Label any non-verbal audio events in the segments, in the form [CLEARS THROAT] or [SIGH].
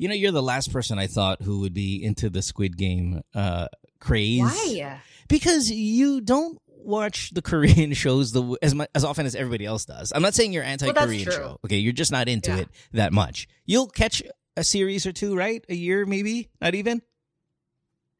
You know, you're the last person I thought who would be into the Squid Game uh, craze. Why? Because you don't watch the [LAUGHS] Korean shows the as much, as often as everybody else does. I'm not saying you're anti-Korean true. show. Okay, you're just not into Yeah. it that much. You'll catch a series or two, right? A year, maybe, not even.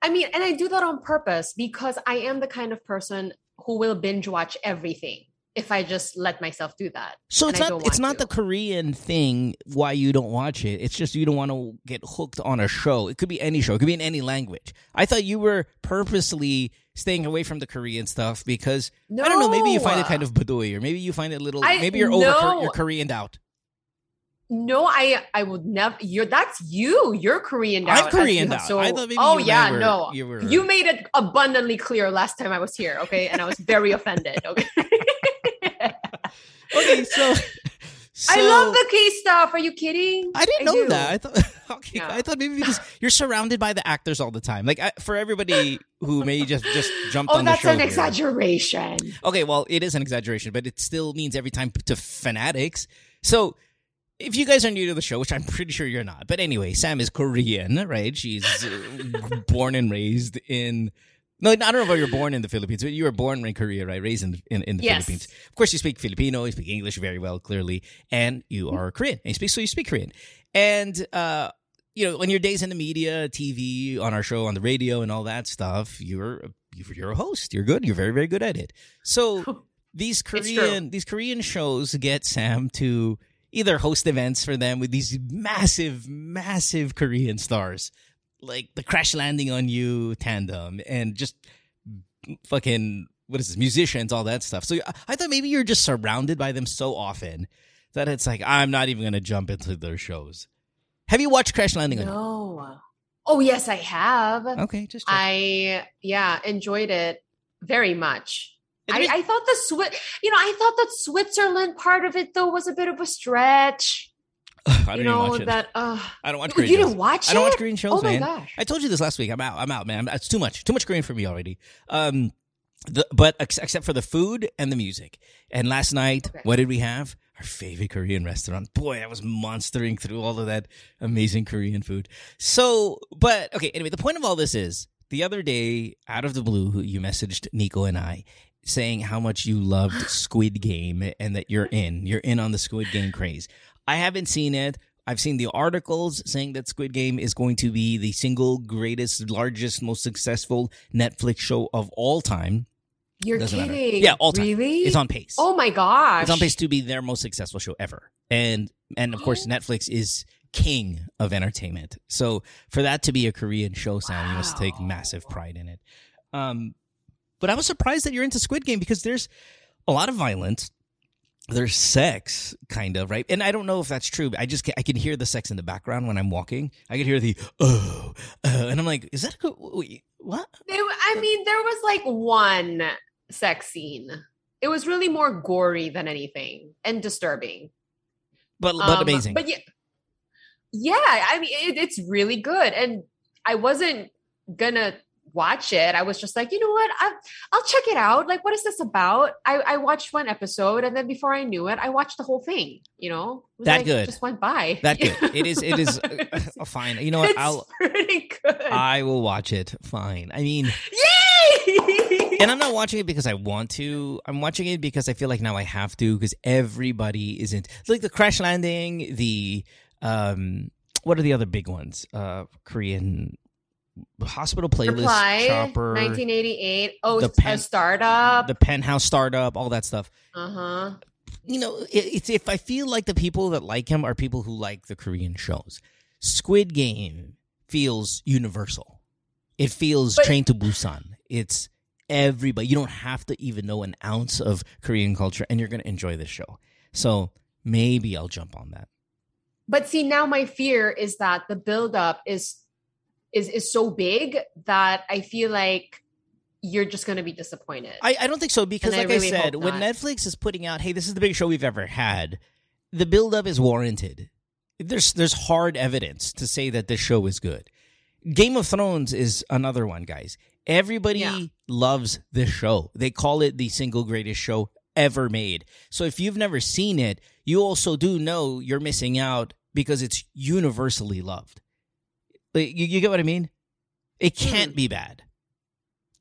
I mean, and I do that on purpose because I am the kind of person who will binge watch everything if I just let myself do that. So it's not it's not the. Korean thing why you don't watch it. It's just you don't want to get hooked on a show. It could be any show. It could be in any language. I thought you were purposely staying away from the Korean stuff because I don't know. Maybe you find it kind of badoy, or maybe you find it a little. I- maybe you're over. no. You're Koreaned out. No, I I would never. You're that's you. You're Korean I'm Korean as you Koreaned have out. So, I thought maybe oh yeah, were- no. you were- You made it abundantly clear last time I was here. Okay, and I was very [LAUGHS] offended. Okay. [LAUGHS] Okay, so, so I love the K stuff. Are you kidding? I didn't know do. that. I thought [LAUGHS] okay, Yeah. I thought maybe because you're surrounded by the actors all the time. Like I, for everybody who may just just jumped Oh, on the show. Oh, that's an here- exaggeration. Okay, well, it is an exaggeration, but it still means every time to fanatics. So, if you guys are new to the show, which I'm pretty sure you're not, but anyway, Sam is Korean, right? She's uh, [LAUGHS] born and raised in. No, I don't know if you were born in the Philippines, but you were born in Korea, right? Raised in in, in the Yes. Philippines. Of course, you speak Filipino, you speak English very well, clearly, and you are Korean. And you speak so you speak Korean, and uh, you know, on your days in the media, TV, on our show, on the radio, and all that stuff, you're you're a host. You're good. You're very very good at it. So [LAUGHS] these. Korean these Korean shows get Sam to either host events for them with these massive massive Korean stars like the Crash Landing on You tandem and just fucking what is this musicians all that stuff. So I- thought maybe you're just surrounded by them so often that it's like I'm not even going to jump into their shows. Have you watched Crash Landing on No. Oh yes, I have. Okay, just check. I yeah enjoyed it very much. I, I thought the Swi- you know, I thought that Switzerland part of it though was a bit of a stretch. I don't you know watch it. that. Uh, I don't watch you Korean didn't watch it? I don't watch Korean shows, Oh my man. gosh! I told you this last week. I'm out. I'm out, man. It's too much. Too much Korean for me already. Um, the, but ex- except for the food and the music. And last night, Okay. what did we have? Our favorite Korean restaurant. Boy, I was monstering through all of that amazing Korean food. So, but okay. Anyway, the point of all this is the other day, out of the blue, you messaged Nico and I saying how much you loved [GASPS] Squid Game and that you're in. You're in on the Squid Game craze. I haven't seen it. I've seen the articles saying that Squid Game is going to be the single greatest, largest, most successful Netflix show of all time. You're Doesn't matter. kidding? Yeah, all time. Really? It's on pace. Oh my gosh! It's on pace to be their most successful show ever. And and of course [GASPS] Netflix is king of entertainment. So for that to be a Korean show, Sam, you must take massive pride in it. Um but I was surprised that you're into Squid Game because there's a lot of violence. There's sex, kind of, right? And I don't know if that's true. But I just I can hear the sex in the background when I'm walking. I can hear the oh, uh, and I'm like, is that a, good- wait, what? I mean, there was like one sex scene. It was really more gory than anything and disturbing. But but Um, amazing. But yeah, yeah. I mean, it, it's really good, and I wasn't gonna watch it. I was just like, you know what? I, I'll check it out. Like, what is this about? I, I watched one episode, and then before I knew it, I watched the whole thing. You know, That like- good. Just went by. that good. [LAUGHS] It is it is [LAUGHS] uh, fine. You know what? it's I'll pretty good. I will watch it. Fine. I mean, Yay! and I'm not watching it because I want to. I'm watching it because I feel like now I have to because everybody isn't like the crash landing, the um what are the other big ones? Uh Korean hospital playlist Reply, chopper 1988. Oh, The pen- startup. the penthouse startup, all that stuff. uh huh. You know, it, it's if I feel like the people that like him are people who like the Korean shows. Squid Game feels universal. It feels But- Train to Busan. It's everybody. You don't have to even know an ounce of Korean culture, and you're going to enjoy this show. So maybe I'll jump on that. But see, now my fear is that the buildup is is is so big that I feel like you're just going to be disappointed. I, I don't think so because, And like I, really said, when. Netflix is putting out, "Hey, this is the biggest show we've ever had," the buildup is warranted. There's there's hard evidence to say that this show is good. Game of Thrones is another one, guys. Everybody Yeah. loves this show. They call it the single greatest show ever made. So if you've never seen it, you also do know you're missing out because it's universally loved. Like, you, you get what I mean? It can't Hmm. be bad.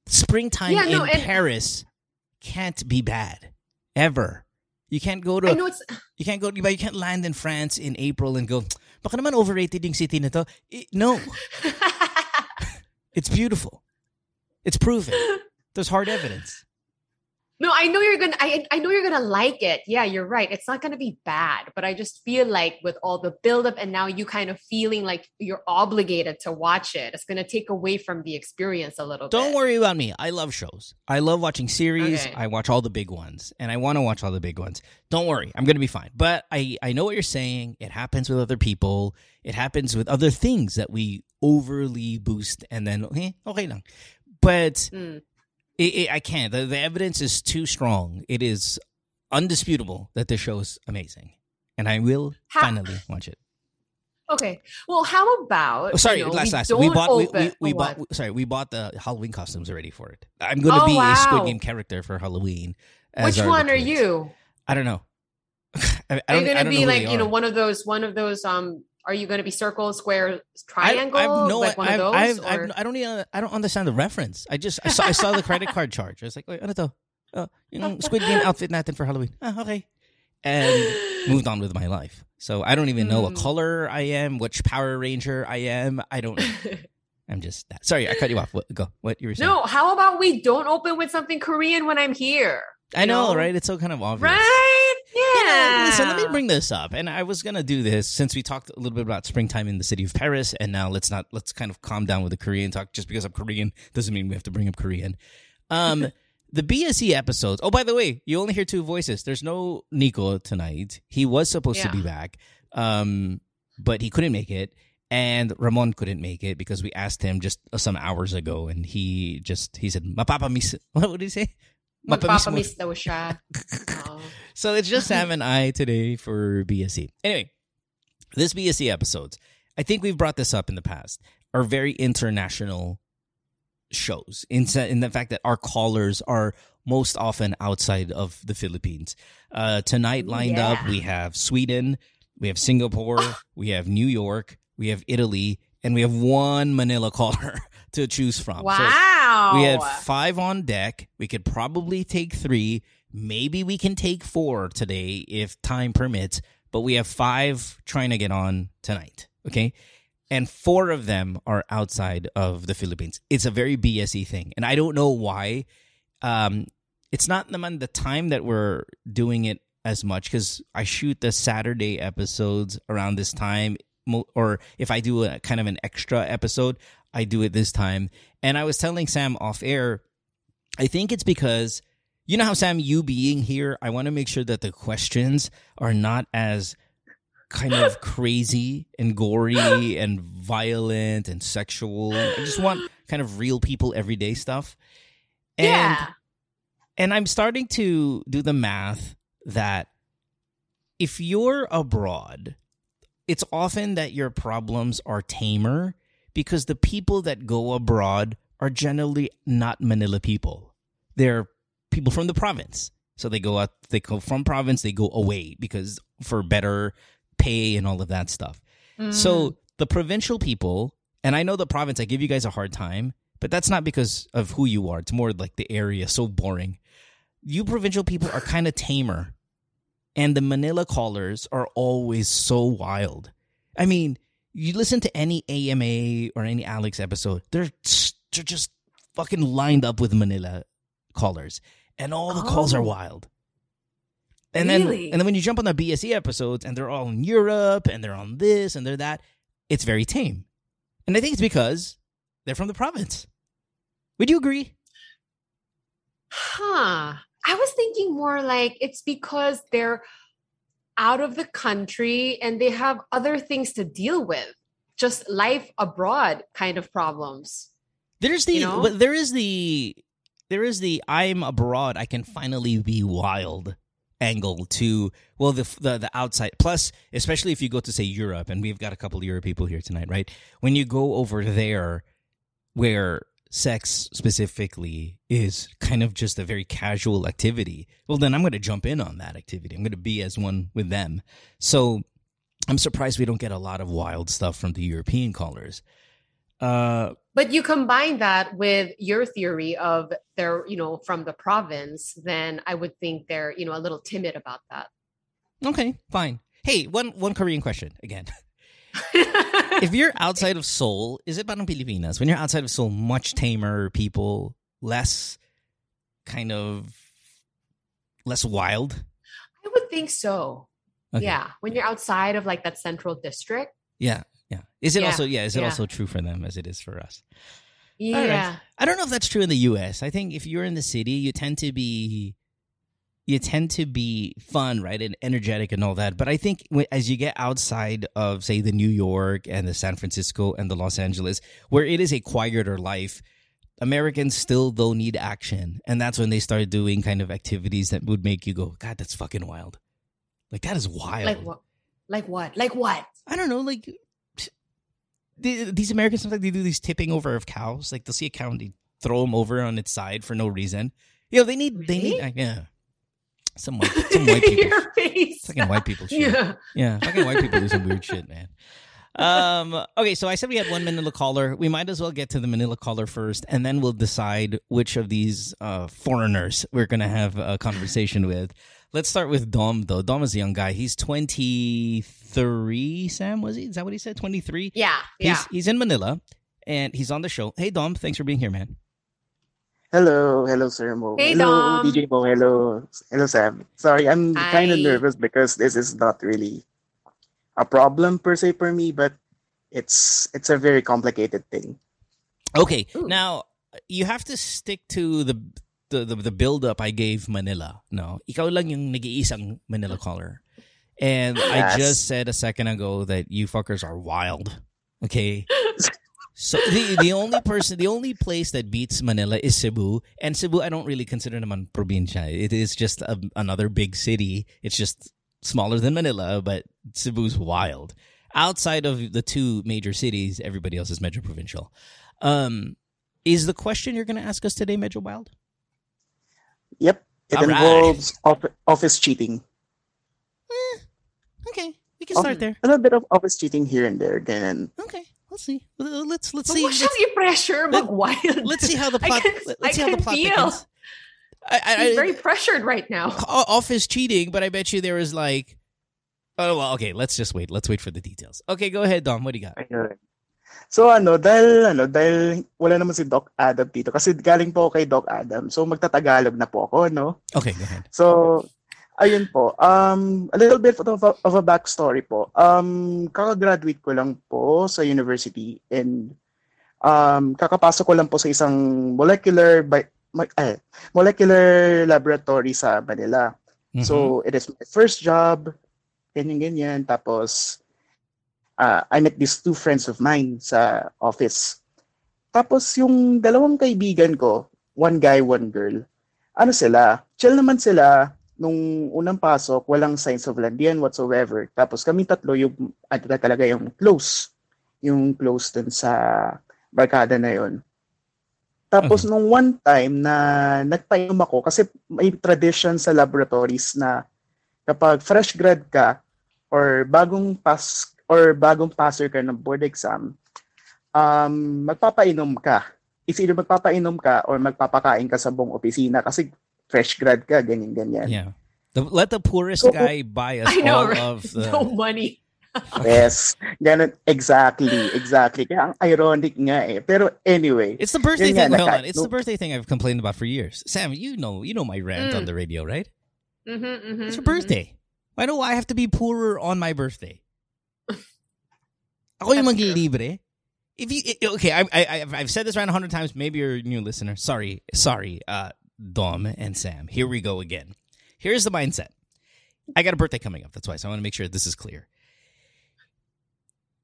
Springtime Yeah, no, in and- Paris can't be bad ever. You can't go to I know it's [SIGHS] you can't go you can't land in France in April and go baka naman overrated yung city na to. I- no, [LAUGHS] it's beautiful. It's proven. There's hard evidence. No, I know you're gonna. I I know you're gonna like it. Yeah, you're right. It's not gonna be bad, but I just feel like with all the buildup and now you kind of feeling like you're obligated to watch it, it's gonna take away from the experience a little bit. Don't bit. worry about me. I love shows. I love watching series. Okay. I watch all the big ones, and I want to watch all the big ones. Don't worry, I'm gonna be fine. But I I know what you're saying. It happens with other people. It happens with other things that we overly boost, and then eh, okay lang. But Mm. It, it, I can't. The, the evidence is too strong. It is undisputable that this show is amazing, and I will Ha- finally watch it. Okay. Well, how about Oh, sorry, you know, last we last. We bought we, we, we bought sorry, we bought the Halloween costumes already for it. I'm going to Oh, be a Squid. Game character for Halloween. Which are one are you? I don't know. [LAUGHS] I, I don't, I gonna be like you know are. one of those one of those um? Are you gonna be circle, square, triangle? I've no, like one I've, of those? I've, or- I've, I don't even, I don't understand the reference. I just I saw, I saw the credit card [LAUGHS] charge. I was like, wait, ano to? Uh, yung Squid Game outfit natin for Halloween. Ah, okay. And moved on with my life. So I don't even know what Mm. color I am, which Power Ranger I am. I don't. [LAUGHS] I'm just that. Sorry, I cut you off. What, go. What you were saying? no, how about we don't open with something Korean when I'm here? I know, know? right? It's so kind of obvious. Right? You know, Yeah. listen, let me bring this up. And I was gonna do this since we talked a little bit about springtime in the city of Paris, and now let's not let's kind of calm down with the Korean talk. Just because I'm Korean doesn't mean we have to bring up Korean. Um, [LAUGHS] the BSE episodes. Oh, by the way, you only hear two voices. There's no Nico tonight. He was supposed to be back, um, but he couldn't make it. And Ramon couldn't make it because we asked him just some hours ago, and he just he said, "Mapapa miss." [LAUGHS] What did he say? Mo." Magpapamiss daw siya. So it's just [LAUGHS] Sam and I today for BSE. Anyway, this BSE episodes, I think we've brought this up in the past, are very international shows in, in the fact that our callers are most often outside of the Philippines. Uh, tonight lined up, we have Sweden, we have Singapore, we have New York, we have Italy, and we have one Manila [LAUGHS] caller to choose from. So Wow. we had five on deck. We could probably take three. Maybe we can take four today if time permits. But we have five trying to get on tonight. Okay. And four of them are outside of the Philippines. It's a very BSE thing. And I don't know why. Um, it's not the time that we're doing it as much because I shoot the Saturday episodes around this time. Or if I do a kind of an extra episode, I do it this time. And I was telling Sam off air, I think it's because you know how Sam, you being here, I want to make sure that the questions are not as kind of [LAUGHS] crazy and gory and violent and sexual. I just want kind of real people everyday stuff. And yeah. and I'm starting to do the math that if you're abroad, it's often that your problems are tamer because the people that go abroad are generally not Manila people. They're people from the province. So they go out, they go from province, they go away because for better pay and all of that stuff. Mm. So the provincial people, and I know the province, I give you guys a hard time, but that's not because of who you are. It's more like the area, so boring. You provincial people are kind of tamer, and the Manila callers are always so wild. I mean, you listen to any AMA or any Alex episode, they're, they're just fucking lined up with Manila callers, and all the calls are Oh. wild. And then, and then when you jump on the BSE episodes, and they're all in Europe, and they're on this and they're that, it's very tame. And I think it's because they're from the province. Would you agree? Huh. I was thinking more like it's because they're out of the country and they have other things to deal with. Just life abroad kind of problems. There's the You know? there is the there is the I'm abroad I can finally be wild angle to well the the the outside plus especially if you go to say Europe and we've got a couple of Europe people here tonight right? When you go over there where sex specifically is kind of just a very casual activity well then I'm going to jump in on that activity. I'm going to be as one with them. So I'm surprised we don't get a lot of wild stuff from the European callers Uh, but you combine that with your theory of they're, you know, from the province, then I would think they're, you know, a little timid about that. Okay, fine. Hey, one one Korean question again. [LAUGHS] if you're outside of Seoul, is it parang Pilipinas? When you're outside of Seoul, much tamer people, less kind of less wild? I would think so. Okay. Yeah. When you're outside of like that central district. Yeah. Yeah. Is it Yeah, also yeah, is it yeah. also true for them as it is for us? Yeah. right. I don't know if that's true in the US. I think if you're in the city, you tend to be you tend to be fun, right? And energetic and all that. But I think as you get outside of say the New York and the San Francisco and the Los Angeles, where it is a quieter life, Americans still though need action. And that's when they start doing kind of activities that would make you go, God, that's fucking wild. Like that is wild. Like what? Like what? Like what? I don't know, like the, these Americans sometimes they do these tipping over of cows. Like they'll see a cow and they throw them over on its side for no reason. You know, they need they need uh, yeah. Some white some white [LAUGHS] people. Your face. Fucking white people [LAUGHS] shit. Yeah. Yeah, fucking white people do some weird shit, man. Um. Okay, so I said we had one Manila caller. We might as well get to the Manila caller first, and then we'll decide which of these uh, foreigners we're gonna have a conversation with. Let's start with Dom, though. Dom is a young guy. He's twenty three. Sam was he? Is that what he said? Twenty three. Yeah. Yeah. He's he's in Manila, and he's on the show. Hey, Dom, thanks for being here, man. Hello, hello, Sir Mo. Hey, hello, Dom. DJ Mo. Hello, hello, Sam. Sorry, I'm kind of nervous because this is not really a problem per se for me, but it's it's a very complicated thing. Okay, Ooh. now you have to stick to the the the, the build up I gave Manila. No, ikaw lang yung nag-iisang Manila caller. And I just said a second ago that you fuckers are wild. Okay? So the the only person, the only place that beats Manila is Cebu, and Cebu I don't really consider naman probinsya. It is just a, another big city. It's just smaller than Manila, but Cebu's wild. Outside of the two major cities, everybody else is metro provincial. Um, is the question you're going to ask us today Metro Wild? Yep, it All right. involves off- office cheating. Eh, okay, we can start there. A little bit of office cheating here and there. Ganun. Okay, let's see. Let's let's see. Huwag Let's, siyang i-pressure let- mag-wild. let's see how the [LAUGHS] I plot. can- let's I see how the plot feel. thickens. I, I, He's very pressured right now. [LAUGHS] office cheating, but I bet you there is like. Oh well, okay. Let's just wait. Let's wait for the details. Okay, go ahead, Dom. What do you got? So ano, dahil ano, dahil wala naman si Doc Adam dito kasi galing po ako kay Doc Adam. So magtatagalog na po ako, no? Okay, go ahead. So, ayun po. Um, a little bit of a, of a backstory po. Um, kakagraduate ko lang po sa university and um, kakapasok ko lang po sa isang molecular bi- eh, molecular laboratory sa Manila. Mhm. So, it is my first job, ganyan-ganyan. Tapos, uh, I met these two friends of mine sa office. Tapos, yung dalawang kaibigan ko, one guy, one girl, ano sila, chill naman sila nung unang pasok, walang signs of landian whatsoever. Tapos kami tatlo yung, na talaga yung close. Yung close dun sa barkada na yon. Tapos Okay. nung one time na nagpainom ako, kasi may tradition sa laboratories na kapag fresh grad ka or bagong pass or bagong passer ka ng board exam, um, magpapainom ka. It's either magpapainom ka or magpapakain ka sa buong opisina kasi fresh grad ka, ganyan-ganyan. Yeah. The, let the poorest So- guy buy us [LAUGHS] I know, all right? of the. [LAUGHS] No money. [LAUGHS] Yes, ganun, exactly, exactly. Kaya ang ironic nga eh. Pero anyway, It's the birthday Yun nga, thing. Hold on. It's the birthday thing I've complained about for years. Sam, you know, you know my rant on Mm. the radio, right? Mm-hmm, mm-hmm, It's your birthday. Why do I have to be poorer on my birthday? Ako yung maglilibre. If you okay, I, I I've- said this around a hundred times. Maybe you're a new listener. Sorry, sorry, uh, Dom and Sam. Here we go again. Here's the mindset. I got a birthday coming up. That's why. So I want to make sure this is clear.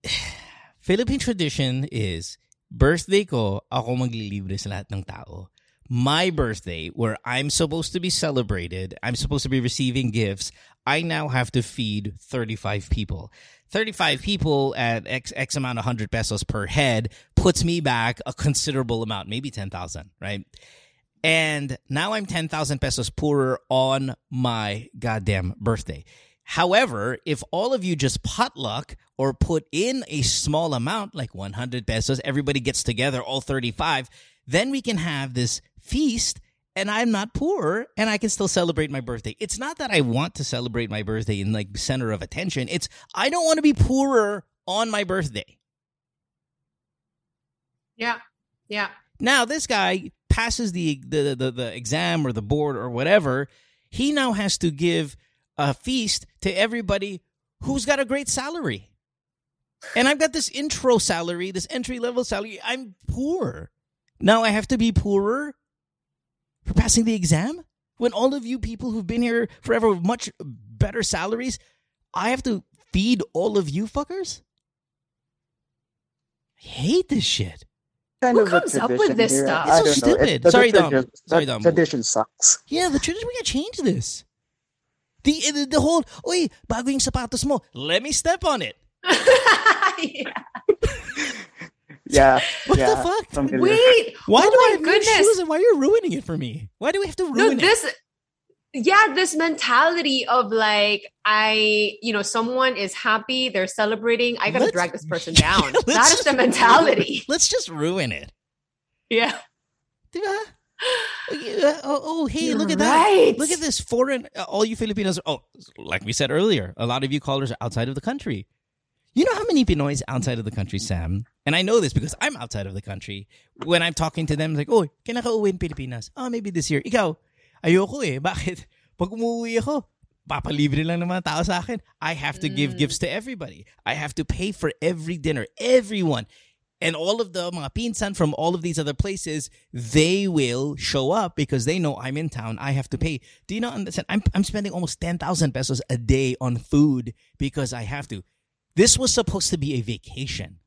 [SIGHS] Philippine tradition is birthday ko, ako maglilibre sa lahat ng tao. My birthday, where I'm supposed to be celebrated, I'm supposed to be receiving gifts, I now have to feed 35 people. 35 people at X, X amount of 100 pesos per head puts me back a considerable amount, maybe 10,000, right? And now I'm 10,000 pesos poorer on my goddamn birthday. However, if all of you just potluck or put in a small amount, like 100 pesos, everybody gets together, all 35, then we can have this feast and I'm not poor and I can still celebrate my birthday. It's not that I want to celebrate my birthday in like center of attention. It's I don't want to be poorer on my birthday. Yeah. Yeah. Now this guy passes the the, the the exam or the board or whatever. He now has to give a feast to everybody who's got a great salary. And I've got this intro salary, this entry level salary. I'm poor. Now I have to be poorer for passing the exam? When all of you people who've been here forever with much better salaries, I have to feed all of you fuckers? I hate this shit. Kind Who of a comes up with this here. stuff? I It's so don't know. stupid. the Sorry, Dom. tradition- Sorry, the Dom. Tradition sucks. Yeah, the tradition, we gotta change this. The, the, the whole, oy, bago yung sapatos mo, let me step on it. [LAUGHS] yeah. [LAUGHS] Yeah. [LAUGHS] What yeah. the fuck? Familiar. Wait. Why oh do my I have new goodness. shoes and why are you ruining it for me? Why do we have to ruin no it? this yeah this mentality of like i you know someone is happy they're celebrating i gotta Let's- drag this person [LAUGHS] down Let's that is the just- mentality Let's just ruin it. yeah Diba? Uh, Oh, oh, hey, You're look at that. right. Look at this foreign, uh, all you Filipinos. Oh, like we said earlier, a lot of you callers are outside of the country. You know how many Pinoys outside of the country, Sam? And I know this because I'm outside of the country. When I'm talking to them, like, oh, kinaka-uwi in Pilipinas. Oh, maybe this year. Ikaw, ayoko eh. Bakit? [LAUGHS] Pag umuwi ako, papalibre lang ng mga tao sa akin. I have to give Mm. gifts to everybody. I have to pay for every dinner. Everyone. And all of the mga pinsan from all of these other places, they will show up because they know I'm in town. I have to pay. Do you not understand? I'm, I'm spending almost 10,000 pesos a day on food because I have to. This was supposed to be a vacation.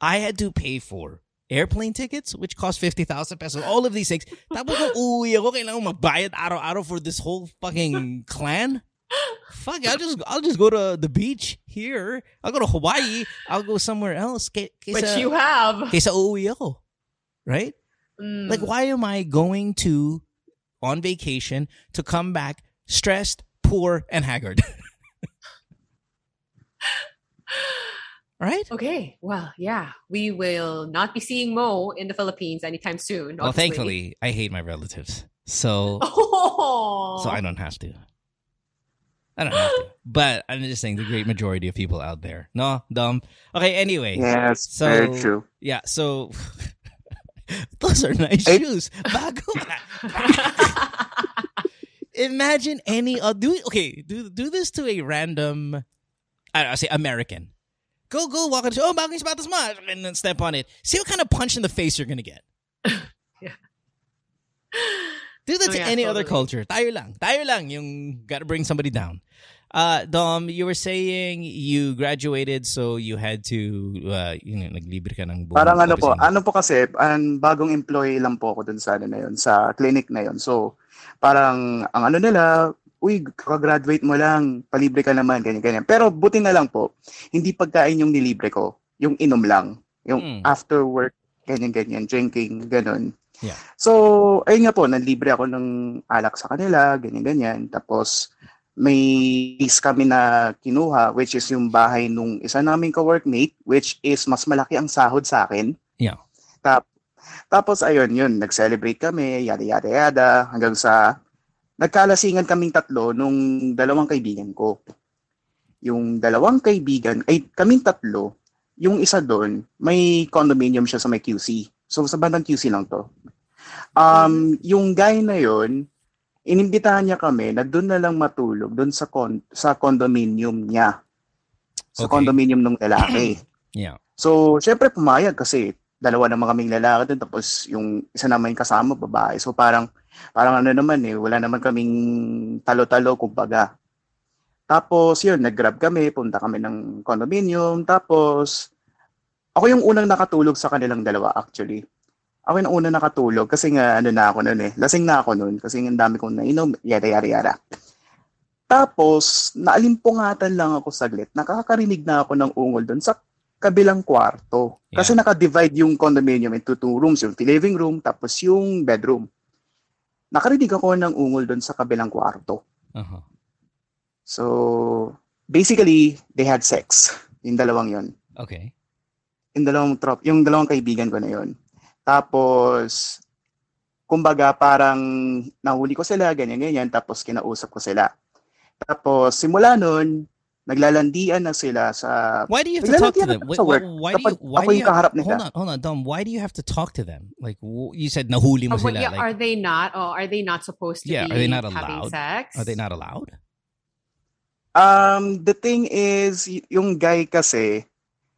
I had to pay for airplane tickets, which cost 50,000 pesos. All of these things. [LAUGHS] Tapos kung uuwi ako, kailangan magbayad araw-araw for this whole fucking clan? Fuck, I'll just I'll just go to the beach here. I'll go to Hawaii. I'll go somewhere else. Kay, but kaysa, you have kaysa uuwi ako. Right? Mm. Like, why am I going to on vacation to come back stressed, poor, and haggard? [LAUGHS] right? okay well yeah we will not be seeing mo in the philippines anytime soon Well, obviously. thankfully, I hate my relatives, so [LAUGHS] oh so I don't have to. I don't have to. [GASPS] But I'm just saying the great majority of people out there. No, dumb. Okay, anyway. Yes, So- very true. Yeah, so [LAUGHS] those are nice Eh? shoes. Bago. [LAUGHS] Imagine any uh, do okay, do do this to a random I don't know, say American. Go go walk into oh bagong sapatos mo and then step on it. See what kind of punch in the face you're gonna get. [LAUGHS] Do that Oh, to yeah, any other culture. Tayo lang. Tayo lang yung gotta bring somebody down. Uh, Dom, you were saying you graduated so you had to, uh, you know, naglibre ka ng buong Parang ano po, opisina. ano po kasi, ang bagong employee lang po ako dun sa ano na yun, sa clinic na yun. So, parang ang ano nila, uy, kakagraduate mo lang, palibre ka naman, ganyan, ganyan. Pero buti na lang po, hindi pagkain yung nilibre ko, yung inom lang. Yung Mm. after work, ganyan, ganyan, drinking, ganun. Yeah. So, ayun nga po, nanlibre ako ng alak sa kanila, ganyan, ganyan. Tapos, may lease kami na kinuha, which is yung bahay nung isa naming ka-workmate, which is mas malaki ang sahod sa akin. Yeah. Tap, tapos, ayun, yun, nag-celebrate kami, yada, yada, yada, hanggang sa nagkalasingan kaming tatlo nung dalawang kaibigan ko. Yung dalawang kaibigan, ay kaming tatlo, yung isa doon, may condominium siya sa may QC. So, sa bandang QC lang to. Um, yung guy na yon inimbitahan niya kami na doon na lang matulog doon sa con- sa condominium niya. Sa Okay. condominium ng lalaki. Yeah. So, syempre pumayag kasi dalawa naman kaming lalaki doon tapos yung isa naman yung kasama babae. So parang parang ano naman eh, wala naman kaming talo-talo kumbaga. Tapos yun, nag-grab kami, punta kami ng condominium, tapos ako yung unang nakatulog sa kanilang dalawa actually. Ako yung unang nakatulog kasi nga ano na ako noon eh. Lasing na ako noon kasi ang dami kong nainom, yada yada yada. Tapos, naalimpungatan lang ako saglit. Nakakarinig na ako ng ungol doon sa kabilang kwarto. Kasi Yeah. naka-divide yung condominium into two rooms, yung living room, tapos yung bedroom. Nakarinig ako ng ungol doon sa kabilang kwarto. Uh-huh. So, basically, they had sex. Yung dalawang yon. Okay. Yung dalawang trop, yung dalawang kaibigan ko na yon. Tapos, kumbaga parang nahuli ko sila, ganyan-ganyan, tapos kinausap ko sila. Tapos, simula nun, naglalandian na sila sa... Why do you have to talk to them? Naglalandian Why, why do you, why ako do yung you, kaharap nila. hold on, hold on, Dom. Why do you have to talk to them? Like you said, nahuli mo Oh, sila. yeah, like, are they not? Oh, are they not supposed to Yeah, be are they not having allowed? sex? are they not allowed? Um, the thing is, yung guy kasi,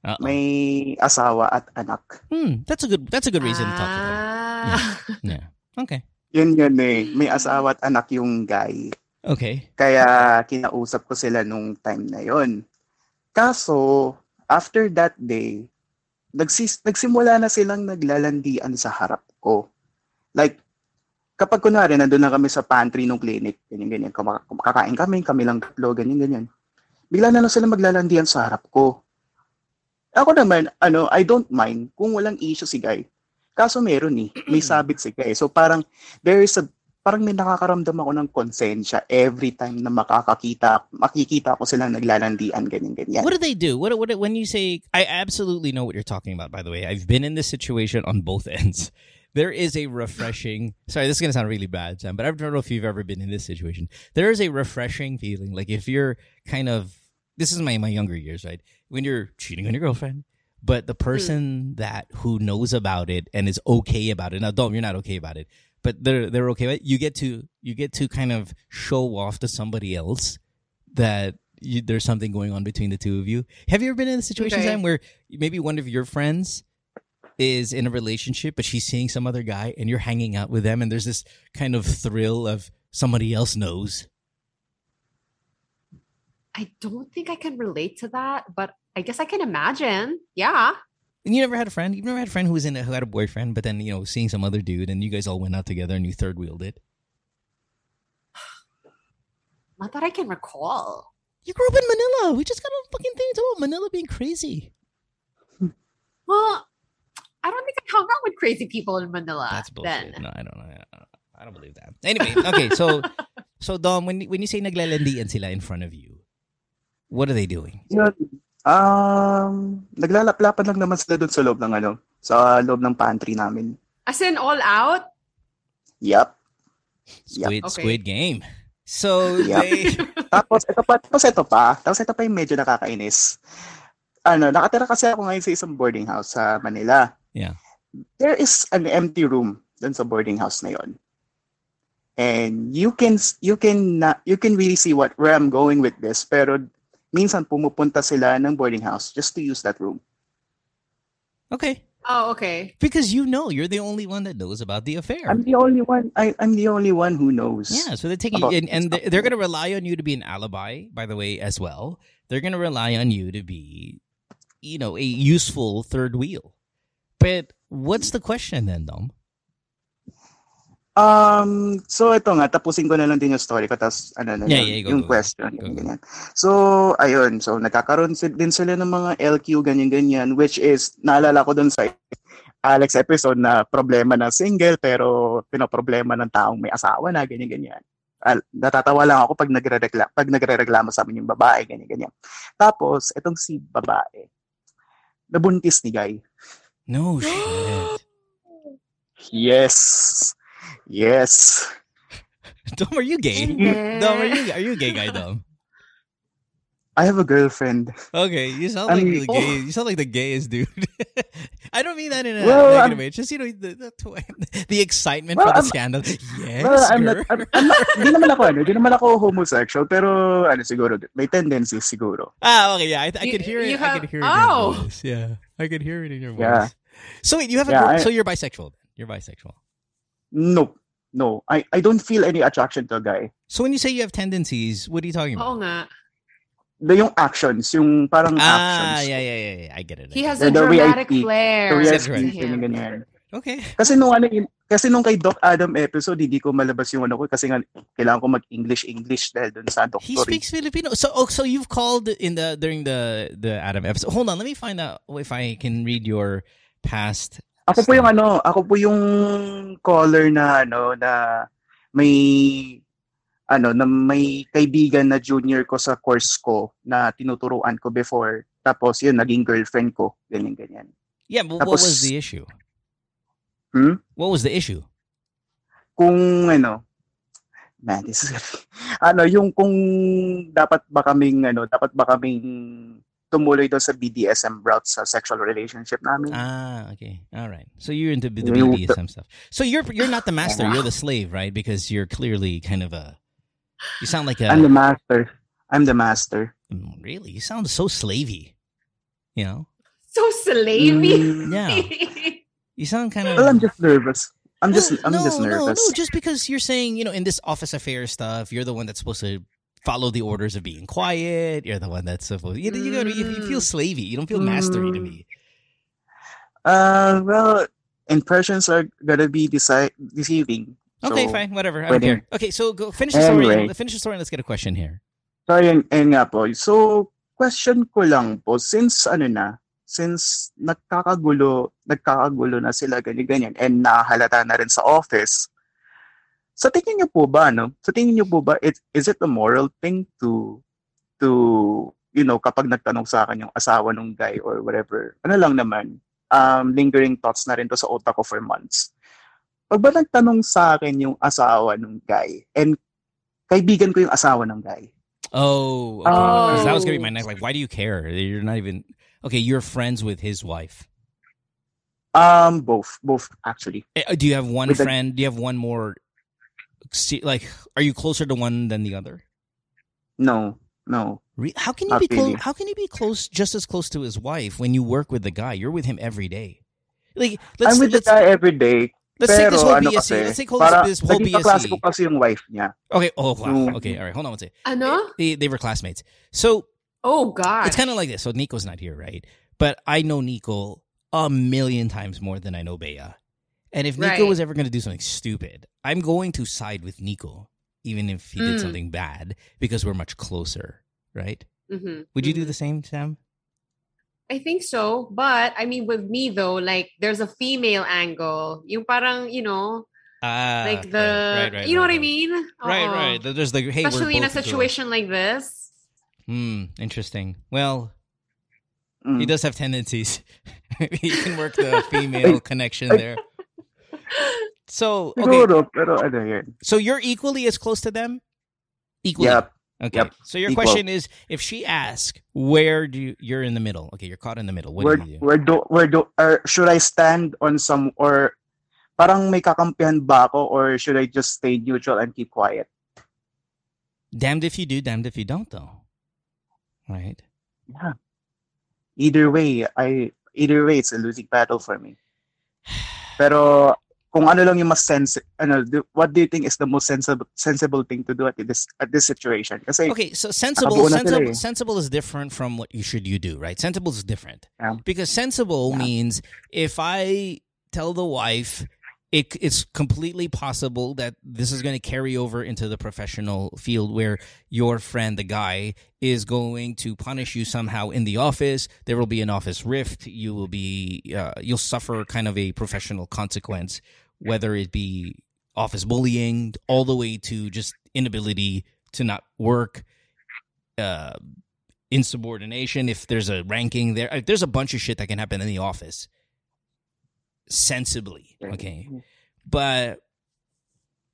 Uh-oh. may asawa at anak. Hmm, that's a good. That's a good reason to talk to them. Ah. Yeah. [LAUGHS] Okay. Yun yun eh. May asawa at anak yung guy. Okay. Kaya kinausap ko sila nung time na yon. Kaso, after that day, nagsis nagsimula na silang naglalandian sa harap ko. Like, kapag kunwari, nandun na kami sa pantry ng clinic, ganyan-ganyan, kakain kami, kami lang tatlo, ganyan-ganyan. Bigla na lang sila maglalandian sa harap ko. Ako naman, ano, I don't mind kung walang issue si Guy. Kaso meron eh, may sabit si Guy. So parang, there is a parang may nakakaramdam ako ng konsensya every time na makakakita, makikita ko silang naglalandian, ganyan-ganyan. What do they do? What, what when you say I absolutely know what you're talking about by the way. I've been in this situation on both [LAUGHS] ends. There is a refreshing Sorry, this is going to sound really bad, Sam, but I don't know if you've ever been in this situation. There is a refreshing feeling like if you're kind of this is my my younger years, right? When you're cheating on your girlfriend, but the hmm. person that who knows about it and is okay about it. Now, Dom, you're not okay about it, but they're they're okay. With it. You get to you get to kind of show off to somebody else that you, there's something going on between the two of you. Have you ever been in a situation Okay. Sam, where maybe one of your friends is in a relationship, but she's seeing some other guy, and you're hanging out with them, and there's this kind of thrill of somebody else knows. I don't think I can relate to that, but I guess I can imagine. Yeah. And you never had a friend. You've never had a friend who was in a, who had a boyfriend, but then you know seeing some other dude, and you guys all went out together, and you third wheeled it. [SIGHS] Not that I can recall. You grew up in Manila. We just got a fucking thing to about Manila being crazy. [SIGHS] Well, I don't think I hung out with crazy people in Manila. That's bullshit. Then. No, I don't know. I don't- I don't believe that. Anyway, okay, so [LAUGHS] so Dom, when when you say naglalandian sila in front of you, what are they doing? Yun. Um, naglalaplapan lang naman sila doon sa loob ng ano, sa loob ng pantry namin. As in all out? Yup. Squid Okay. Squid Game. So Yeah. they [LAUGHS] Tapos ito pa, tapos ito pa, tapos ito pa yung medyo nakakainis. Ano, nakatira kasi ako ngayon sa isang boarding house sa Manila. Yeah. There is an empty room doon sa boarding house na yon. And you can you can na- you can really see what where I'm going with this pero minsan pumupunta sila ng boarding house just to use that room. okay Oh, okay. because you know you're the only one that knows about the affair. I'm the only one I I'm the only one who knows. Yeah, so they're taking About and, and they're, they're going to rely on you to be an alibi, by the way, as well. They're going to rely on you to be, you know, a useful third wheel. But what's the question then, Dom? Um, so ito nga, tapusin ko na lang din yung story ko, tapos ano na Yeah, yun, yeah, go, yung go, question, Go, ganyan. So, ayun, so nagkakaroon din sila ng mga LQ, ganyan-ganyan, which is, naalala ko dun sa Alex episode na problema na single, pero pinoproblema ng taong may asawa na, ganyan-ganyan. Al- natatawa lang ako pag nagre-reklamo, pag nagre-reklamo sa amin yung babae, ganyan-ganyan. Tapos, itong si babae, nabuntis ni Guy. No shit. [GASPS] Yes. Yes. [LAUGHS] Dom, are you gay? Hindi. Dom, are you are you a gay guy, Dom? I have a girlfriend. Okay, you sound I like mean- the gay. You sound like the gayest dude. [LAUGHS] I don't mean that in a Well, negative I'm- way. It's just you know the the, [LAUGHS] the excitement Well, for the I'm- scandal. Yes, Well, I'm girl. not, I'm, I'm not, di naman ako, ano, di naman ako homosexual, pero, ano, siguro, may tendencies siguro. Ah, okay, yeah, I, I You- could hear it. you I could hear it in Oh. your voice. Yeah, I could hear it in your voice. Yeah. So wait, you have a Yeah, girl, I- so you're bisexual. You're bisexual. No, no, I, I don't feel any attraction to a guy. So when you say you have tendencies, what are you talking about? Oo nga. The, yung actions, yung parang ah, actions. yeah, yeah, yeah, yeah. I get it. I He get has The- a the way I dramatic speak, flair. The way I Yes, to right. speak, him. ganyan, ganyan. it. Okay. Kasi nung ano, yun- kasi nung kay Doc Adam episode, hindi ko malabas yung ano ko kasi nga kailangan ko mag-English-English dahil dun sa doktor. He speaks Filipino. So, oh, so you've called in the during the the Adam episode. Hold on, let me find out if I can read your past. Ako po yung ano, ako po yung caller na ano na may ano, na may kaibigan na junior ko sa course ko na tinuturuan ko before. Tapos yun, naging girlfriend ko. Ganyan, ganyan. Yeah, but what Tapos- was the issue? Hmm? What was the issue? Kung ano, man, this is, [LAUGHS] ano, yung kung dapat ba kaming, ano, dapat ba kaming tumuloy doon sa BDSM route sa sexual relationship namin. Ah, okay. All right. So you're into the BDSM stuff. So you're you're not the master, you're the slave, right? Because you're clearly kind of a you sound like a I'm the master. I'm the master. Mm, really? You sound so slavey. You know? So slavey. Mm, Yeah. You sound kind of well, I'm just nervous. I'm just, Well, I'm no, just no. No, just because you're saying, you know, in this office affair stuff, you're the one that's supposed to follow the orders of being quiet. You're the one that's supposed. To you, you, you, you feel Mm. slavey. You don't feel mastery to me. Uh, well, impressions are gonna be deci- deceiving. Okay, So, fine, whatever. I don't care. Okay, so go finish the story. Anyway. Finish the story. and Let's get a question here. So, yun, yun nga po. So, question ko lang po, since ano na, since nagkakagulo, nagkakagulo na sila ganyan-ganyan and nakahalata na rin sa office, sa tingin niyo po ba, no? Sa tingin niyo po ba, it, is it a moral thing to, to, you know, kapag nagtanong sa akin yung asawa ng guy or whatever, ano lang naman, um, lingering thoughts na rin to sa utak ko for months. Pag ba nagtanong sa akin yung asawa ng guy, and kaibigan ko yung asawa ng guy, Oh, okay. Oh. that was gonna be my next. Like, why do you care? You're not even okay. You're friends with his wife. Um, both, both actually. Eh, Do you have one With the- friend? Do you have one more? See, like, are you closer to one than the other? No, no. How can you Not be close? How can you be close, just as close to his wife when you work with the guy? You're with him every day. Like, let's I'm with the let's, guy every day. let's take this whole ano BSE. kasi, let's take whole, para this whole naging kaklase ko kasi yung wife niya. Okay. Oh wow. Yung- Okay. All right. Hold on one second. Ano? They, they were classmates. So Oh God. it's kind of like this. So Nico's not here, right? But I know Nico a million times more than I know Bea. And if Nico Right. was ever going to do something stupid, I'm going to side with Nico, even if he did Mm. something bad, because we're much closer, right? Mhm, Would you do mhm. the same, Sam? I think so, but I mean, with me though, like there's a female angle. Yung parang you know, Ah, like the right, right, you know right, what I mean? Right, Oo. right. There's the hey, Especially we're in a both girls. situation like this. Hmm, interesting. Well, Mm. he does have tendencies. [LAUGHS] he can work the [LAUGHS] female connection there. So okay, Siguro, pero ano yun. so you're equally as close to them. Equally. Yep. Okay. Yep. So your Equal. question is, if she asks, where do you? You're in the middle. Okay, you're caught in the middle. What Where, do you do? where do, where do, or should I stand on some, or parang may kakampihan ba ako, or should I just stay neutral and keep quiet? Damned if you do, damned if you don't, though. Right. Yeah. Either way, I, either way, it's a losing battle for me. [SIGHS] Pero, kung ano lang yung mas sense, ano, what do you think is the most sensible sensible thing to do at this at this situation? Kasi Okay, so sensible, Nakabuo na sila sensible, eh. sensible is different from what you should you do, right? Sensible is different Yeah. because sensible Yeah. means if I tell the wife, it, it's completely possible that this is going to carry over into the professional field where your friend, the guy, is going to punish you somehow in the office. There will be an office rift. You will be, uh, you'll suffer kind of a professional consequence, whether it be office bullying all the way to just inability to not work, uh, insubordination. If there's a ranking there, uh, there's a bunch of shit that can happen in the office. Sensibly, okay, but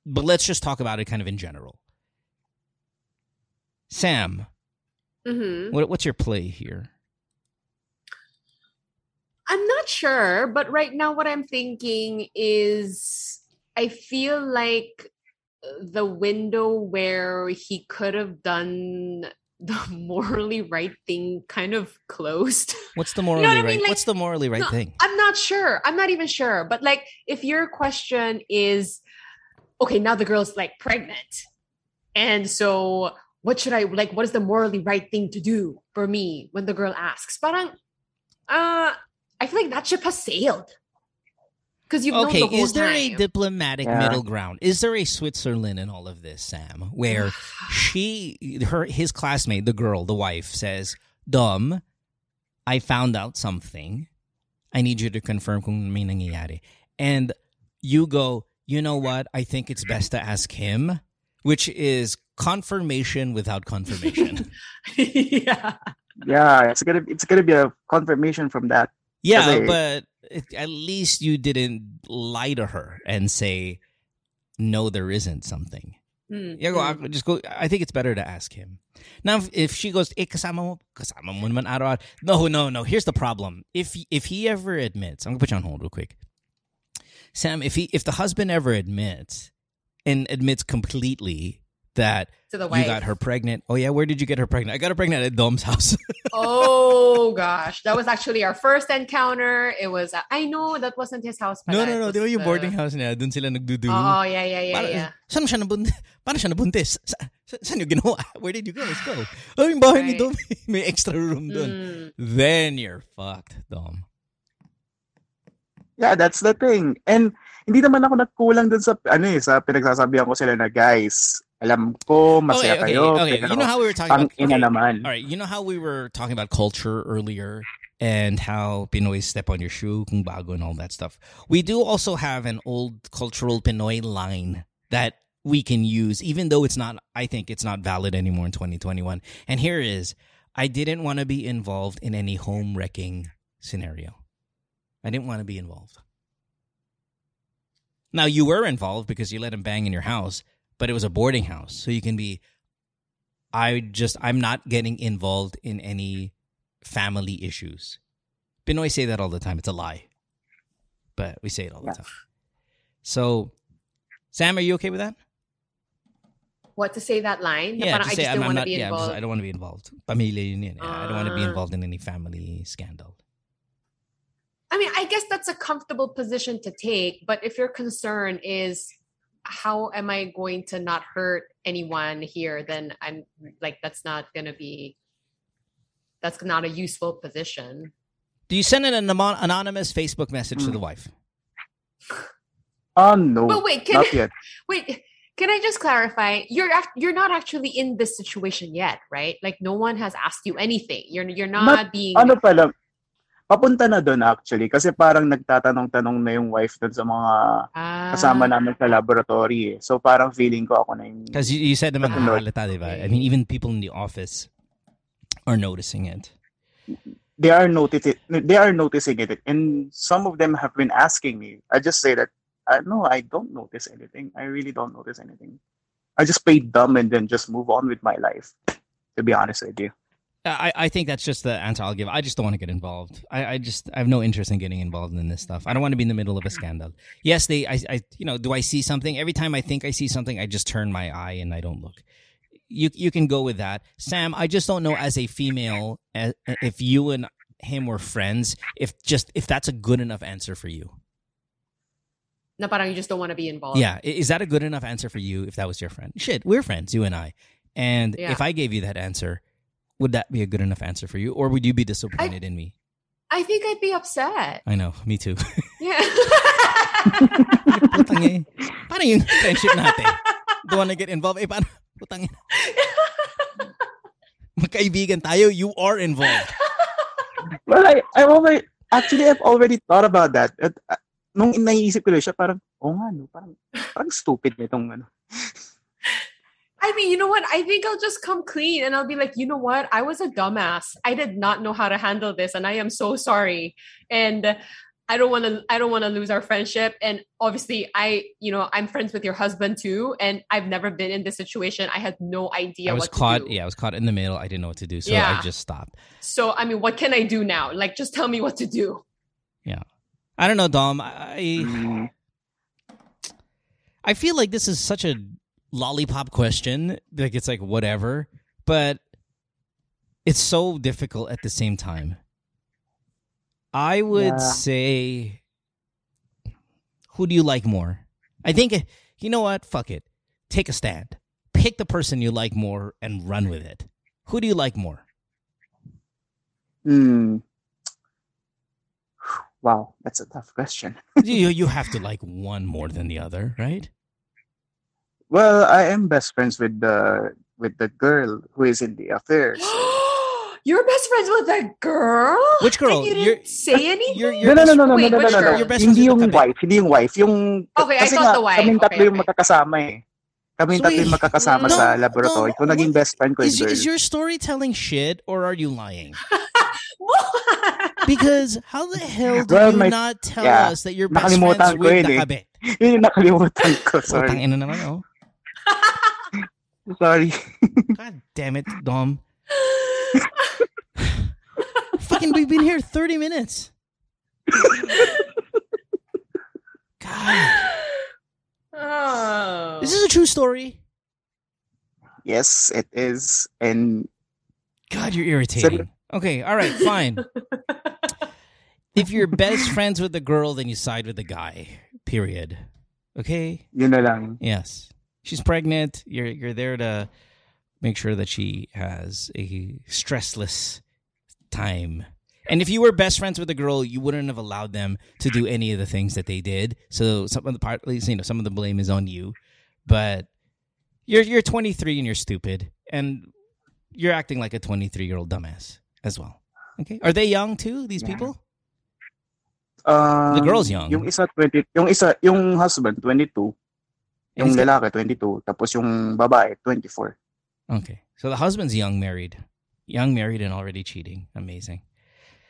but let's just talk about it kind of in general. Sam, Mhm. what, what's your play here? I'm not sure, but right now what I'm thinking is I feel like the window where he could have done the [LAUGHS] morally right thing kind of closed. [LAUGHS] What's the know morally what I right? mean? Like, what's the morally right no, thing? I'm not sure. I'm not even sure. But like if your question is okay, now the girl's like pregnant. And so what should I like what is the morally right thing to do for me when the girl asks? Parang uh I feel like that ship has sailed. Because you've known Okay, the whole is there a diplomatic Yeah. middle ground? Is there a Switzerland in all of this, Sam, where [SIGHS] she her his classmate, the girl, the wife, says, Dom, I found out something. I need you to confirm kung may nangyayari. And you go, you know what? I think it's best to ask him, which is confirmation without confirmation. [LAUGHS] yeah. Yeah, it's gonna it's gonna be a confirmation from that. yeah, Kasi- but it, at least you didn't lie to her and say no, there isn't something. Mm, Yeah, go, mm. just go. I think it's better to ask him. Now, if, if she goes, eh, kasama mo, kasama mo naman araw No, no, no. Here's the problem. If if he ever admits, I'm gonna put you on hold real quick. Sam, if he if the husband ever admits and admits completely that to the wife. you got her pregnant. Oh yeah, where did you get her pregnant? I got her pregnant at Dom's house. [LAUGHS] oh gosh, that was actually our first encounter. It was. uh, I know that wasn't his house. no, pala. no, It no. was Di ba yung the- boarding house niya? Doon sila nagdudu. Oh yeah, yeah, yeah, Para- yeah. Saan siya nabuntis? Paano siya nabuntis? Sa, sa, saan yung ginawa? [LAUGHS] Where did you go? Let's go. Oh, yung bahay ni Right. Dom. [LAUGHS] May extra room doon. Mm. Then you're fucked, Dom. Yeah, that's the thing. And hindi naman ako nagkulang dun sa ano eh, sa pinagsasabihan ko sila na guys, alam ko masaya okay, kayo. okay, okay. pero You know how we were talking about okay. naman. All right, you know how we were talking about culture earlier and how Pinoy step on your shoe, kung bago and all that stuff. We do also have an old cultural Pinoy line that we can use, even though it's not, I think it's not valid anymore in 2021. And here is I didn't want to be involved in any home wrecking scenario. I didn't want to be involved. Now, you were involved because you let him bang in your house, but it was a boarding house. So you can be I just I'm not getting involved in any family issues. Pinoy say that all the time. It's a lie. But we say it all the time. So Sam, are you okay with that? What to say that line? Yeah, just I say just I'm, didn't want to be yeah, I'm just- involved. I don't want to be involved. Pamilya yun. Yeah, I don't want to be ah. involved in any family scandal. I mean, I guess that's a comfortable position to take, but if your concern is how am I going to not hurt anyone here, then I'm like that's not gonna be that's not a useful position. Do you send an anonymous Facebook message to Hmm. the wife? Oh no, But wait, can not yet. [LAUGHS] wait, can I just clarify? You're you're not actually in this situation yet, right? Like no one has asked you anything. You're you're not, being Ano pala, papunta na doon actually kasi parang nagtatanong-tanong na yung wife doon sa mga ah, kasama namin sa laboratory eh. So parang feeling ko ako na yung Because you, you said naman Ano? nakakalata, di ba? I mean, even people in the office are noticing it. they are noticing they are noticing it and some of them have been asking me. I just say that uh, no, I don't notice anything. I really don't notice anything. I just play dumb and then just move on with my life. To be honest with you. I, I think that's just the answer I'll give. I just don't want to get involved. I, I just I have no interest in getting involved in this stuff. I don't want to be in the middle of a scandal. Yes, they I, I you know, do I see something? Every time I think I see something, I just turn my eye and I don't look. You you can go with that. Sam, I just don't know as a female if you and him were friends, if just if that's a good enough answer for you. na parang you just don't want to be involved. Yeah, is that a good enough answer for you if that was your friend? Shit, we're friends, you and I. And Yeah. if I gave you that answer, would that be a good enough answer for you or would you be disappointed in me? I think I'd be upset. I know, me too. Yeah. Putang eh. Paano yung friendship natin? Don't wanna get involved. Eh, paano? Putang eh. Magkaibigan tayo, you are involved. Well, I, I already, actually, I've already thought about that. At, uh, nung naisip ko lang siya, parang, oh nga, no, parang, parang stupid nitong, ano. [LAUGHS] I mean, you know what? I think I'll just come clean and I'll be like, you know what? I was a dumbass. I did not know how to handle this and I am so sorry. And I don't want to I don't want to lose our friendship and obviously I, you know, I'm friends with your husband too and I've never been in this situation. I had no idea I was what caught, to do. yeah, I was caught in the middle. I didn't know what to do, so Yeah. I just stopped. So, I mean, what can I do now? Like just tell me what to do. Yeah. I don't know, Dom. I I mm-hmm. feel like this is such a lollipop question. Like it's like whatever, but it's so difficult at the same time. I would Yeah. say, who do you like more? I think you know what. Fuck it. Take a stand. Pick the person you like more and run with it. Who do you like more? Hmm. Wow, that's a tough question. you [LAUGHS] you have to like one more than the other, right? Well, I am best friends with the with the girl who is in the affair. [GASPS] You're best friends with that girl? Which girl? And you You're- didn't say [LAUGHS] anything? You're, No, you're no, no, no, no, Wait, no, no, which no, no, girl? no. Your best Hindi with yung the wife, hindi yung wife. Yung, Okay, I kasi thought nga, the wife. kaming tatlo Okay, yung okay. magkakasama eh. Kami So tatlo yung magkakasama no, sa laboratory. no, Kung naging best friend ko yung Is, girl. is your storytelling shit or are you lying? [LAUGHS] Because how the hell did Well, you my- not tell yeah, us that you're best friends with yun the eh. kabit? Yun [LAUGHS] yung nakalimutan ko. Sorry. Sorry. na naman, oh. Sorry. [LAUGHS] God damn it, Dom. Fucking, we've been here 30 minutes. God. oh. This is a true story. Yes, it is. And God, you're irritating. Okay, all right, fine. [LAUGHS] if you're best friends with the girl, then you side with the guy. Period. Okay? yun na lang. Yes. She's pregnant. You're you're there to make sure that she has a stressless time. And if you were best friends with the girl, you wouldn't have allowed them to do any of the things that they did. So some of the part, you know, some of the blame is on you. But you're you're 23 and you're stupid, and you're acting like a 23 year old dumbass as well. Okay, are they young too? These Yeah. people? Um, The girl's young. Yung isa 20, yung isa, yung husband 22, And yung got- lalaki 22, tapos yung babae 24. Okay, so the husband's young, married, young, married, and already cheating. Amazing.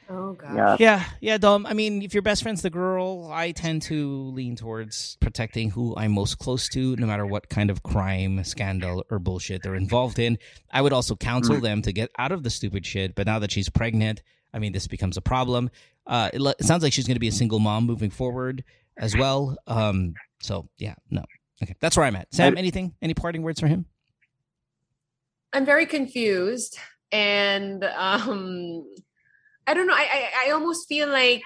oh god. Yeah. Yeah, yeah, Dom. I mean, if your best friend's the girl, I tend to lean towards protecting who I'm most close to, no matter what kind of crime, scandal, or bullshit they're involved in. I would also counsel them to get out of the stupid shit. But now that she's pregnant, I mean, this becomes a problem. Uh, it, le- it sounds like she's going to be a single mom moving forward as well. Um, so yeah, no. Okay, that's where I'm at. Sam, I- anything? Any parting words for him? I'm very confused and um I don't know. I I, I almost feel like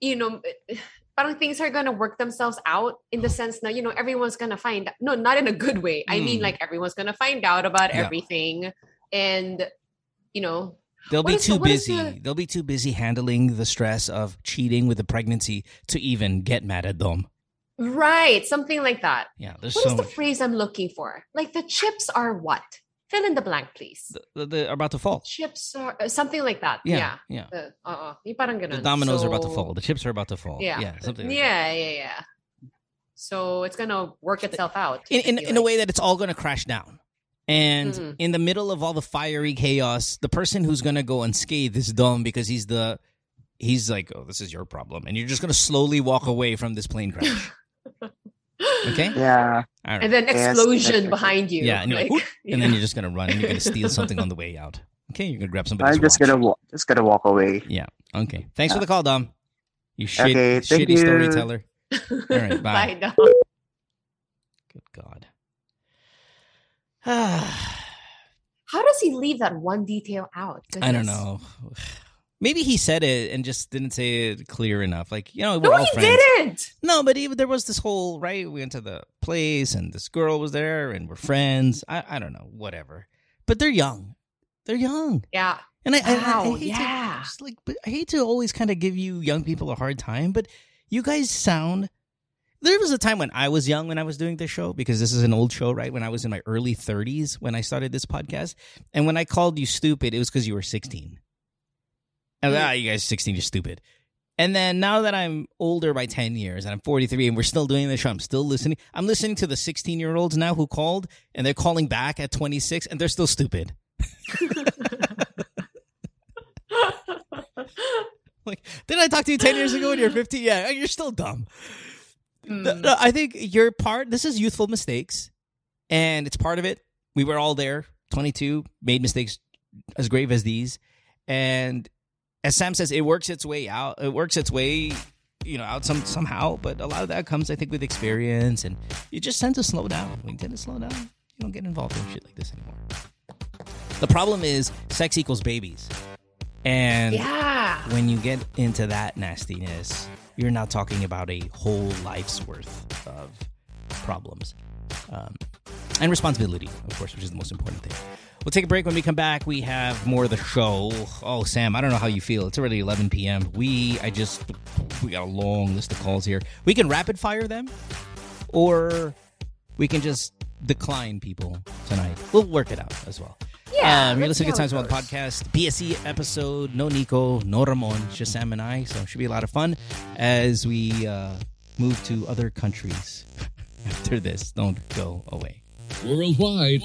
you know [SIGHS] parang things are gonna work themselves out in the sense that you know everyone's gonna find no not in a good way. I mean Mm. like everyone's gonna find out about Yeah. everything and you know They'll What be is the- too busy. the- They'll be too busy handling the stress of cheating with the pregnancy to even get mad at Dom. Right something like that. Yeah, there's What is so the much. phrase I'm looking for? Like the chips are what? Fill in the blank, please. The, the, they're about to fall. Chips are uh, something like that. Yeah, Yeah. yeah. The, uh, The dominoes are about to fall. The chips are about to fall. Yeah. yeah, something. Like yeah, yeah, yeah. So it's gonna work itself out. In in, in a like. way that it's all going to crash down. And Mhm. in the middle of all the fiery chaos, the person who's going to go unscathed is Dom because he's the he's like, oh, this is your problem, and you're just going to slowly walk away from this plane crash. [LAUGHS] [LAUGHS] Okay. Yeah. All right. And then explosion exactly. behind you. Yeah, and you're like, like, and then you're just gonna run and you're gonna [LAUGHS] steal something on the way out. Okay, you're gonna grab somebody's I'm just watch. gonna walk, just gonna walk away. Yeah. Okay. Thanks for the call, Dom. You shit, Okay, thank shitty you. storyteller. All right, [LAUGHS] bye. Bye, Dom. Good God. [SIGHS] How does he leave that one detail out? I don't know. Maybe he said it and just didn't say it clear enough. Like, you know, we're No, all he friends. didn't. No, but even there was this whole right. We went to the place, and this girl was there, and we're friends. I, I don't know, whatever. But they're young. They're young, Yeah. and I, I- I, Wow, hate yeah. to just like, but I hate to always kind of give you young people a hard time. But you guys sound. There was a time when I was young when I was doing this show because this is an old show, right? When I was in my early 30s when I started this podcast, and when I called you stupid, it was because you were 16. And Mm. ah, you guys 16, you're stupid. And then now that I'm older by 10 years and I'm 43 and we're still doing the show, I'm still listening. I'm listening to the 16 year olds now who called and they're calling back at 26 and they're still stupid. [LAUGHS] Like, did I talk to you 10 years ago when you're 15? Yeah, you're still dumb. No, Mm. no, I think your part, this is youthful mistakes and it's part of it. We were all there, 22, made mistakes as grave as these. And as Sam says, it works its way out. It works its way, you know, out some somehow. But a lot of that comes, I think, with experience, and you just tend to slow down. When you tend to slow down, you don't get involved in shit like this anymore. The problem is, sex equals babies, and yeah. when you get into that nastiness, you're not talking about a whole life's worth of problems um, and responsibility, of course, which is the most important thing. We'll take a break. When we come back, we have more of the show. Oh, Sam, I don't know how you feel. It's already 11 p.m. We, I just, we got a long list of calls here. We can rapid fire them, or we can just decline people tonight. We'll work it out as well. Yeah. Um, you're listening to see Times how One it goes. podcast, BSE episode. No Nico, no Ramon, it's just Sam and I. So it should be a lot of fun as we uh, move to other countries [LAUGHS] after this. Don't go away. Worldwide,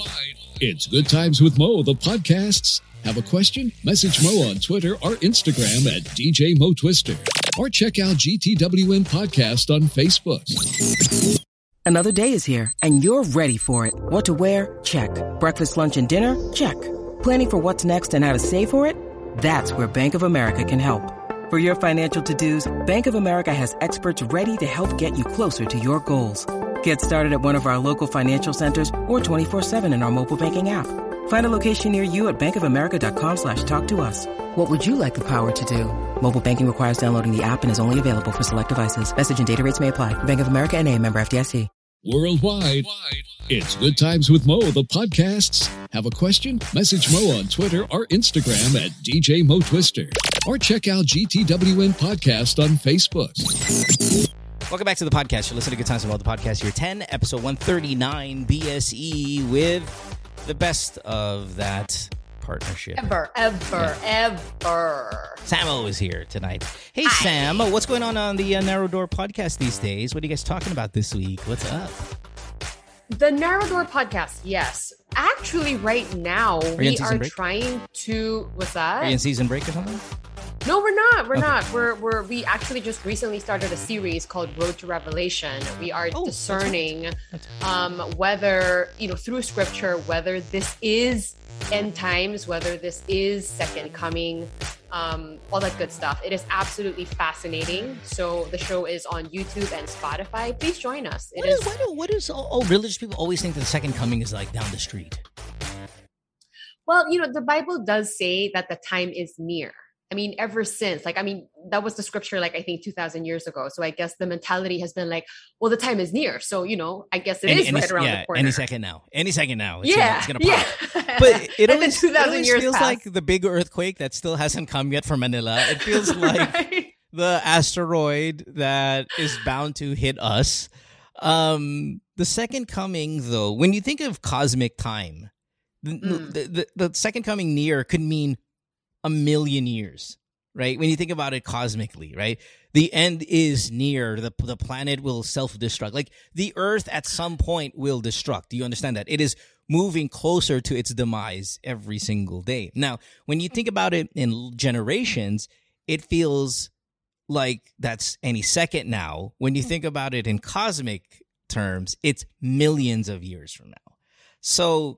it's Good Times with Mo, the podcasts. Have a question? Message Mo on Twitter or Instagram at DJ Mo Twister. Or check out GTWM Podcast on Facebook. Another day is here, and you're ready for it. What to wear? Check. Breakfast, lunch, and dinner? Check. Planning for what's next and how to save for it? That's where Bank of America can help. For your financial to-dos, Bank of America has experts ready to help get you closer to your goals. Get started at one of our local financial centers or 24-7 in our mobile banking app. Find a location near you at bankofamerica.com slash talk to us. What would you like the power to do? Mobile banking requires downloading the app and is only available for select devices. Message and data rates may apply. Bank of America and a member FDIC. Worldwide, it's Good Times with Mo, the podcasts. Have a question? Message Mo on Twitter or Instagram at DJ Mo Twister. Or check out GTWM Podcast on Facebook. Welcome back to the podcast. You're listening to Good Times about the podcast. Year 10, episode 139, BSE with the best of that partnership. Ever, ever, ever. Samo is here tonight. Hey, Hi. Sam, what's going on on the uh, Narrow Door podcast these days? What are you guys talking about this week? What's up? The Narrow Door podcast, yes. Actually, right now, in we are break? trying to. What's that? Are you in season break or something? No, we're not. We're Okay. not. We're we're we actually just recently started a series called Road to Revelation. We are Oh, that's discerning um, whether you know through Scripture whether this is end times, whether this is second coming, um, all that good stuff. It is absolutely fascinating. So the show is on YouTube and Spotify. Please join us. It what is, is what, what is all, all religious people always think that the second coming is like down the street? Well, you know, the Bible does say that the time is near. I mean, ever since, like, I mean, that was the scripture, like, I think 2000 years ago. So I guess the mentality has been like, well, the time is near. So, you know, I guess it is Any- any- right around yeah, the corner. any second now. Any second now. It's yeah. Gonna, it's gonna pop. yeah. But it [LAUGHS] always, it always feels passed. like the big earthquake that still hasn't come yet for Manila. It feels [LAUGHS] like Right? the asteroid that is bound to hit us. Um, the second coming, though, when you think of cosmic time, the, Mm. the, the, the second coming near could mean a million years, right? When you think about it cosmically, right? The end is near. The, the planet will self destruct. Like the Earth at some point will destruct. Do you understand that? It is moving closer to its demise every single day. Now, when you think about it in generations, it feels like that's any second now. When you think about it in cosmic terms, it's millions of years from now. So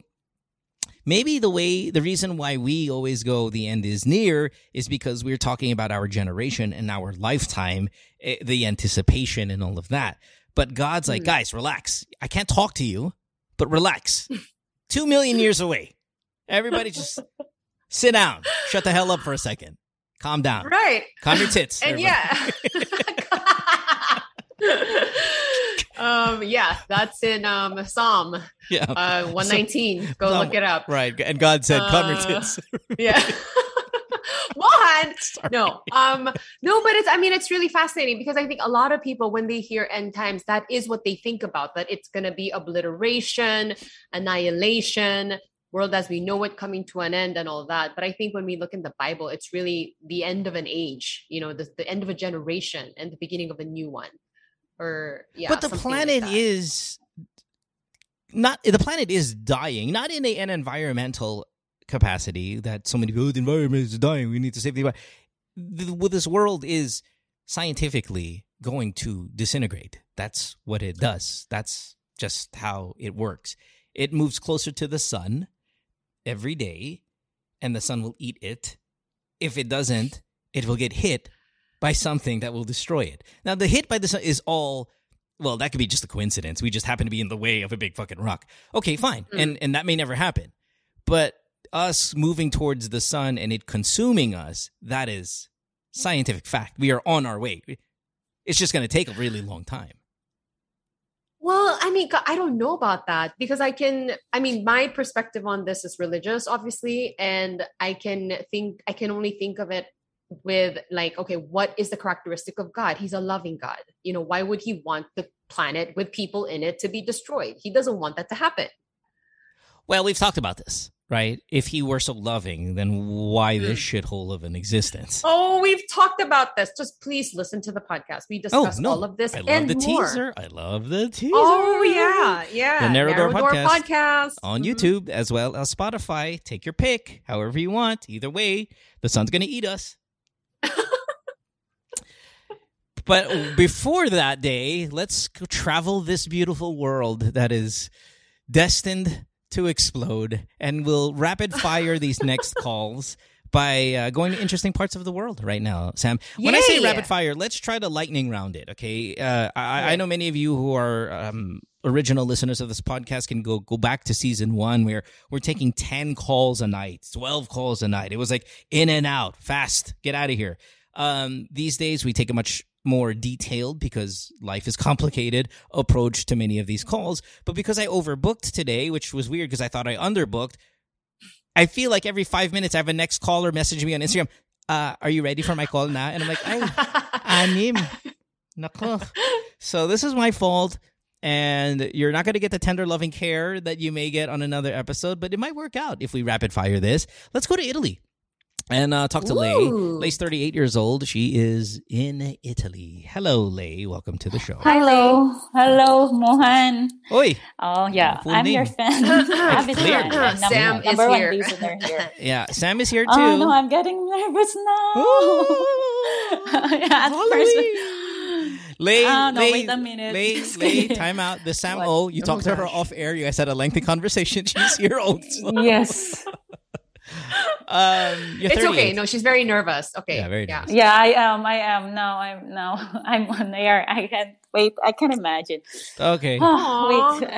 maybe the way the reason why we always go the end is near is because we're talking about our generation and our lifetime, eh, the anticipation and all of that. But God's like, Hmm. guys, relax. I can't talk to you, but relax. Two million years away. Everybody just [LAUGHS] sit down. Shut the hell up for a second. Calm down. right. Calm your tits. And everybody. yeah. [LAUGHS] [LAUGHS] um, yeah, that's in um, Psalm yeah. uh, 119. Go Psalm- look it up. Right. And God said, your Uh. [LAUGHS] Yeah. [LAUGHS] What? Sorry. No, um, no, but it's, I mean, it's really fascinating because I think a lot of people, when they hear end times, that is what they think about, that it's going to be obliteration, annihilation, world as we know it coming to an end and all that. But I think when we look in the Bible, it's really the end of an age, you know, the, the end of a generation and the beginning of a new one. Or, yeah. but the like planet that. is not the planet is dying, not in a, an environmental capacity that so many go, "Oh, the environment is dying. We need to save the environment. The, well, this world is scientifically going to disintegrate. That's what it does. That's just how it works. It moves closer to the sun every day, and the sun will eat it. If it doesn't, it will get hit by something that will destroy it. Now, the hit by the sun is all well, that could be just a coincidence. We just happen to be in the way of a big fucking rock. Okay, fine. Mm. And and that may never happen. But us moving towards the sun and it consuming us, that is scientific fact. We are on our way. It's just going to take a really long time. Well, I mean, I don't know about that because I can, I mean, my perspective on this is religious, obviously, and I can think, I can only think of it with like, okay, what is the characteristic of God? He's a loving God. You know, why would he want the planet with people in it to be destroyed? He doesn't want that to happen. Well, we've talked about this, right? If he were so loving, then why this Mm. shithole of an existence? Oh, we've talked about this. Just please listen to the podcast. We discuss no. all of this I love and the more. teaser. I love the teaser. Oh yeah, yeah. The Narrow Door Podcast podcast on Mhm. YouTube as well as Spotify. Take your pick, however you want. Either way, the sun's gonna eat us. But before that day, let's travel this beautiful world that is destined to explode, and we'll rapid fire these [LAUGHS] next calls by uh, going to interesting parts of the world right now, Sam. When I say rapid fire, let's try to lightning round it. Okay, uh, I, I know many of you who are um, original listeners of this podcast can go go back to season one where we're taking ten calls a night, twelve calls a night. It was like in and out, fast, get out of here. Um, these days we take a much more detailed because life is complicated approach to many of these calls. But because I overbooked today, which was weird because I thought I underbooked, I feel like every five minutes I have a next caller message me on Instagram. Uh, are you ready for my call now? And I'm like, ay, anim. [LAUGHS] Nako. So this is my fault. And you're not going to get the tender loving care that you may get on another episode, but it might work out if we rapid fire this. Let's go to Italy and uh, talk to Lay. Ooh. Lay's 38 years old. She is in Italy. Hello, Lay. Welcome to the show. Hello, hello, Mohan. Oi. Oh yeah, Full I'm your name. fan. [LAUGHS] [LAUGHS] Avid Clear. fan. and number, Sam is number one here. listener here. [LAUGHS] Yeah, Sam is here too. Oh no, I'm getting nervous now. yeah, at Halloween. Lay, Ah, no, Lay, wait a minute. Lay, Lay, time out. The Sam What? O, you Oh, talked to her off air. You guys had a lengthy conversation. She's here old. yes. Um, you're It's okay. No, she's very nervous. Okay. Yeah, very nervous. Yeah, I am. I am No, I'm no. [LAUGHS] I'm on air. I can't wait. I can't imagine. Okay. Oh, [SIGHS] wait.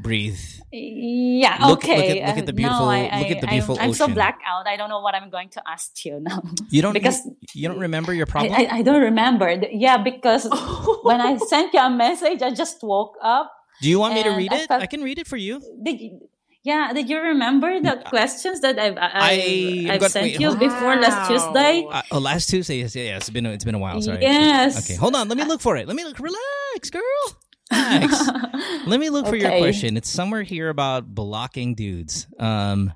Breathe. Yeah. Look- look okay. at- look at the Uh, beautiful- No, I, look at the beautiful I'm, I'm so ocean. blacked out. I don't know what I'm going to ask you now. [LAUGHS] You don't Because- you, you don't remember your problem? I, I don't remember. Yeah, because [LAUGHS] when I sent you a message, I just woke up. Do you want me to read I it? felt- I can read it for you. Did you, yeah, did you remember the questions that I've, I, I- I've sent wait, you hold before last Tuesday? Uh, oh, last Tuesday. Yes, yeah, yeah. It's been a, it's been a while. Sorry. Yes. Okay, hold on. Let me look for it. Let me look. Relax, girl. Relax. [LAUGHS] Let me look for your question. It's somewhere here about blocking dudes. Um.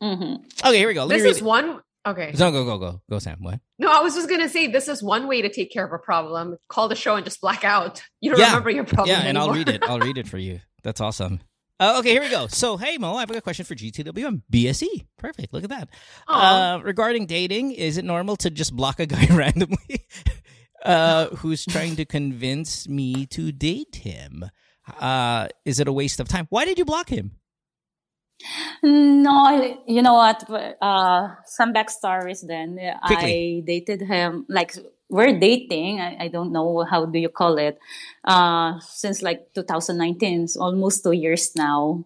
hmm Okay, here we go. Let This me read is it. one. Okay. No, go, go, go, go, Sam. What? No, I was just gonna say this is one way to take care of a problem. Call the show and just black out. You don't Yeah. remember your problem. yeah, and I'll read it. I'll read [LAUGHS] it for you. That's awesome. Uh, okay, here we go. So, hey Mo, I've got a question for GTWM BSE. Perfect. Look at that. Uh, regarding dating, is it normal to just block a guy [LAUGHS] randomly uh, [LAUGHS] who's trying to convince me to date him? Uh, is it a waste of time? Why did you block him? No, you know what? Uh, some backstories then. Quickly. I dated him, like, we're dating. I, I don't know how do you call it. Uh, since like 2019, it's almost two years now.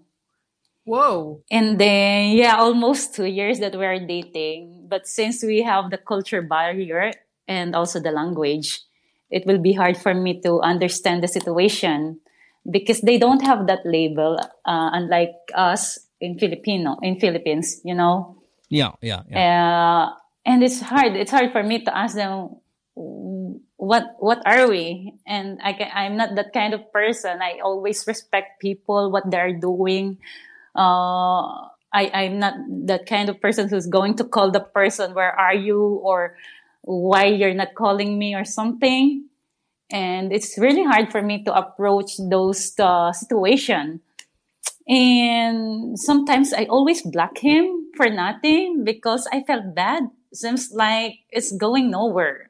Whoa. And then, yeah, almost two years that we're dating. But since we have the culture barrier and also the language, it will be hard for me to understand the situation because they don't have that label, uh, unlike us in Filipino, in Philippines, you know. Yeah, yeah, yeah. Uh, and it's hard. It's hard for me to ask them, what what are we? And I can, I'm not that kind of person. I always respect people, what they're doing. Uh, I, I'm not that kind of person who's going to call the person, where are you? Or why you're not calling me or something. And it's really hard for me to approach those uh, situation. And sometimes I always block him for nothing because I felt bad. Seems like it's going nowhere.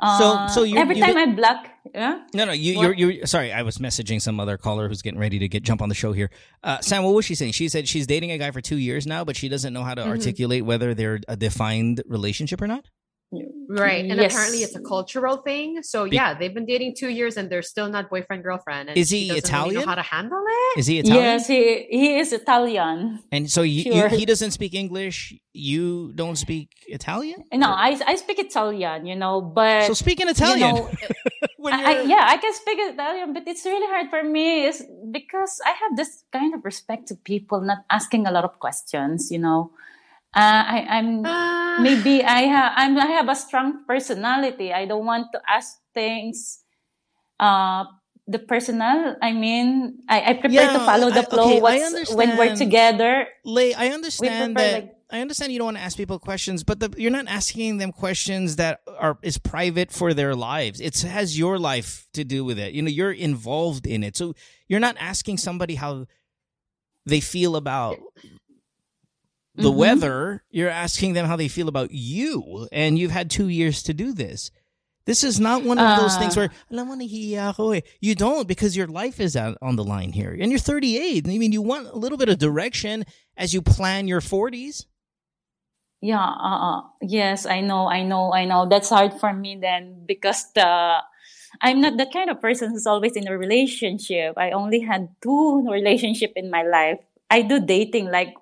Uh, so every time I block, yeah. No, no, you, What? you're, you're sorry. I was messaging some other caller who's getting ready to get jump on the show here. Uh, Sam, what was she saying? She said she's dating a guy for two years now, but she doesn't know how to Mhm. articulate whether they're a defined relationship or not. Right. And Yes. apparently it's a cultural thing. So Be- yeah, they've been dating two years and they're still not boyfriend girlfriend. And Is she he doesn't really Italian? know how to handle it? Is he Italian? Yes, he he is Italian. And so you, you, he doesn't speak English. You don't speak Italian. No, I I speak Italian, you know, but So speaking Italian. You know, [LAUGHS] When I, I, yeah, I can speak Italian, but it's really hard for me is because I have this kind of respect to people, not asking a lot of questions. You know, uh, I, I'm Uh, maybe I have I'm, I have a strong personality. I don't want to ask things uh, the personal. I mean, I, I prefer Yeah, to follow the flow. okay, I what's, when we're together, Lay, I understand prefer, that. like- I understand you don't want to ask people questions, but the, you're not asking them questions that are is private for their lives. It has your life to do with it. You know, you're involved in it, so you're not asking somebody how they feel about the Mhm. weather. You're asking them how they feel about you, and you've had two years to do this. This is not one of those things Uh. where "Alam mo, nahihiya ako eh." you don't because your life is out on the line here, and you're 38. I mean, you want a little bit of direction as you plan your 40s. Yeah, uh, uh, yes, I know, I know, I know. That's hard for me then because the I'm not the kind of person who's always in a relationship. I only had two relationship in my life. I do dating like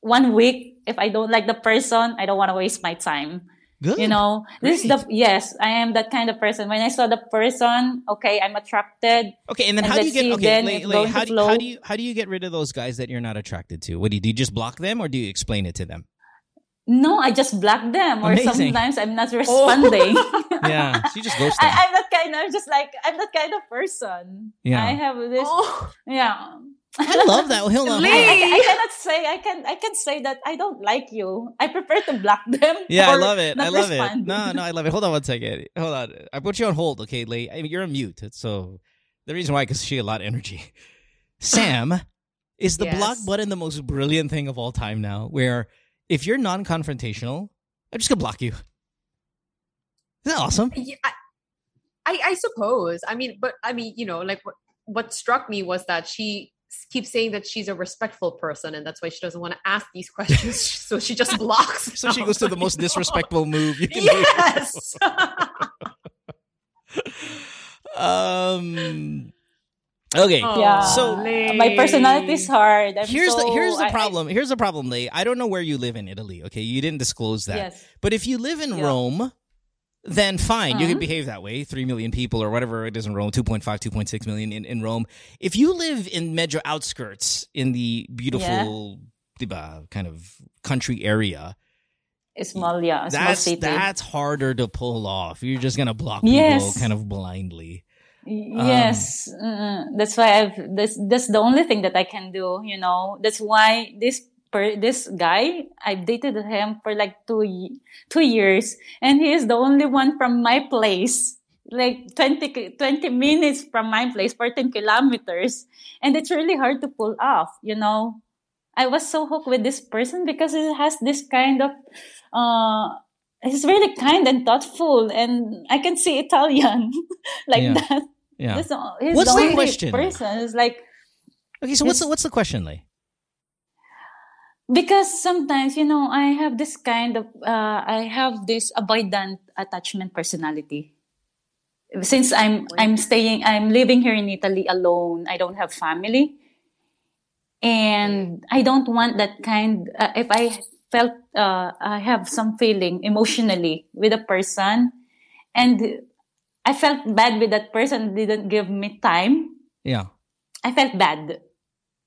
one week. If I don't like the person, I don't want to waste my time. Good. You know, this is the yes, I am that kind of person. When I saw the person, okay, I'm attracted. Okay, and then And how do you get okay? then Lay, Lay, how, do you, how do you how do you get rid of those guys that you're not attracted to? What do you do? You just block them, or do you explain it to them? No, I just block them, or Amazing. sometimes I'm not oh. [LAUGHS] responding. Yeah, so you just ghost them. I, I'm that kind of just like I'm that kind of person. Yeah. I have this. Oh, Yeah. I love that. He'll know. [LAUGHS] Lee. I, I, I cannot say I can I can say that I don't like you. I prefer to block them. [LAUGHS] Yeah, I love it. I love respond. it. No, no, I love it. Hold on one second. Hold on. I put you on hold, okay, Lee? I mean, you're on mute. So the reason why, because she had a lot of energy. [LAUGHS] Sam, is the Yes. block button the most brilliant thing of all time now? Where if you're non-confrontational, I'm just gonna block you. Isn't that awesome? Yeah, I, I, I suppose. I mean, but I mean, you know, like what what struck me was that she s- keeps saying that she's a respectful person, and that's why she doesn't want to ask these [LAUGHS] questions. [LAUGHS] so she just blocks. So she goes to the most disrespectful [LAUGHS] move you can Yes. do. Um. Okay. Oh, Yeah. So- my personality is hard. I'm here's the here's the I- I- problem. here's the problem, Lee. I don't know where you live in Italy. Okay, you didn't disclose that. Yes. But if you live in Yeah. Rome, then fine, you can Uh-huh. behave that way. Three million people or whatever it is in Rome, 2.5, 2.6 million in, in Rome. If you live in Medjo outskirts in the beautiful diba, kind of country area, small, yeah, small that's city. that's harder to pull off. You're just gonna block people Yes. kind of blindly. Um, yes, uh, that's why I've that's that's the only thing that I can do. You know, that's why this per this guy I've dated him for like two two years, and he is the only one from my place, like 20, 20 minutes from my place, fourteen kilometers, and it's really hard to pull off. You know, I was so hooked with this person because he has this kind of. uh He's really kind and thoughtful, and I can see Italian [LAUGHS] like Yeah. that. Yeah. That's he's What's the the question? person. It's like Okay, so what's the, what's the question, Lee? Because sometimes you know I have this kind of uh, I have this avoidant attachment personality. Since I'm I'm staying I'm living here in Italy alone. I don't have family, and I don't want that kind. Uh, if I felt uh, I have some feeling emotionally with a person, and I felt bad with that person didn't give me time. Yeah. I felt bad,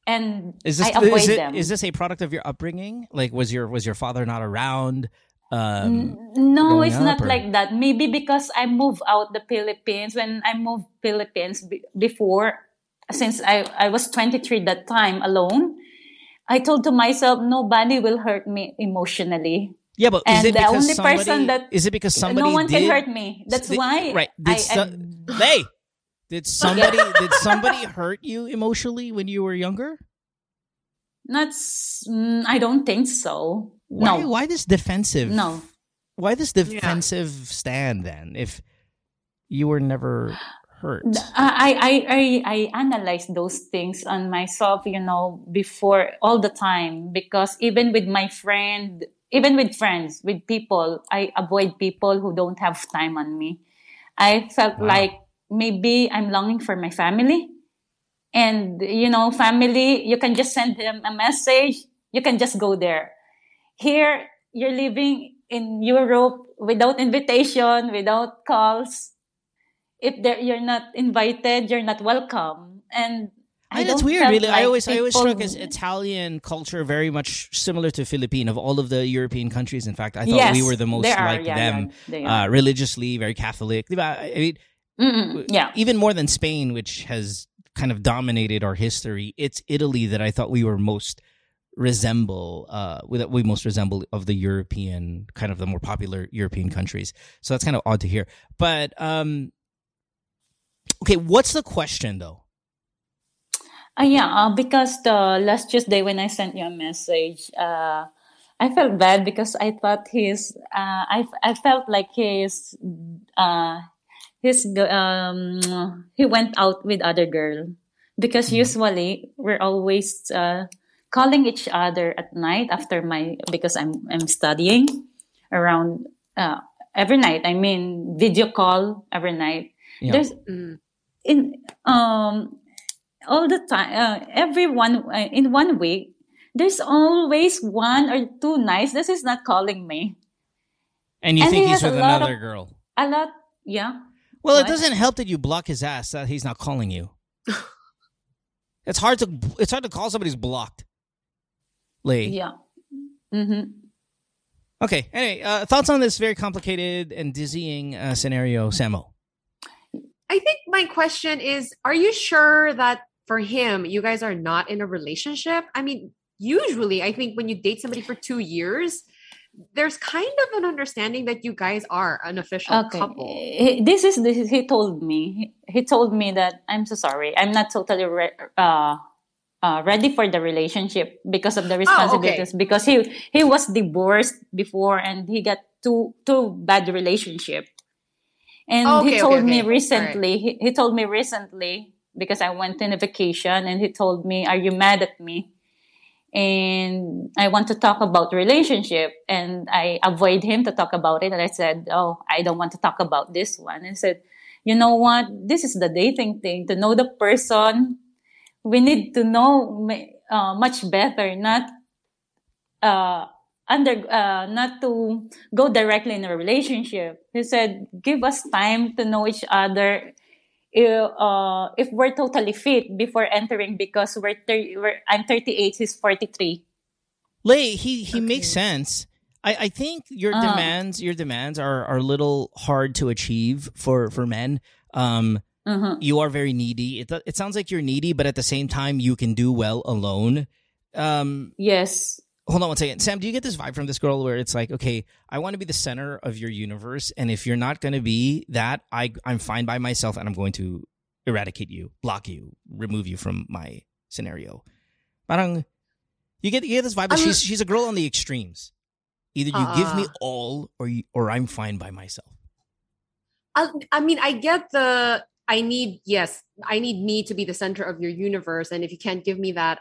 and Is this I avoid is, it, them. is this a product of your upbringing? Like was your was your father not around? Um, no, it's not or- like that. Maybe because I moved out the Philippines when I moved Philippines be- before, since I I was 23 that time alone. I told to myself nobody will hurt me emotionally. yeah, but is And it the because only somebody, person that- is it because somebody no one did, can hurt me. That's did- why right? I, so, I- Lay, did somebody did somebody hurt you emotionally when you were younger? not. s- mm, I don't think so. Why, no, why this defensive? no. Why this defensive stand then? If you were never hurt, I, I, I, I analyze those things on myself, you know, before all the time because even with my friend, even with friends, with people, I avoid people who don't have time on me. I felt Wow. like maybe I'm longing for my family. And, you know, family, you can just send them a message. You can just go there. Here, you're living in Europe without invitation, without calls if you're not invited, you're not welcome. And I I, that's weird. Really, I like always I always struck people- as Italian culture very much similar to Philippine of all of the European countries. In fact, I thought yes, we were the most are, like yeah, them. yeah, uh, religiously, very Catholic. I mean, Mm-mm, yeah. even more than Spain, which has kind of dominated our history, it's Italy that I thought we were most resemble, uh, that we most resemble of the European kind of the more popular European countries. So that's kind of odd to hear. But um, okay, what's the question though? Uh, yeah, uh, because the last Tuesday when I sent you a message, uh, I felt bad because I thought he's, uh, I, I felt like he's, uh, he's, um, he went out with other girl because Mhm. usually we're always, uh, calling each other at night after my, because I'm, I'm studying around, uh, every night. I mean, video call every night. Yeah. There's, Mm. in um all the time uh, everyone uh, in one week there's always one or two nights this is not calling me And you And think he he's has a with lot another of- girl? a lot yeah Well, it doesn't help that you block his ass that he's not calling you. [LAUGHS] it's hard to it's hard to call somebody who's blocked. Lee. yeah Mm-hmm. Okay. Anyway, uh, thoughts on this very complicated and dizzying uh, scenario, Samo? I think my question is Are you sure that for him, you guys are not in a relationship? I mean, usually, I think when you date somebody for two years, there's kind of an understanding that you guys are an official okay. couple. This is this is, he told me. He, told me that i'm so sorry. I'm not totally re- uh, uh, ready for the relationship because of the responsibilities because he he was divorced before and he got two two bad relationship. And Okay, he okay, told me okay. recently he, he told me recently because i went in a vacation and he told me are you mad at me and I want to talk about relationship and I avoid him to talk about it and I said, "Oh, I don't want to talk about this one." And said, "You know what? This is the dating thing to know the person. We need to know uh, much better, not uh under uh not to go directly in a relationship." He said, "Give us time to know each other." If, uh, if we're totally fit before entering because we're, thir- we're I'm 38 he's 43 Lay, he he makes sense. I, I think your Uh. demands your demands are, are a little hard to achieve for, for men. Um, Mhm. you are very needy. It it sounds like you're needy, but at the same time, you can do well alone. Um, Yes. Hold on one second, Sam. Do you get this vibe from this girl where it's like, okay, I want to be the center of your universe, and if you're not going to be that, I I'm fine by myself, and I'm going to eradicate you, block you, remove you from my scenario. Parang you get you get this vibe that she's she's a girl on the extremes. Either you give me Uh-uh. all, or you, or I'm fine by myself. I, I mean, I get the I need yes, I need me to be the center of your universe, and if you can't give me that,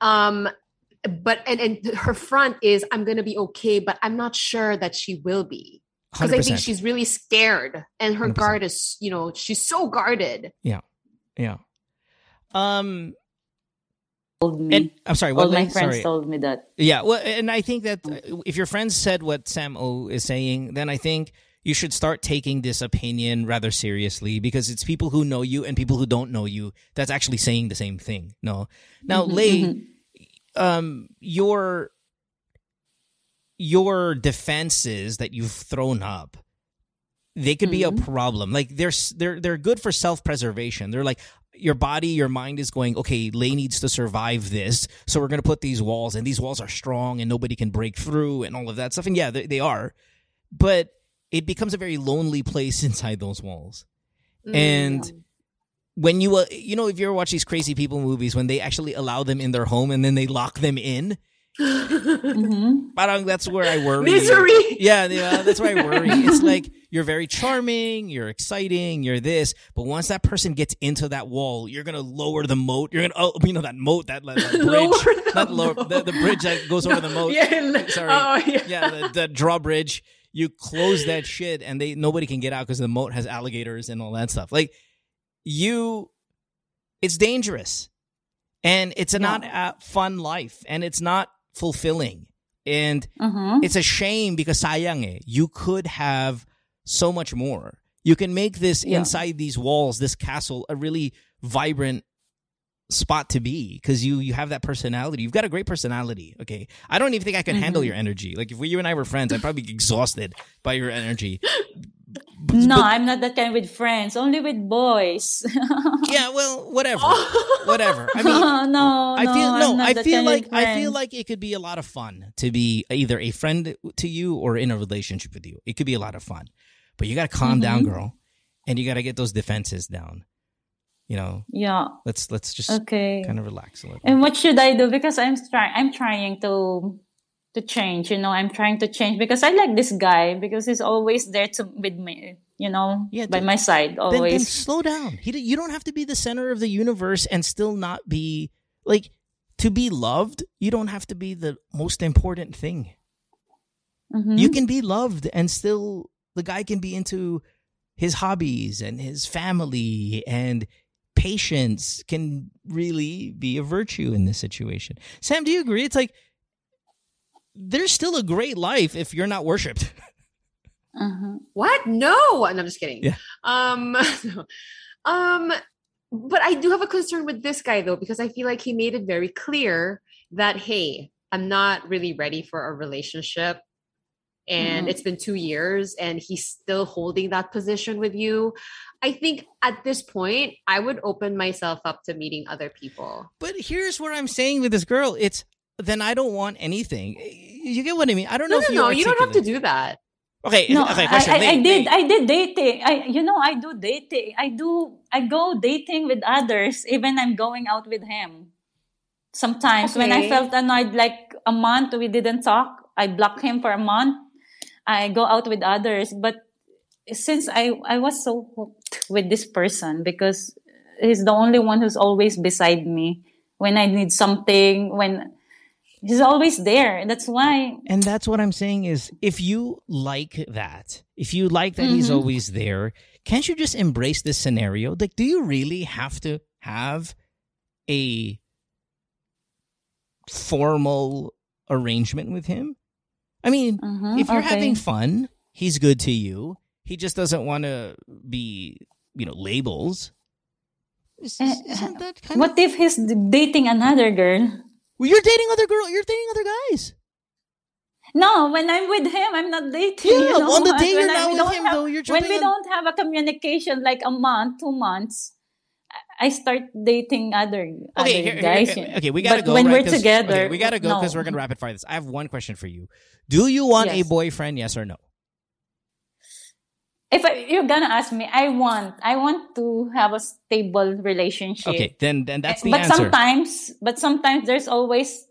um, but and and her front is I'm gonna be okay, but I'm not sure that she will be because I think she's really scared, and her 100%. guard is you know she's so guarded. yeah. Yeah um, Told me. and I'm sorry. What All my friends Sorry. told me that. Yeah, well, and I think that uh, if your friends said what Sam O is saying, then I think you should start taking this opinion rather seriously because it's people who know you and people who don't know you that's actually saying the same thing. No, now Mhm, Lay, mhm. Um, your your defenses that you've thrown up, they could be a Mhm. problem. Like they're they're they're good for self preservation. They're like your body, your mind is going, okay, Lay needs to survive this, so we're gonna put these walls, and these walls are strong, and nobody can break through, and all of that stuff. And yeah, they, they are, but it becomes a very lonely place [LAUGHS] inside those walls. And Mm. When you uh, you know if you ever watch these crazy people movies when they actually allow them in their home and then they lock them in Mhm. parang that's where I worry misery. yeah yeah that's where I worry it's like you're very charming you're exciting you're this but once that person gets into that wall you're gonna lower the moat you're gonna oh you know that moat that, that [LAUGHS] bridge Lower the not lower the, the bridge that goes over the [LAUGHS] moat Yeah, Sorry. Oh, yeah. yeah the, the drawbridge you close that shit and they nobody can get out because the moat has alligators and all that stuff like you it's dangerous. And it's a not a fun life and it's not fulfilling. And Mhm. it's a shame because sayang eh, you could have so much more. You can make this Yeah. inside these walls this castle a really vibrant spot to be because you you have that personality. You've got a great personality okay? I don't even think i could handle Mhm. your energy. Like if we, you and i were friends i'd probably be exhausted by your energy [LAUGHS] No, but- I'm not that kind with friends. Only with boys. [LAUGHS] yeah, well, whatever, whatever. I mean, [LAUGHS] no, I feel I'm no. I feel like I feel like it could be a lot of fun to be either a friend to you or in a relationship with you. It could be a lot of fun, but you got to calm down, Mhm. girl, and you got to get those defenses down. You know, yeah. let's let's just Okay. kind of relax a little. And what should I do? Because I'm trying. I'm trying to to change. You know, I'm trying to change because I like this guy because he's always there to with me. You know, Yeah, by then- my side then, then always. slow down. He, you don't have to be the center of the universe and still not be like to be loved. You don't have to be the most important thing. Mhm. You can be loved and still the guy can be into his hobbies and his family and patience can really be a virtue in this situation. Sam, do you agree? It's like there's still a great life if you're not worshipped. [LAUGHS] Mhm. What? No. no, I'm just kidding. Yeah. Um, [LAUGHS] um, but I do have a concern with this guy though, because I feel like he made it very clear that hey, I'm not really ready for a relationship. And Mhm. it's been two years and he's still holding that position with you. I think at this point, I would open myself up to meeting other people. But here's what I'm saying with this girl. It's then I don't want anything. You get what I mean? I don't know No, if no, you no, you don't have to do that. Okay, No, okay, I, question. I, I Lady, did. lady. I did dating. I, you know, I do dating. I do. I go dating with others. Even I'm going out with him. Sometimes when I felt annoyed, like a month we didn't talk, I block him for a month. I go out with others, but since I I was so hooked with this person because he's the only one who's always beside me when I need something. When he's always there. and That's why. And that's what I'm saying is if you like that, if you like that he's Mhm. always there, can't you just embrace this scenario? Like, do you really have to have a formal arrangement with him? I mean, Mhm, if you're okay. having fun, he's good to you. He just doesn't want to be, you know, labels. Is- Isn't that kind What of? if he's dating another girl? Well, you're dating other girl. You're dating other guys. No, when I'm with him, I'm not dating. Yeah, you know? on the day [LAUGHS] When you're I- not we with don't him, have- though, you're when we on- don't have a communication like a month, two months, I I start dating other, Okay, other here- here- guys. here- okay, we gotta But go. when right, we're together, okay, we gotta go because no. we're gonna rapid fire this. I have one question for you. Do you want a boyfriend? Yes or no? If I, you're gonna ask me, I want, I want to have a stable relationship. Okay, then then that's the but answer. sometimes, but sometimes there's always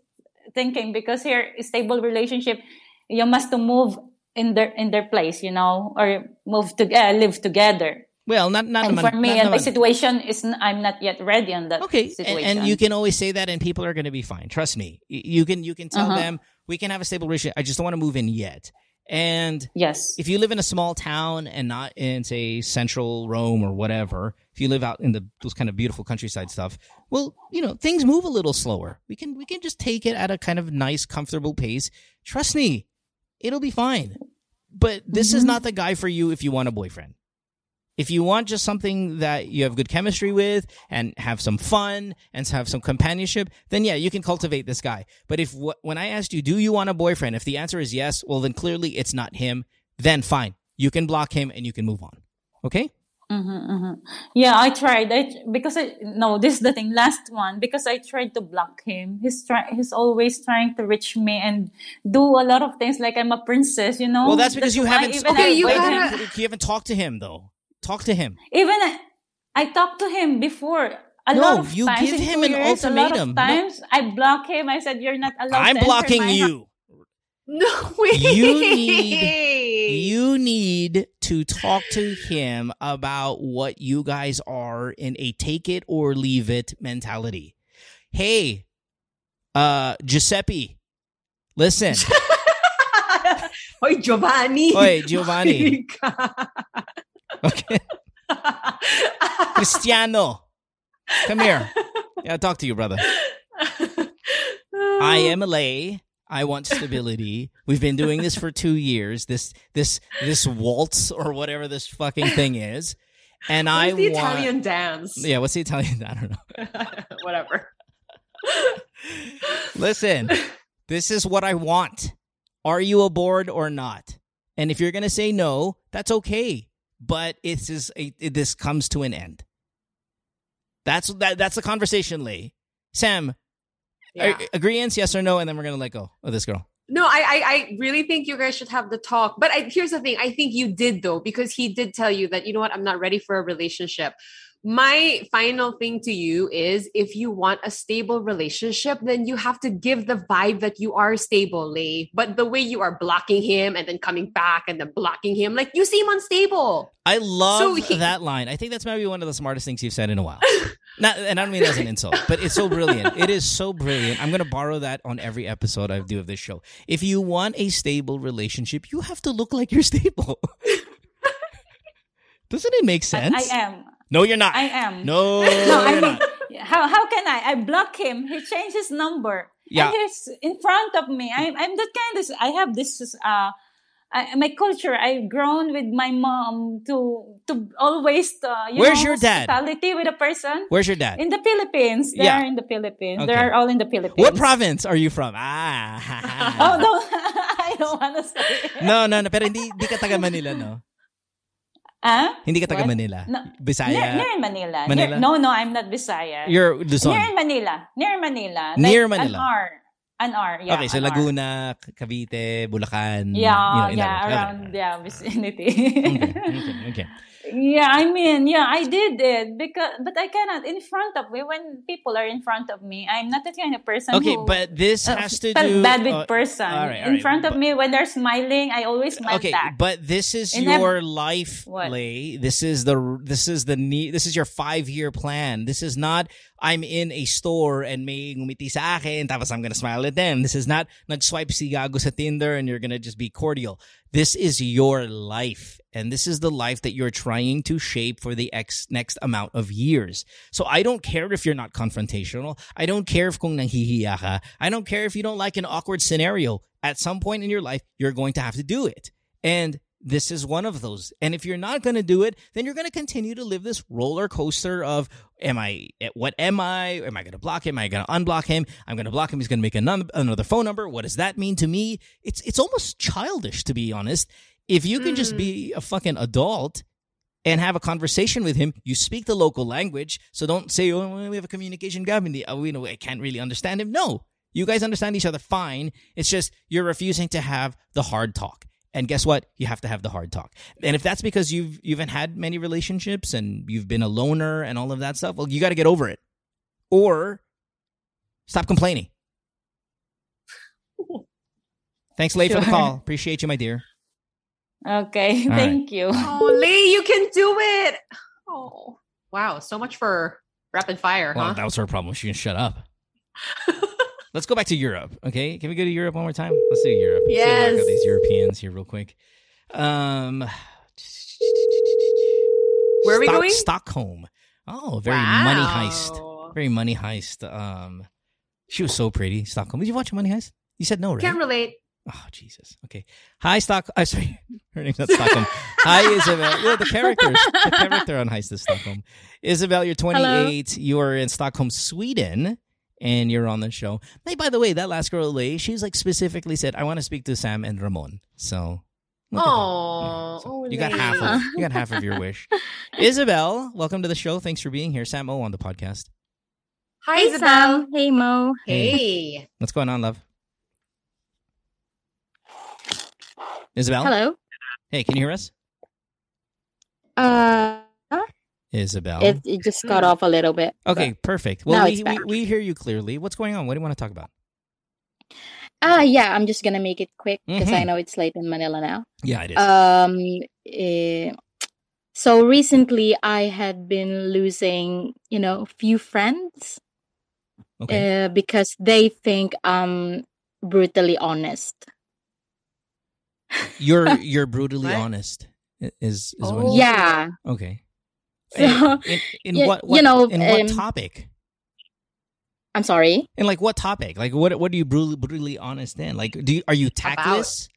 thinking because here stable relationship, you must to move in their in their place, you know, or move to uh, live together. well, not not and naman- for me, and my situation is I'm not yet ready on that Okay, and, situation. and you can always say that, and people are going to be fine. Trust me. You can you can tell Uh-huh. them we can have a stable relationship. I just don't want to move in yet. And yes, if you live in a small town and not in say central Rome or whatever, if you live out in the those kind of beautiful countryside stuff, well, you know things move a little slower. We can we can just take it at a kind of nice, comfortable pace. Trust me, it'll be fine. But this is Mhm. not the guy for you if you want a boyfriend. If you want just something that you have good chemistry with and have some fun and have some companionship, then yeah, you can cultivate this guy. But if wh- when I asked you, do you want a boyfriend? If the answer is yes, well then clearly it's not him. Then fine, you can block him and you can move on. Okay? hmm hmm yeah, I tried. I because I no, this is the thing. Last one because I tried to block him. He's try he's always trying to reach me and do a lot of things like I'm a princess, you know. Well, that's because you haven't. Okay, you wait, avoid gotta- you haven't talked to him though. Talk to him. even I, I talked to him before. A No, lot of you times give him an years, A ultimatum. lot No. of times I block him. I said, "You're not allowed." I'm to enter blocking my house." you. No way. You need- [LAUGHS] You need to talk to him about what you guys are in a take it or leave it mentality. Hey, uh, Giuseppe, listen. [LAUGHS] Oy, Giovanni. Oy, Giovanni. [LAUGHS] Okay. [LAUGHS] Cristiano, come here. Yeah, I'll talk to you, brother. I am LA. I want stability. We've been doing this for two years. This this this waltz or whatever this fucking thing is, and I What's the want. Italian dance? Yeah, what's the Italian? I don't know. [LAUGHS] Whatever. Listen, this is what I want. Are you aboard or not? And if you're gonna say no, that's okay. But it's just a, it, this comes to an end. That's that. That's the conversation, Lee. Sam, Yeah. agreeance, yes or no, and then we're gonna let go of this girl. No, I, I I really think you guys should have the talk. But I, here's the thing: I think you did though, because he did tell you that you know what, I'm not ready for a relationship. My final thing to you is if you want a stable relationship, then you have to give the vibe that you are stable, Lee. But the way you are blocking him and then coming back and then blocking him, like you seem unstable. I love So he- that line. I think that's maybe one of the smartest things you've said in a while. [LAUGHS] Not, and I don't mean that as an insult, but it's so brilliant. It is so brilliant. I'm going to borrow that on every episode I do of this show. If you want a stable relationship, you have to look like you're stable. [LAUGHS] Doesn't it make I, sense? I am. No, you're not. I am. No, [LAUGHS] No, I mean, not. how how can I? I block him. He changed his number. Yeah. And he's in front of me. I'm I'm that kind of. I have this. Uh, I, my culture. I've grown with my mom to to always. Uh, you Where's know, your dad? Hospitality with a person. Where's your dad? In the Philippines. They Yeah. are in the Philippines. Okay. They are all in the Philippines. What province are you from? Ah. [LAUGHS] Oh no, [LAUGHS] I don't want to say. no, no, no. Pero hindi, hindi ka taga Manila, no? Ah? Hindi ka taga What? Manila. No. Bisaya. Near, near Manila. Manila? Near, no, no, I'm not Bisaya. You're Luzon. Near Manila. Near Manila. Near like Manila. An R. An R. Yeah. okay, so. Laguna, Cavite, Bulacan. Yeah, you know, yeah, around Okay. yeah vicinity. Okay, okay, okay. [LAUGHS] yeah, I mean, yeah, I did it because, but I cannot in front of me when people are in front of me. I'm not that kind of person. Okay, who, but this uh, has to do bad with uh, person all right, all in right, front of me when they're smiling. I always smile Okay, back. but this is In ev- your life, What? Lay. This is the this is the need. This is your five year plan. This is not. I'm in a store and may ngumiti sa akin, tapos I'm gonna smile at them. This is not nag-swipe si gago sa Tinder and you're gonna just be cordial. This is your life, and this is the life that you're trying to shape for the ex- next amount of years. So I don't care if you're not confrontational. I don't care if kung nanghihiya ka. I don't care if you don't like an awkward scenario. At some point in your life, you're going to have to do it. And this is one of those. And if you're not going to do it, then you're going to continue to live this roller coaster of am I what am I? Am I going to block him? Am I going to unblock him? I'm going to block him. He's going to make another another phone number. What does that mean to me? It's it's almost childish to be honest. If you can just be a fucking adult and have a conversation with him, you speak the local language. So don't say, "Oh, we have a communication gap in the uh, we know I can't really understand him." No. You guys understand each other fine. It's just you're refusing to have the hard talk. And guess what? You have to have the hard talk. And if that's because you've you haven't had many relationships and you've been a loner and all of that stuff, well, you got to get over it. Or stop complaining. [LAUGHS] Thanks, Lay, for the call. Appreciate you, my dear. okay, right. thank you. Oh, Lee, you can do it. Oh, wow. So much for rapid fire, Well, huh? that was her problem. She can shut up. [LAUGHS] Let's go back to Europe. Okay, can we go to Europe one more time? Let's do Europe. Let's see what I got Yes. these Europeans here real quick. Um, Where are we Stock- going? Stockholm. Oh, very money heist. Very money heist. Um, she was so pretty. Stockholm. Did you watch Money Heist? You said no, right? Can't relate. Oh Jesus. Okay. Hi, Stock. I'm sorry. [LAUGHS] Her name's not Stockholm. Hi, Isabel. Yeah, the characters. The character on Heist is Stockholm. Isabel, you're 28. You are in Stockholm, Sweden, and you're on the show. Hey, by the way, that last girl, Lay, she's like specifically said, "I want to speak to Sam and Ramon." So. look at. Oh, So oh, you got half of you got half of your [LAUGHS] wish. Isabel, welcome to the show. Thanks for being here. Sam O on the podcast. Hi, Hey Isabel. Sam. Hey Mo. Hey. What's going on, love? Isabel. Hello. Hey, can you hear us? Uh, Isabel. it, it just cut Hmm. off a little bit. Okay, perfect. Well, we, we we hear you clearly. What's going on? What do you want to talk about? Ah, yeah. I'm just gonna make it quick because I Mhm. know it's late in Manila now. Yeah, it is. Um, eh, so recently I had been losing, you know, a few friends okay. uh, because they think I'm brutally honest. you're [LAUGHS] you're brutally honest. Is is Oh. what? Yeah. Okay. So, In, in, in y- what, you know, in what um, topic? I'm sorry. In like what topic? Like what what are you brutally, brutally honest in? Like do you, are you tactless?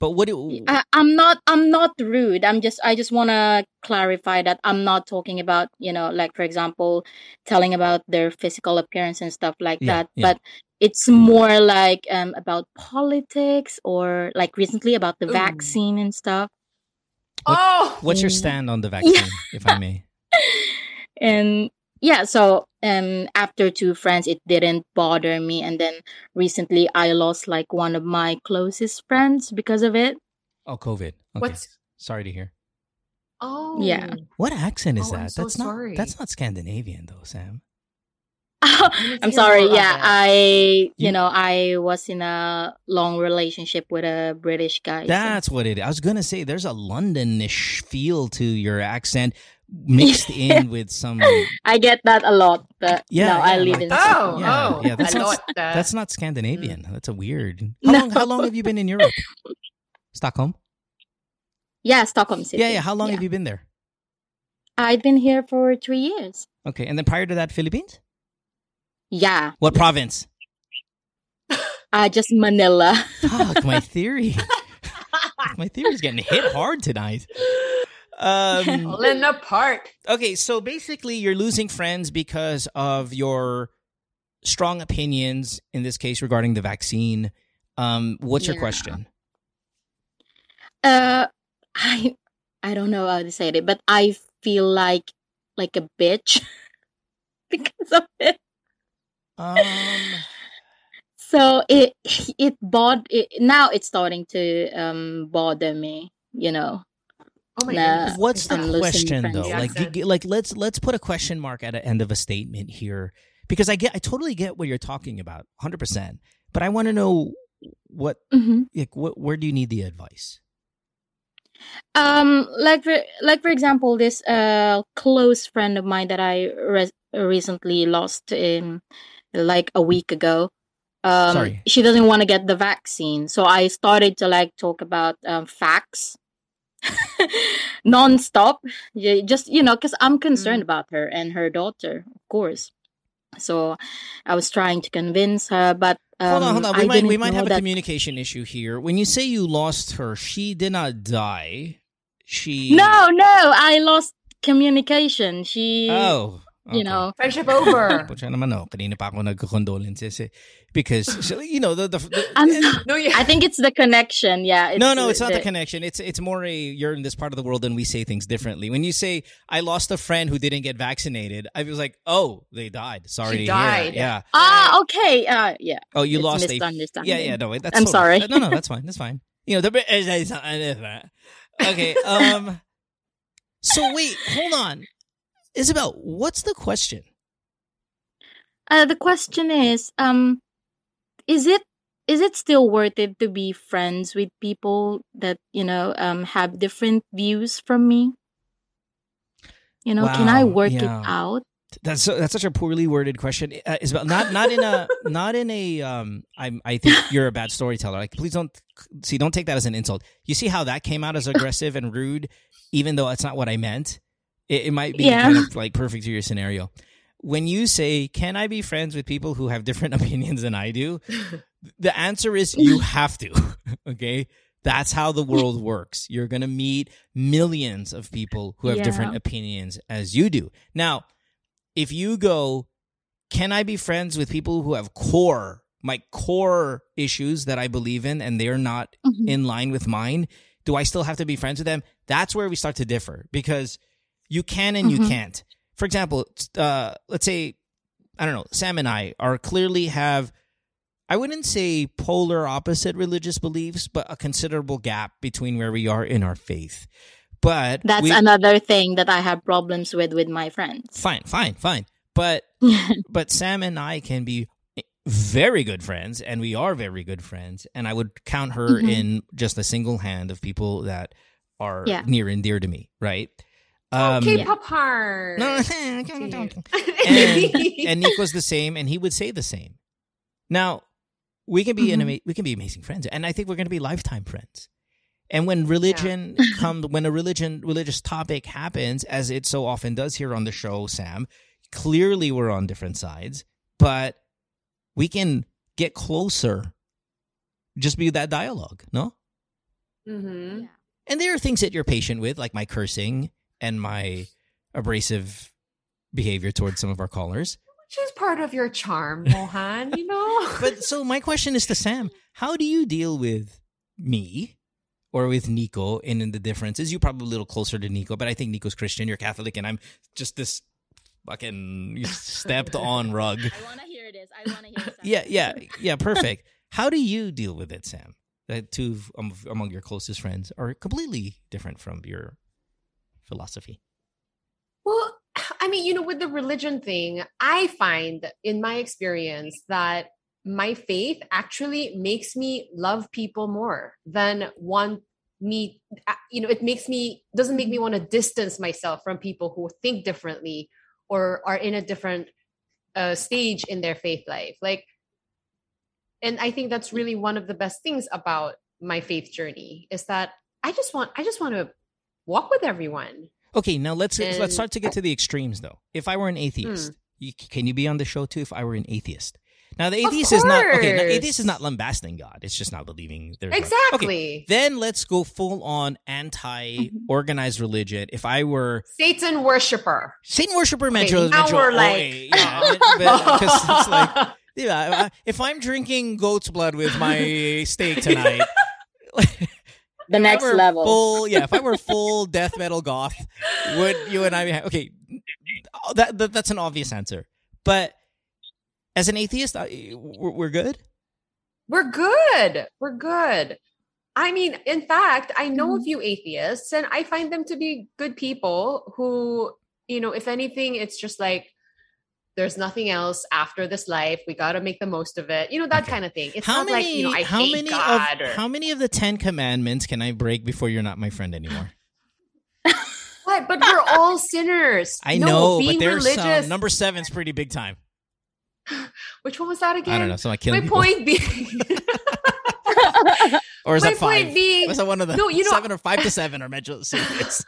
But what do I, I'm not. I'm not rude. I'm just. I just want to clarify that I'm not talking about. You know, like for example, telling about their physical appearance and stuff like Yeah, that. yeah. But it's more like um about politics or like recently about the Ooh. vaccine and stuff. What- oh, What's your stand on the [LAUGHS] vaccine, if I may? and yeah so um after two friends it didn't bother me and then recently i lost like one of my closest friends because of it Oh, COVID. Okay. What's- Sorry to hear. oh, Yeah. What accent is Oh, I'm that? so that's not that's not Scandinavian though, Sam. Let's [LAUGHS] i'm sorry yeah i You- you know i was in a long relationship with a british guy so- That's what it is. I was gonna say there's a Londonish feel to your accent mixed [LAUGHS] in with some i get that a lot but Yeah, no i live like- in Oh, Stockholm. Yeah, oh, yeah, that's I not- that. Uh, that's not Scandinavian. Mm. That's a weird. [LAUGHS] How No. long how long have you been in Europe? Stockholm? yeah stockholm city Yeah, yeah. How long Yeah. have you been there? i've been here for three years Okay. And then prior to that, Philippines? Yeah What province? [LAUGHS] uh just manila Fuck, my [LAUGHS] theory. [LAUGHS] my theory's getting hit hard tonight. Um Falling apart. okay, so basically you're losing friends because of your strong opinions in this case regarding the vaccine. Um what's your question? Uh, I I don't know how to say it, but I feel like like a bitch because of it. Um [LAUGHS] So it [LAUGHS] it bod it, now it's starting to um bother me. You know. Oh my Nah. goodness. what's the I'm question though? Like g- g- like let's let's put a question mark at the end of a statement here because I get I totally get what you're talking about 100%. But I want to know what hmm like what where do you need the advice? Um, like for like for example, this uh close friend of mine that I re- recently lost in like a week ago. Um, Sorry. she doesn't want to get the vaccine, so I started to like talk about um, facts [LAUGHS] non-stop Yeah, just you know because i'm concerned Mm. about her and her daughter of course so i was trying to convince her but um, hold on, hold on. We I might we might have a that- communication issue here. When you say you lost her, she did not die. She no no i lost communication she Oh. You okay. know Friendship over. [LAUGHS] Pucha naman no. Kanina pa ako nagko-condolences eh. Because you know the the, the I'm, no, yeah. i think it's the connection yeah it's no, no, it's not the, the- connection. It's it's more a you're in this part of the world and we say things differently. When you say I lost a friend who didn't get vaccinated, I was like, oh, they died. Sorry She to died. hear. Yeah. ah okay uh yeah Oh, you it's lost a. misunderstanding Yeah, yeah. No, that's. I'm totally- sorry. No, no, that's fine. That's fine. You know the. [LAUGHS] Okay. Um. [LAUGHS] So wait, hold on, Isabel. What's the question? Uh, the question is, um, is it is it still worth it to be friends with people that you know um have different views from me? You know, can I work yeah. it out? That's so, that's such a poorly worded question, uh, Isabel. Not not in a [LAUGHS] not in a um. I'm I think you're a bad storyteller. Like, please don't see. Don't take that as an insult. You see how that came out as aggressive and rude, even though that's not what I meant. It, it might be Yeah. kind of [LAUGHS] like perfect to your scenario. When you say, "Can I be friends with people who have different [LAUGHS] opinions than I do?" [LAUGHS] the answer is you have to. okay. That's how the world works. You're going to meet millions of people who have Yeah. different opinions as you do. Now, if you go, can I be friends with people who have core, my core issues that I believe in and they're not Mhm. in line with mine? Do I still have to be friends with them? That's where we start to differ because you can and you Mhm. can't. For example, uh, let's say, I don't know, Sam and I are clearly have, I wouldn't say polar opposite religious beliefs, but a considerable gap between where we are in our faith. But That's we, another thing that I have problems with with my friends. fine, fine, fine. But [LAUGHS] but Sam and I can be very good friends, and we are very good friends. And I would count her Mhm. in just a single hand of people that are Yeah. near and dear to me, right? Oh, Um, K-pop heart. no, [LAUGHS] and, and [LAUGHS] was the same, and he would say the same. Now, we can be an Mhm. ama- we can be amazing friends, and I think we're going to be lifetime friends. And when religion [LAUGHS] comes, when a religion religious topic happens, as it so often does here on the show, Sam, clearly we're on different sides, but we can get closer. Just be that dialogue, no? hmm And there are things that you're patient with, like my cursing and my abrasive behavior towards some of our callers. Which is part of your charm, [LAUGHS] Mohan, you know? But so my question is to Sam: How do you deal with me or with Nico, and then the difference is you're probably a little closer to Nico, but I think Nico's Christian, you're Catholic, and I'm just this fucking stepped on [LAUGHS] rug. I want to hear this. I want to hear this. Yeah, yeah, yeah, perfect. How do you deal with it, Sam? That two um, among your closest friends are completely different from your philosophy. Well, [SIGHS] I mean, you know, with the religion thing, I find in my experience that my faith actually makes me love people more than want me uh, you know it makes me doesn't make me want to distance myself from people who think differently or are in a different uh, stage in their faith life like and i think that's really one of the best things about my faith journey is that i just want i just want to walk with everyone Okay, now let's let's start to get to the extremes though. If I were an atheist, Hmm. you, can you be on the show too? If I were an atheist, now the atheist is not okay. Now, atheist is not lambasting God. It's just not believing there's exactly Okay, then let's go full on anti organized religion. If I were satan worshiper Satan worshiper, Okay, now medyo we're like- OA, yeah, because it's like [LAUGHS] yeah, if I'm drinking goat's blood with my steak tonight. [LAUGHS] The if next level. Full, yeah. If I were [LAUGHS] full death metal goth, would you and I? Be, okay, that, that that's an obvious answer. But as an atheist, I, we're, we're good. We're good. We're good. I mean, in fact, I know a mm-hmm. few atheists and I find them to be good people who, you know, if anything, it's just like there's nothing else after this life. We got to make the most of it. You know, that Okay. kind of thing. It's how not many? like, you know, I how hate many God of or how many of the Ten Commandments can I break before you're not my friend anymore? [LAUGHS] what, but we're all sinners. [LAUGHS] I No, know, being but there's religious. some, number seven's pretty big time. [LAUGHS] Which one was that again? I don't know. So I killing My people, point being, or is my that five? point being, Was that one of the No, you know- seven or five to seven are medyo serious?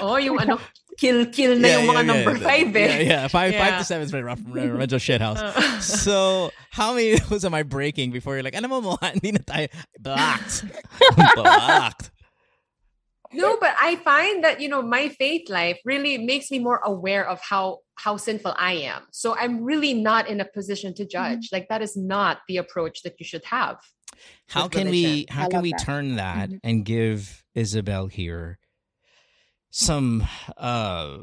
oh, yung ano, kill, kill na yung mga number five eh. Yeah, yeah. Five, five to seven is very rough. Medyo shit house. Uh, [LAUGHS] So, how many [LAUGHS] of those am I breaking before you're like, ano mo mo, [LAUGHS] hindi na tayo, blocked. blocked. No, but I find that you know my faith life really makes me more aware of how how sinful I am. So I'm really not in a position to judge. Like that is not the approach that you should have. How with can we, how I can we that. turn that Mhm. and give Isabel here some, uh,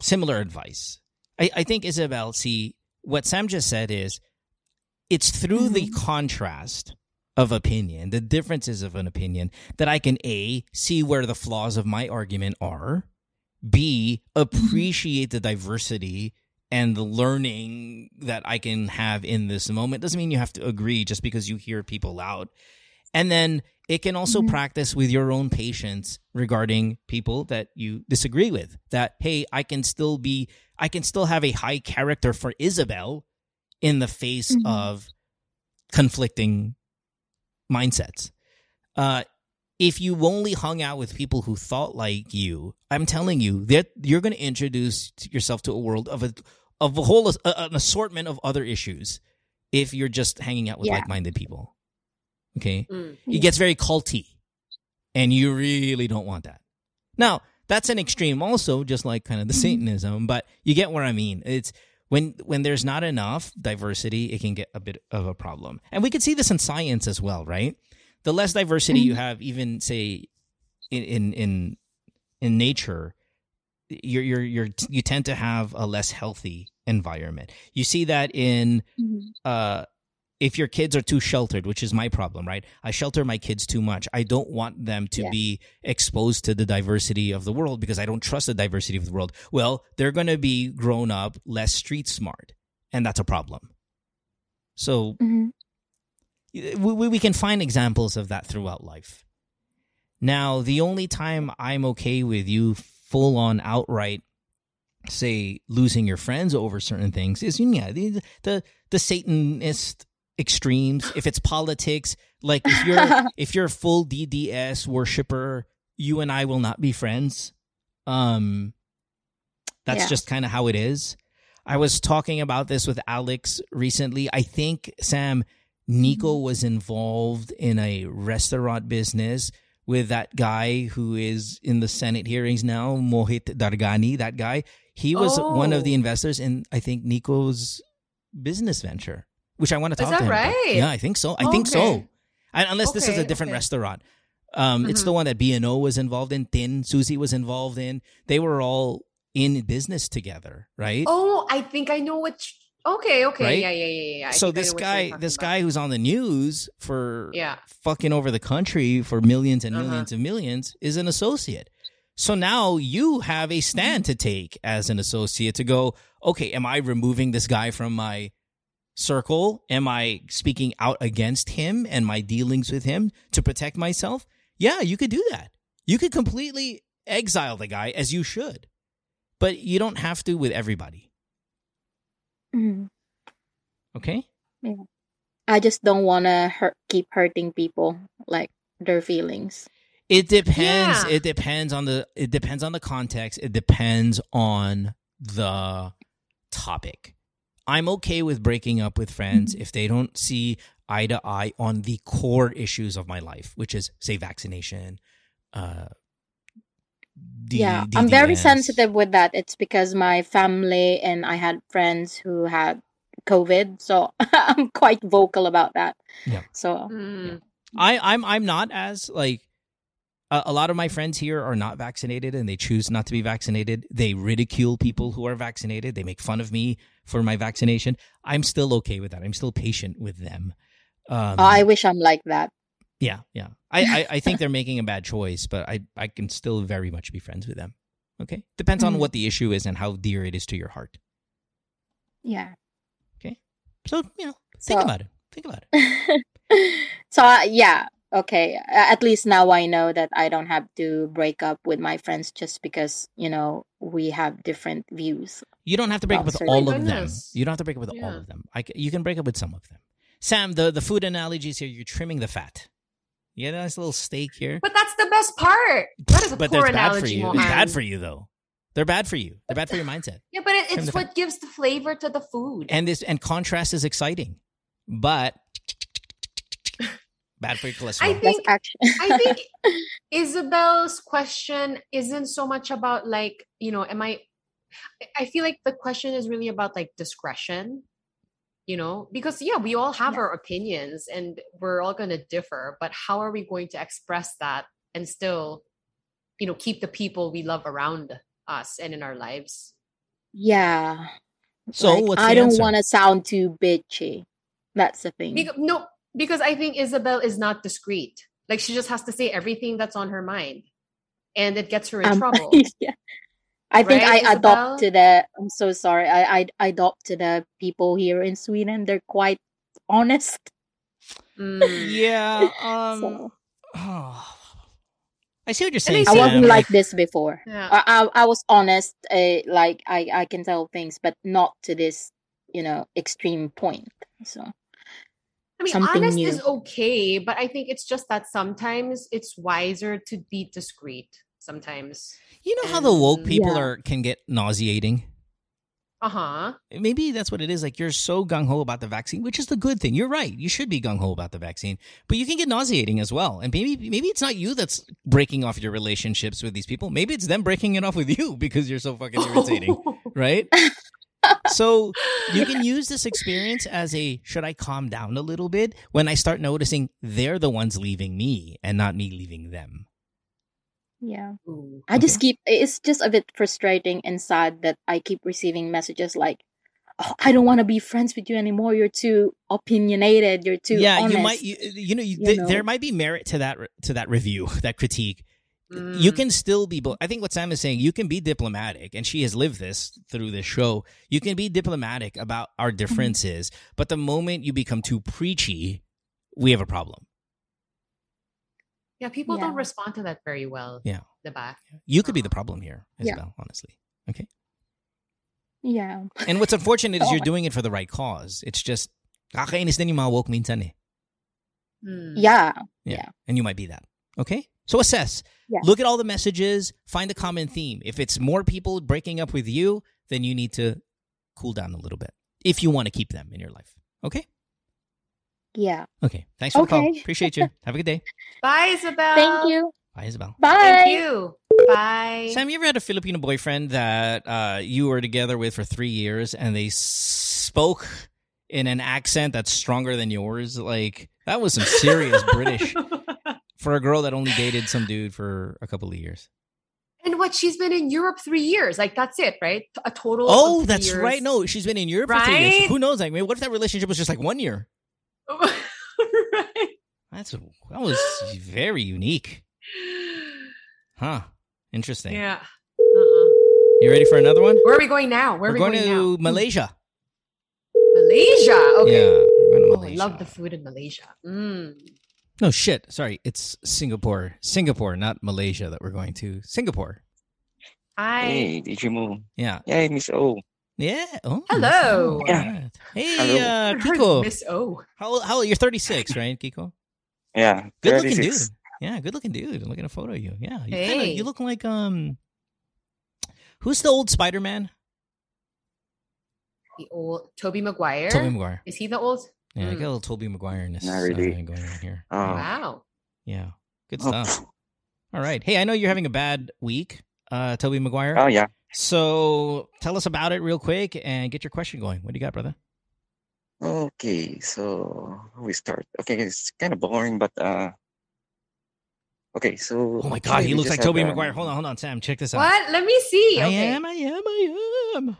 similar advice? I, I think Isabel, see, what Sam just said is it's through the contrast of opinion, the differences of an opinion, that I can A, see where the flaws of my argument are, B, appreciate the diversity and the learning that I can have in this moment. Doesn't mean you have to agree just because you hear people out. And then it can also practice with your own patience regarding people that you disagree with. That, hey, I can still be, I can still have a high character for Isabel in the face Mhm. of conflicting mindsets. Uh, if you only hung out with people who thought like you, I'm telling you that you're going to introduce yourself to a world of a of a whole an assortment of other issues. If you're just hanging out with Yeah. like-minded people, okay, Mm. it gets very culty, and you really don't want that. Now, that's an extreme, also, just like kind of the Satanism, but you get where I mean. It's when when there's not enough diversity, it can get a bit of a problem, and we can see this in science as well, right? The less diversity you have, even say in in in, in nature, you're you're you're you tend to have a less healthy environment. You see that in uh if your kids are too sheltered, which is my problem, right? I shelter my kids too much. I don't want them to Yeah. be exposed to the diversity of the world because I don't trust the diversity of the world. Well, they're going to be grown up less street smart, and that's a problem. So Mhm. we, we we can find examples of that throughout life. Now, the only time I'm okay with you full on outright say losing your friends over certain things is yeah, the the, the Satanist extremes. If it's politics, like if you're [LAUGHS] if you're a full DDS worshiper, you and I will not be friends. Um that's Yeah. just kind of how it is. I was talking about this with Alex recently. I think Sam Nico was involved in a restaurant business with that guy who is in the Senate hearings now, Mohit Dargani, that guy. He was one of the Oh. investors in I think Nico's business venture, which I want to talk to Is that him about. right? Yeah, I think so. I think so. Okay. And unless this is a different okay. restaurant. Um, It's Mhm. the one that B&O was involved in. Tin Susie was involved in. They were all in business together, right? Oh, I think I know which. Okay, okay, Right? yeah, yeah, yeah, yeah. I so this know what you're guy, this about. guy who's on the news for Yeah. fucking over the country for millions and Uh-huh. millions and millions is an associate. So now you have a stand to take as an associate to go, okay, am I removing this guy from my circle? Am I speaking out against him and my dealings with him to protect myself? Yeah, you could do that. You could completely exile the guy as you should. But you don't have to with everybody. Mhm. Okay? I just don't want to hurt, keep hurting people like their feelings. It depends. Yeah. It depends on the it depends on the context. It depends on the topic. I'm okay with breaking up with friends if they don't see eye to eye on the core issues of my life, which is say vaccination, uh D- yeah, I'm very sensitive with that. It's because my family and I had friends who had COVID, so [LAUGHS] I'm quite vocal about that. Yeah. So Mm. I, I'm I'm not as like a, a lot of my friends here are not vaccinated and they choose not to be vaccinated. They ridicule people who are vaccinated. They make fun of me for my vaccination. I'm still okay with that. I'm still patient with them. Um, oh, I wish I'm like that. yeah, yeah. I, I, I think they're making a bad choice, but I, I can still very much be friends with them. Okay, depends on Mhm. what the issue is and how dear it is to your heart. Yeah. Okay. So you know, think So- about it. Think about it. [LAUGHS] so uh, yeah, okay. At least now I know that I don't have to break up with my friends just because you know we have different views. You don't have to break up with certainly. all of them. You don't have to break up with all of them. I c you can break up with some of them. Sam, the, the food analogies here, you're trimming the fat. You get a nice little steak here. But that's the best part. That is a but poor that's bad for analogy, you. It's bad for you, though. They're bad for you. They're bad for your mindset. Yeah, but it, it's the what gives the flavor to the food. And this and contrast is exciting, but bad for your cholesterol. I think I think [LAUGHS] Isabel's question isn't so much about like, you know, am I I feel like the question is really about like discretion, you know, because yeah, we all have Yeah. our opinions and we're all going to differ, but how are we going to express that and still, you know, keep the people we love around us and in our lives? yeah. so Like, what's I don't answer? want to sound too bitchy. That's the thing. Because, no, because I think Isabel is not discreet. Like she just has to say everything that's on her mind. And it gets her in Um, [LAUGHS] trouble. yeah. I think Right, I Isabel? adopt to the. I'm so sorry. I, I I adopt to the people here in Sweden. They're quite honest. Mm. yeah. [LAUGHS] Um. So [SIGHS] I see what you're saying. I wasn't Sam. like this before. Yeah. I, I I was honest. Uh, like I I can tell things, but not to this you know extreme point. So I mean, honest new. is okay, but I think it's just that sometimes it's wiser to be discreet. Sometimes. You know how the woke people Yeah. are can get nauseating. Uh huh. Maybe that's what it is. Like you're so gung ho about the vaccine, which is the good thing. You're right. You should be gung ho about the vaccine, but you can get nauseating as well. And maybe maybe it's not you that's breaking off your relationships with these people. Maybe it's them breaking it off with you [LAUGHS] because you're so fucking irritating, [LAUGHS] right? So you can use this experience as a should I calm down a little bit when I start noticing they're the ones leaving me and not me leaving them. yeah. Ooh. I just keep it's just a bit frustrating and sad that I keep receiving messages like oh, I don't want to be friends with you anymore. You're too opinionated. You're too yeah, honest. you might you, you know, you, You th- know. there might be merit to that re- to that review, [LAUGHS] that critique. You Mm. can still be bo- I think what Sam is saying, you can be diplomatic and she has lived this through this show. You can be diplomatic about our Mm-hmm. differences, but the moment you become too preachy, we have a problem. Yeah, people Yeah. don't respond to that very well. Yeah. Diba? You could be the problem here, Yeah. Isabel, honestly. Okay. yeah. And what's unfortunate [LAUGHS] is Oh. you're doing it for the right cause. It's just kakainis din yung mga woke minsan eh. Hmm. Yeah. Yeah. Yeah. And you might be that. Okay? So assess. Yeah. Look at all the messages, find the common theme. If it's more people breaking up with you, then you need to cool down a little bit if you want to keep them in your life. Okay? Yeah. Okay. Thanks for the call. Appreciate you. Have a good day. Bye, Isabel. Thank you. Bye, Isabel. Bye. Thank you. Bye. Sam, you ever had a Filipino boyfriend that uh, you were together with for three years and they spoke in an accent that's stronger than yours? Like, that was some serious British [LAUGHS] for a girl that only dated some dude for a couple of years. And what she's been in Europe three years. Like that's it, right? A total. Oh, that's years. right. No, she's been in Europe for three years. Who knows? Like, I mean, what if that relationship was just like one year? [LAUGHS] right. That's that was very unique, huh? Interesting. Yeah. Uh-uh. You ready for another one? Where are we going now? Where We're are we going, going, to now? Malaysia. Malaysia. Okay. Yeah, to Oh, I love the food in Malaysia. Mm. No shit. Sorry, it's Singapore. Singapore, not Malaysia that we're going to. Singapore. Hi. Hey, DJ Mo. Yeah. Hey, Miss O. Yeah. Oh. Hello. Miss O. Alright. Hey, Hello. uh, Kiko. Miss O. How old- how old- you're 36, right, Kiko? Yeah, Good looking dude. Yeah, good looking dude. I'm looking at a photo of you. Yeah. You kinda Hey. you look like um Who's the old Spider-Man? The old Tobey Maguire. Tobey Maguire. Is he the old? Yeah, I Mm. got a little Tobey Maguire in this Not uh, really. going on here. Oh. Wow. Yeah. Good Oh, stuff. All right. Hey, I know you're having a bad week, uh, Tobey Maguire. oh, yeah. So tell us about it real quick and get your question going. What do you got, brother? Okay, so we start. Okay, it's kind of boring, but uh, okay. So Oh my God, he looks like Toby had, Maguire. um, Hold on, hold on, Sam. Check this out. What? Let me see. I Okay. am, I am, I am.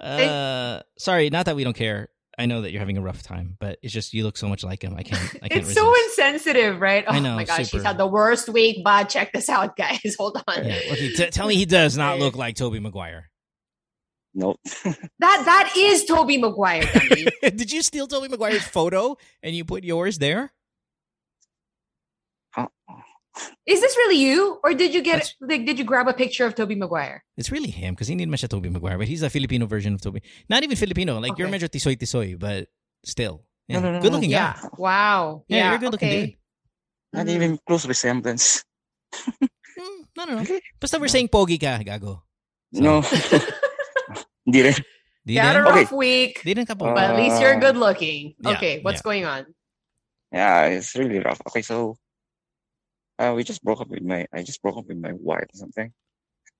Uh, sorry, not that we don't care. I know that you're having a rough time, but it's just you look so much like him. I can't. I can't. It's so insensitive, right? Oh I know, my gosh, super. he's had the worst week, but check this out, guys. [LAUGHS] Hold on. Yeah, look, t- tell me he does not look like Tobey Maguire. Nope. [LAUGHS] That that is Tobey Maguire. [LAUGHS] Did you steal Tobey Maguire's photo and you put yours there? Is this really you? Or did you get That's- like did you grab a picture of Tobey Maguire? It's really him because he need siya Tobey Maguire, but he's a Filipino version of Toby. Not even Filipino. Like you're Okay. tisoy tisoy, but still, yeah, No, no, no, good looking Yeah. guy. Wow. Yeah, Yeah. you're a good looking okay. dude. not even close resemblance. Mm, no, no, no. Basta we're saying pogi ka, gago. So, No. [LAUGHS] Hindi rin. Di You had a din? Okay. rough week, Di din ka po. but at least you're Uh, good looking. yeah, okay, what's yeah. going on? Yeah, it's really rough. Okay, so uh, we just broke up with my. I just broke up with my wife or something.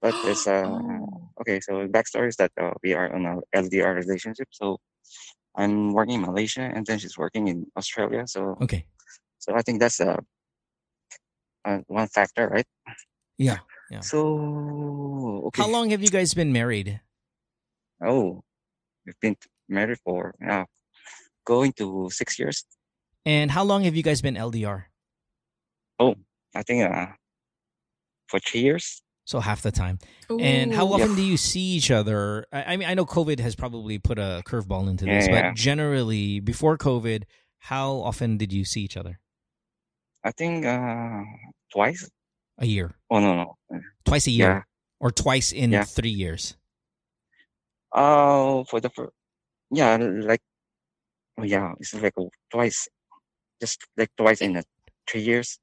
But it's [GASPS] uh Oh. okay. So the backstory is that uh, we are on a LDR relationship. So I'm working in Malaysia, and then she's working in Australia. So Okay. so I think that's uh, uh one factor, right? Yeah. Yeah. So okay. How long have you guys been married? Oh, we've been married for uh, going to six years. And how long have you guys been LDR? I think uh for three years. So half the time. And how Ooh. often do you see each other? I, I mean, I know COVID has probably put a curveball into this, Yeah. but generally, before COVID, how often did you see each other? I think uh twice. A year, Oh no no. twice a year, Yeah. or twice in Yeah. three years. Oh, for the first, yeah, like, oh yeah, it's like uh, twice, just like twice in a three years.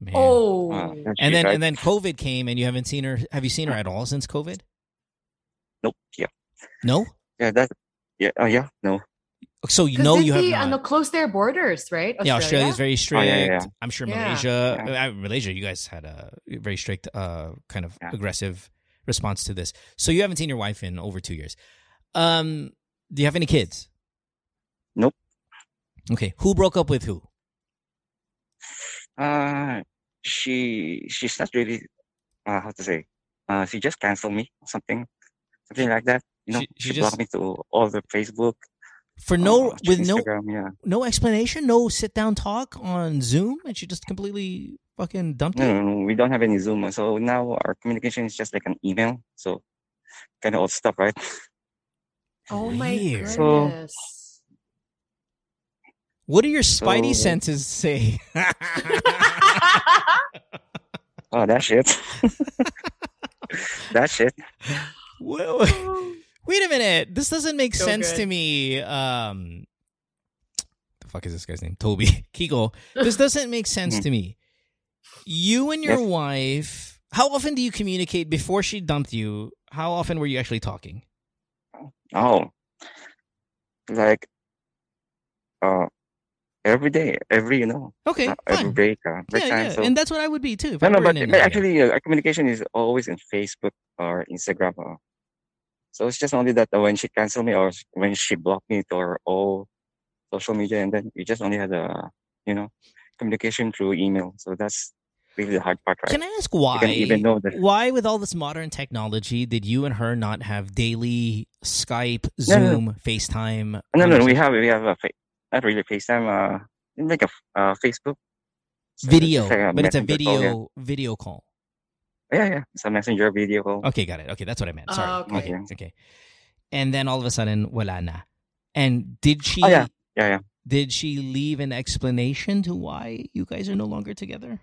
Man. Oh. Uh, that's and then right. and then COVID came, and you haven't seen her. Have you seen her at all since COVID? nope, yeah, No. yeah, that, yeah, oh yeah, no, So you know you have they, not. and they'll close their borders, right? Yeah, Australia's very strict. Oh, yeah, yeah. I'm sure Yeah. Malaysia, Yeah. uh, Malaysia, you guys had a very strict, uh, kind of Yeah. aggressive response to this. So you haven't seen your wife in over two years. Um, do you have any kids? Nope. Okay, who broke up with who? Uh, she she's not really, uh, how to say, uh, she just canceled me, something, something like that. You know, She- she, she blocked me to all the Facebook, For no, uh, with no, yeah. no explanation, no sit down talk on Zoom, and she just completely fucking dumped No, no, no, we don't have any Zoom, so now our communication is just like an email. So, kind of old stuff, right? Oh my Weird. So- goodness. What do your spidey So- senses say? [LAUGHS] Oh, that shit. [LAUGHS] that shit. Well, wait a minute. This doesn't make So sense good. to me. Um, the fuck is this guy's name? Toby [LAUGHS] Kiko. This doesn't make sense Mhm. to me. You and your Yes. wife. How often do you communicate before she dumped you? How often were you actually talking? Oh, like, uh, every day, every you know, Okay, uh, every break, uh, break Yeah, time. yeah, So and that's what I would be too. If no, I no, but, actually, uh, our communication is always in Facebook or Instagram. Uh, so it's just only that uh, when she canceled me or when she blocked me to her all social media, and then we just only had a, you know, communication through email. So that's really the hard part, right? Can I ask You why? can even know that. Why, with all this modern technology, did you and her not have daily Skype, No, no, no. Zoom, FaceTime? No, no, we have we have a not really FaceTime, uh, like a uh, Facebook So it's video, just like a but it's a messenger call, yeah. video video call. Yeah, yeah, it's a messenger video call. Okay, got it. Okay, that's what I meant. Sorry. Oh, okay. okay. okay. And then all of a sudden, wala na. And did she? Oh, yeah. Yeah, yeah. Did she leave an explanation to why you guys are no longer together?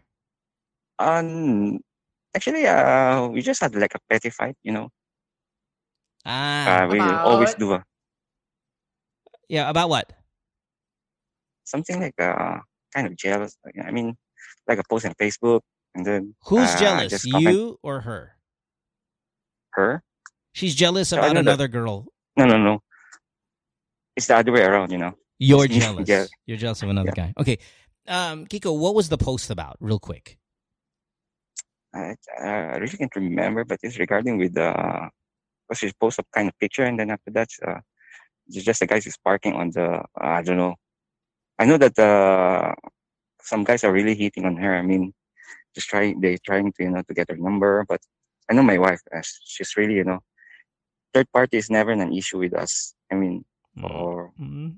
Um, actually, uh, we just had like a petty fight, you know. Ah, Uh, we always do a, yeah. About what? Something like uh, kind of jealous. I mean, like a post on Facebook, and then Who's uh, jealous, you or her? her. She's jealous So about that- another girl. No, no, no. It's the other way around, you know. You're Yeah. [LAUGHS] jealous. You're jealous of another Yeah. guy. Okay. Um, Kiko, what was the post about, real quick? I, I really can't remember, but it's regarding with the because she post a kind of picture, and then after that, uh, it's just the guys who's parking on the I don't know. I know that uh, some guys are really hitting on her. I mean, just trying they trying to you know to get her number, but I know my wife. Uh, she's really you know, third party is never an issue with us. I mean, or Mm.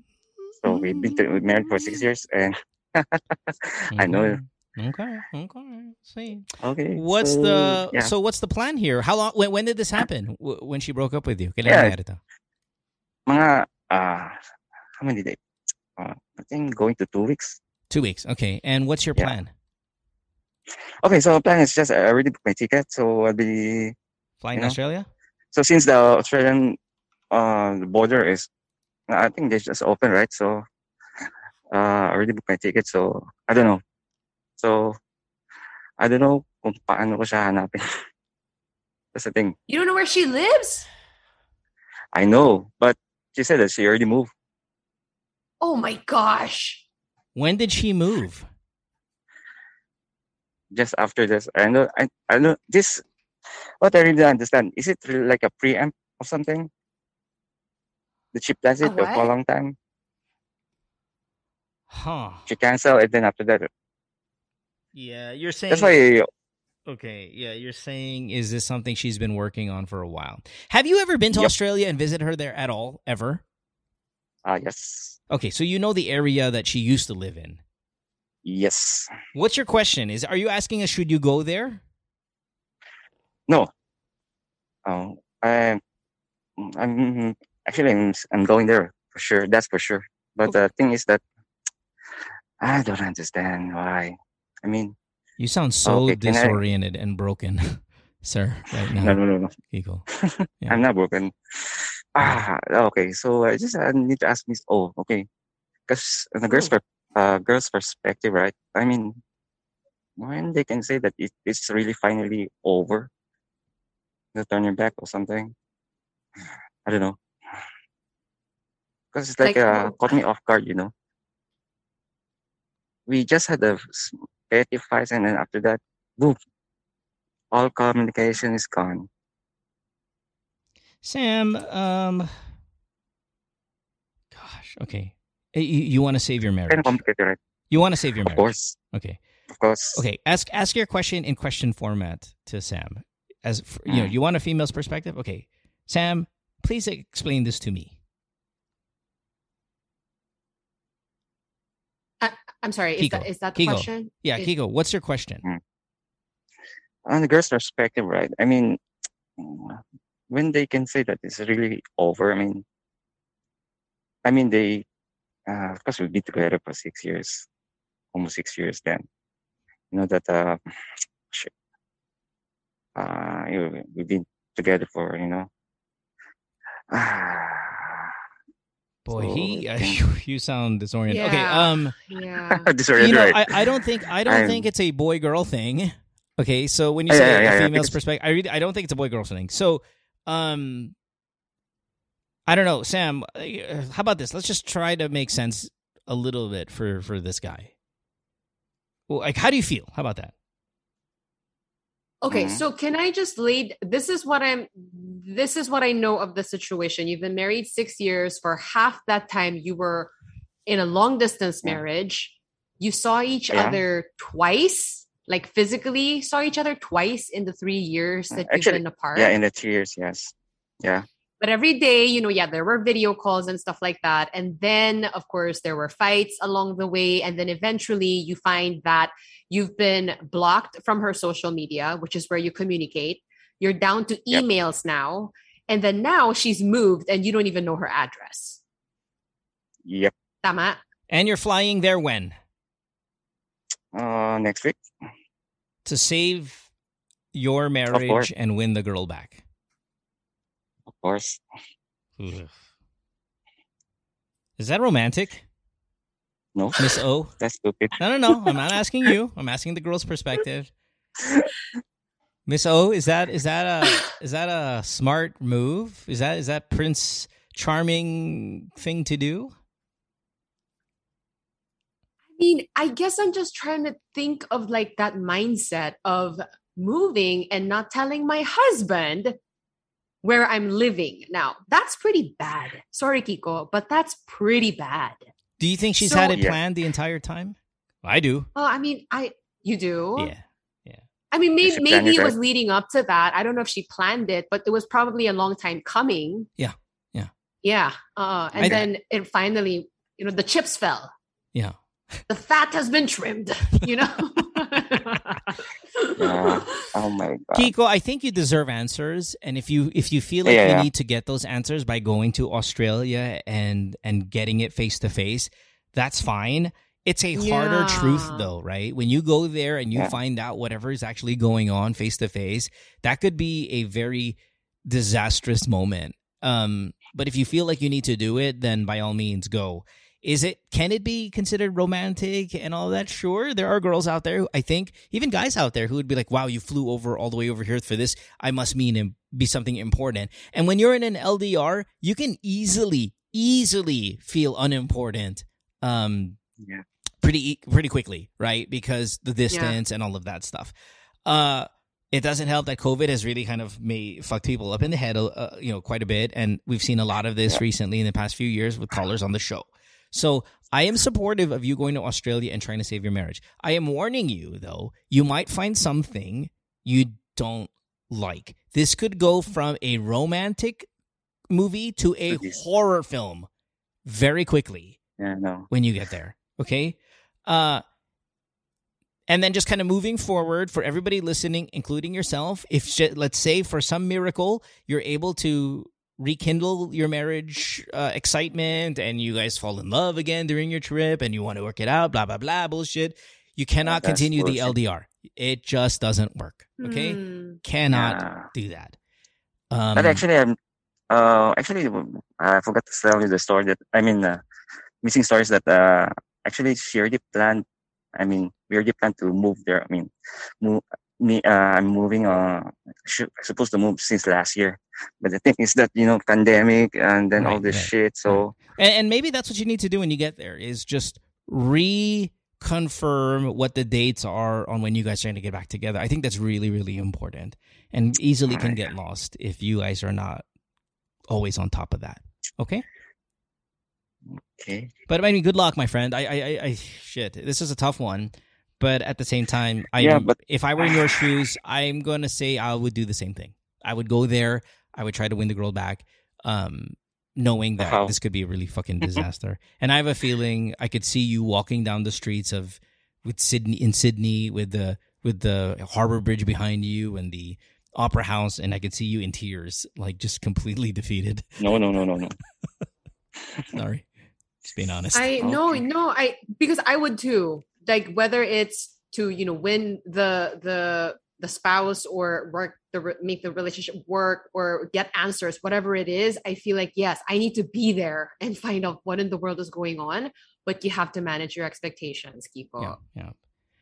so we've been to, we're married for six years, and [LAUGHS] I know. Mhm. Okay. Okay. See. Okay. What's so, the yeah. so what's the plan here? How long? When, when did this happen? W- when she broke up with you? Kailan Yeah. nangyari to? mga uh how many days? Uh, I think going to two weeks. Two weeks. Okay. And what's your Yeah. plan? Okay, so the plan is just I already booked my ticket, so I'll be Flying You know? Australia? so since the Australian uh border is I think they just open, right? So uh I already booked my ticket, so I don't know. So I don't know kung paano ko siya hanapin. [LAUGHS] That's the thing. You don't know where she lives? I know, but she said that she already moved. Oh my gosh. When did she move? just after this. I know, I, I know this. What I really don't understand is it really like a preamp or something? The chip does it for a long time. Huh. She cancel and then after that, Yeah, you're saying that's why. Okay, yeah, you're saying is this something she's been working on for a while? Have you ever been to Yep. Australia and visited her there at all ever? Ah, yes, Okay, so you know the area that she used to live in. yes. What's your question? Is are you asking us should you go there? No. Oh, I, I'm actually I'm, I'm going there for sure. That's for sure. But the thing is that I don't understand why. I mean, You sound so Okay, can I- disoriented and broken, [LAUGHS] sir, right now. no, no, no, no. Kiko. [LAUGHS] Yeah. I'm not broken. Ah, okay. So I just I need to ask Miss. Oh, okay. Because the girls' per, uh, girls' perspective, right? I mean, when they can say that it, it's really finally over, they turn your back or something. [SIGHS] I don't know. [SIGHS] Because it's like, Like, uh, caught me [SIGHS] off guard, you know. We just had a petty fight, and then after that, boom, all communication is gone. Sam, um gosh, okay. Eh, You, you want to save your marriage. Kind of complicated, right? You want to save your marriage? Of marriage. course, Okay. of course. Okay, ask ask your question in question format to Sam. As f you know, Mm. you want a female's perspective? Okay. Sam, please explain this to me. I'm sorry. Is Kiko. that is that the Kiko. question? Yeah, Is- Kiko, what's your question? on the girl's perspective, right? I mean, when they can say that it's really over, I mean, I mean they, uh, of course we've been together for six years, almost six years. Then, you know that, uh, [SIGHS] shit, uh, you know, we've been together for you know, [SIGHS] Boy, So, he uh, [LAUGHS] yeah. you sound disoriented. Okay, um Yeah. [LAUGHS] disoriented, you know, right? I, I don't think I don't I'm- think it's a boy girl thing. Okay, so when you say yeah, a yeah, yeah, female's because- perspective, I really I don't think it's a boy girl thing. So, um, I don't know, Sam. uh, How about this? Let's just try to make sense a little bit for for this guy. Well, like, how do you feel? How about that? Okay, Mhm. so can I just lead? This is what I'm. This is what I know of the situation. You've been married six years. For half that time, you were in a long distance Yeah. marriage. you saw each Yeah. other twice, like physically saw each other twice in the three years that Actually, you've been apart. Yeah, in the three years, yes. Yeah. but every day, you know, yeah, there were video calls and stuff like that. And then, of course, there were fights along the way. And then eventually you find that you've been blocked from her social media, which is where you communicate. You're down to Yep. emails now. And then now she's moved and you don't even know her address. Yep. Tama? And you're flying there when? Uh, next week. To save your marriage and win the girl back. Of course. Ugh. Is that romantic, No, Miss O? [LAUGHS] that's stupid. No, no, no. I'm not asking you. I'm asking the girl's perspective. [LAUGHS] Miss O, is that is that a is that a smart move? Is that is that Prince Charming thing to do? I mean, I guess I'm just trying to think of like that mindset of moving and not telling my husband where I'm living. Now, that's pretty bad. Sorry, Kiko, but that's pretty bad. Do you think she's So- had it Yeah. planned the entire time? I do. Oh, I mean, I you do. Yeah. Yeah. I mean, maybe maybe it, it was leading up to that. I don't know if she planned it, but it was probably a long time coming. Yeah. Yeah. Yeah. Uh, and I- then it finally, you know, the chips fell. Yeah. The fat has been trimmed. You know. Yeah. [LAUGHS] Oh my god. Kiko, I think you deserve answers, and if you if you feel like Yeah, you yeah. need to get those answers by going to Australia and and getting it face to face, that's fine. It's a harder truth though, right? When you go there and you Yeah. find out whatever is actually going on face to face, that could be a very disastrous moment. Um, but if you feel like you need to do it, then by all means go. Is it can it be considered romantic and all that? Sure. There are girls out there, I think, even guys out there who would be like, Wow, you flew over all the way over here for this. I must mean it be something important. And when you're in an LDR, you can easily, easily feel unimportant. Um Yeah. pretty e- pretty quickly, right? Because the distance and all of that stuff. Uh, it doesn't help that COVID has really kind of made fucked people up in the head, uh, you know, quite a bit, and we've seen a lot of this Yeah. recently in the past few years with callers on the show. So I am supportive of you going to Australia and trying to save your marriage. I am warning you though, you might find something you don't like. This could go from a romantic movie to a horror film very quickly Yeah, no. when you get there. Okay. Uh, and then just kind of moving forward for everybody listening, including yourself, if sh- let's say for some miracle you're able to rekindle your marriage uh, excitement and you guys fall in love again during your trip and you want to work it out, blah blah blah bullshit. You cannot That's continue the. LDR. It just doesn't work. Okay, Hmm. cannot Yeah. do that. Um, But actually, I'm. Uh, actually, I forgot to tell you the story that I mean, uh, missing stories that uh, actually she already planned. I mean, we already planned to move there. I mean, move me. Uh, I'm moving. Uh, sh- supposed to move since last year, but the [LAUGHS] thing is that you know, pandemic and then all this right, shit. So And, and maybe that's what you need to do when you get there is just reconfirm what the dates are on when you guys are going to get back together. I think that's really, really important and easily can get lost if you guys are not always on top of that. Okay. okay, But I mean, good luck, my friend. I, I, I, I shit, this is a tough one. But at the same time, I, Yeah, but- if I were in your shoes, I'm going to say I would do the same thing. I would go there. I would try to win the girl back. Um, knowing that Wow. this could be a really fucking disaster. and I have a feeling I could see you walking down the streets of with Sydney in Sydney with the with the harbor bridge behind you and the opera house and I could see you in tears, like just completely [LAUGHS] defeated. no, no, no, no, no. [LAUGHS] Sorry. Just being honest. I no Okay. no I because I would too. Like whether it's to you know win the the the spouse or work the make the relationship work or get answers whatever it is i feel like yes i need to be there and [LAUGHS] find out what in the world is going on but you have to manage your expectations kiko yeah, yeah.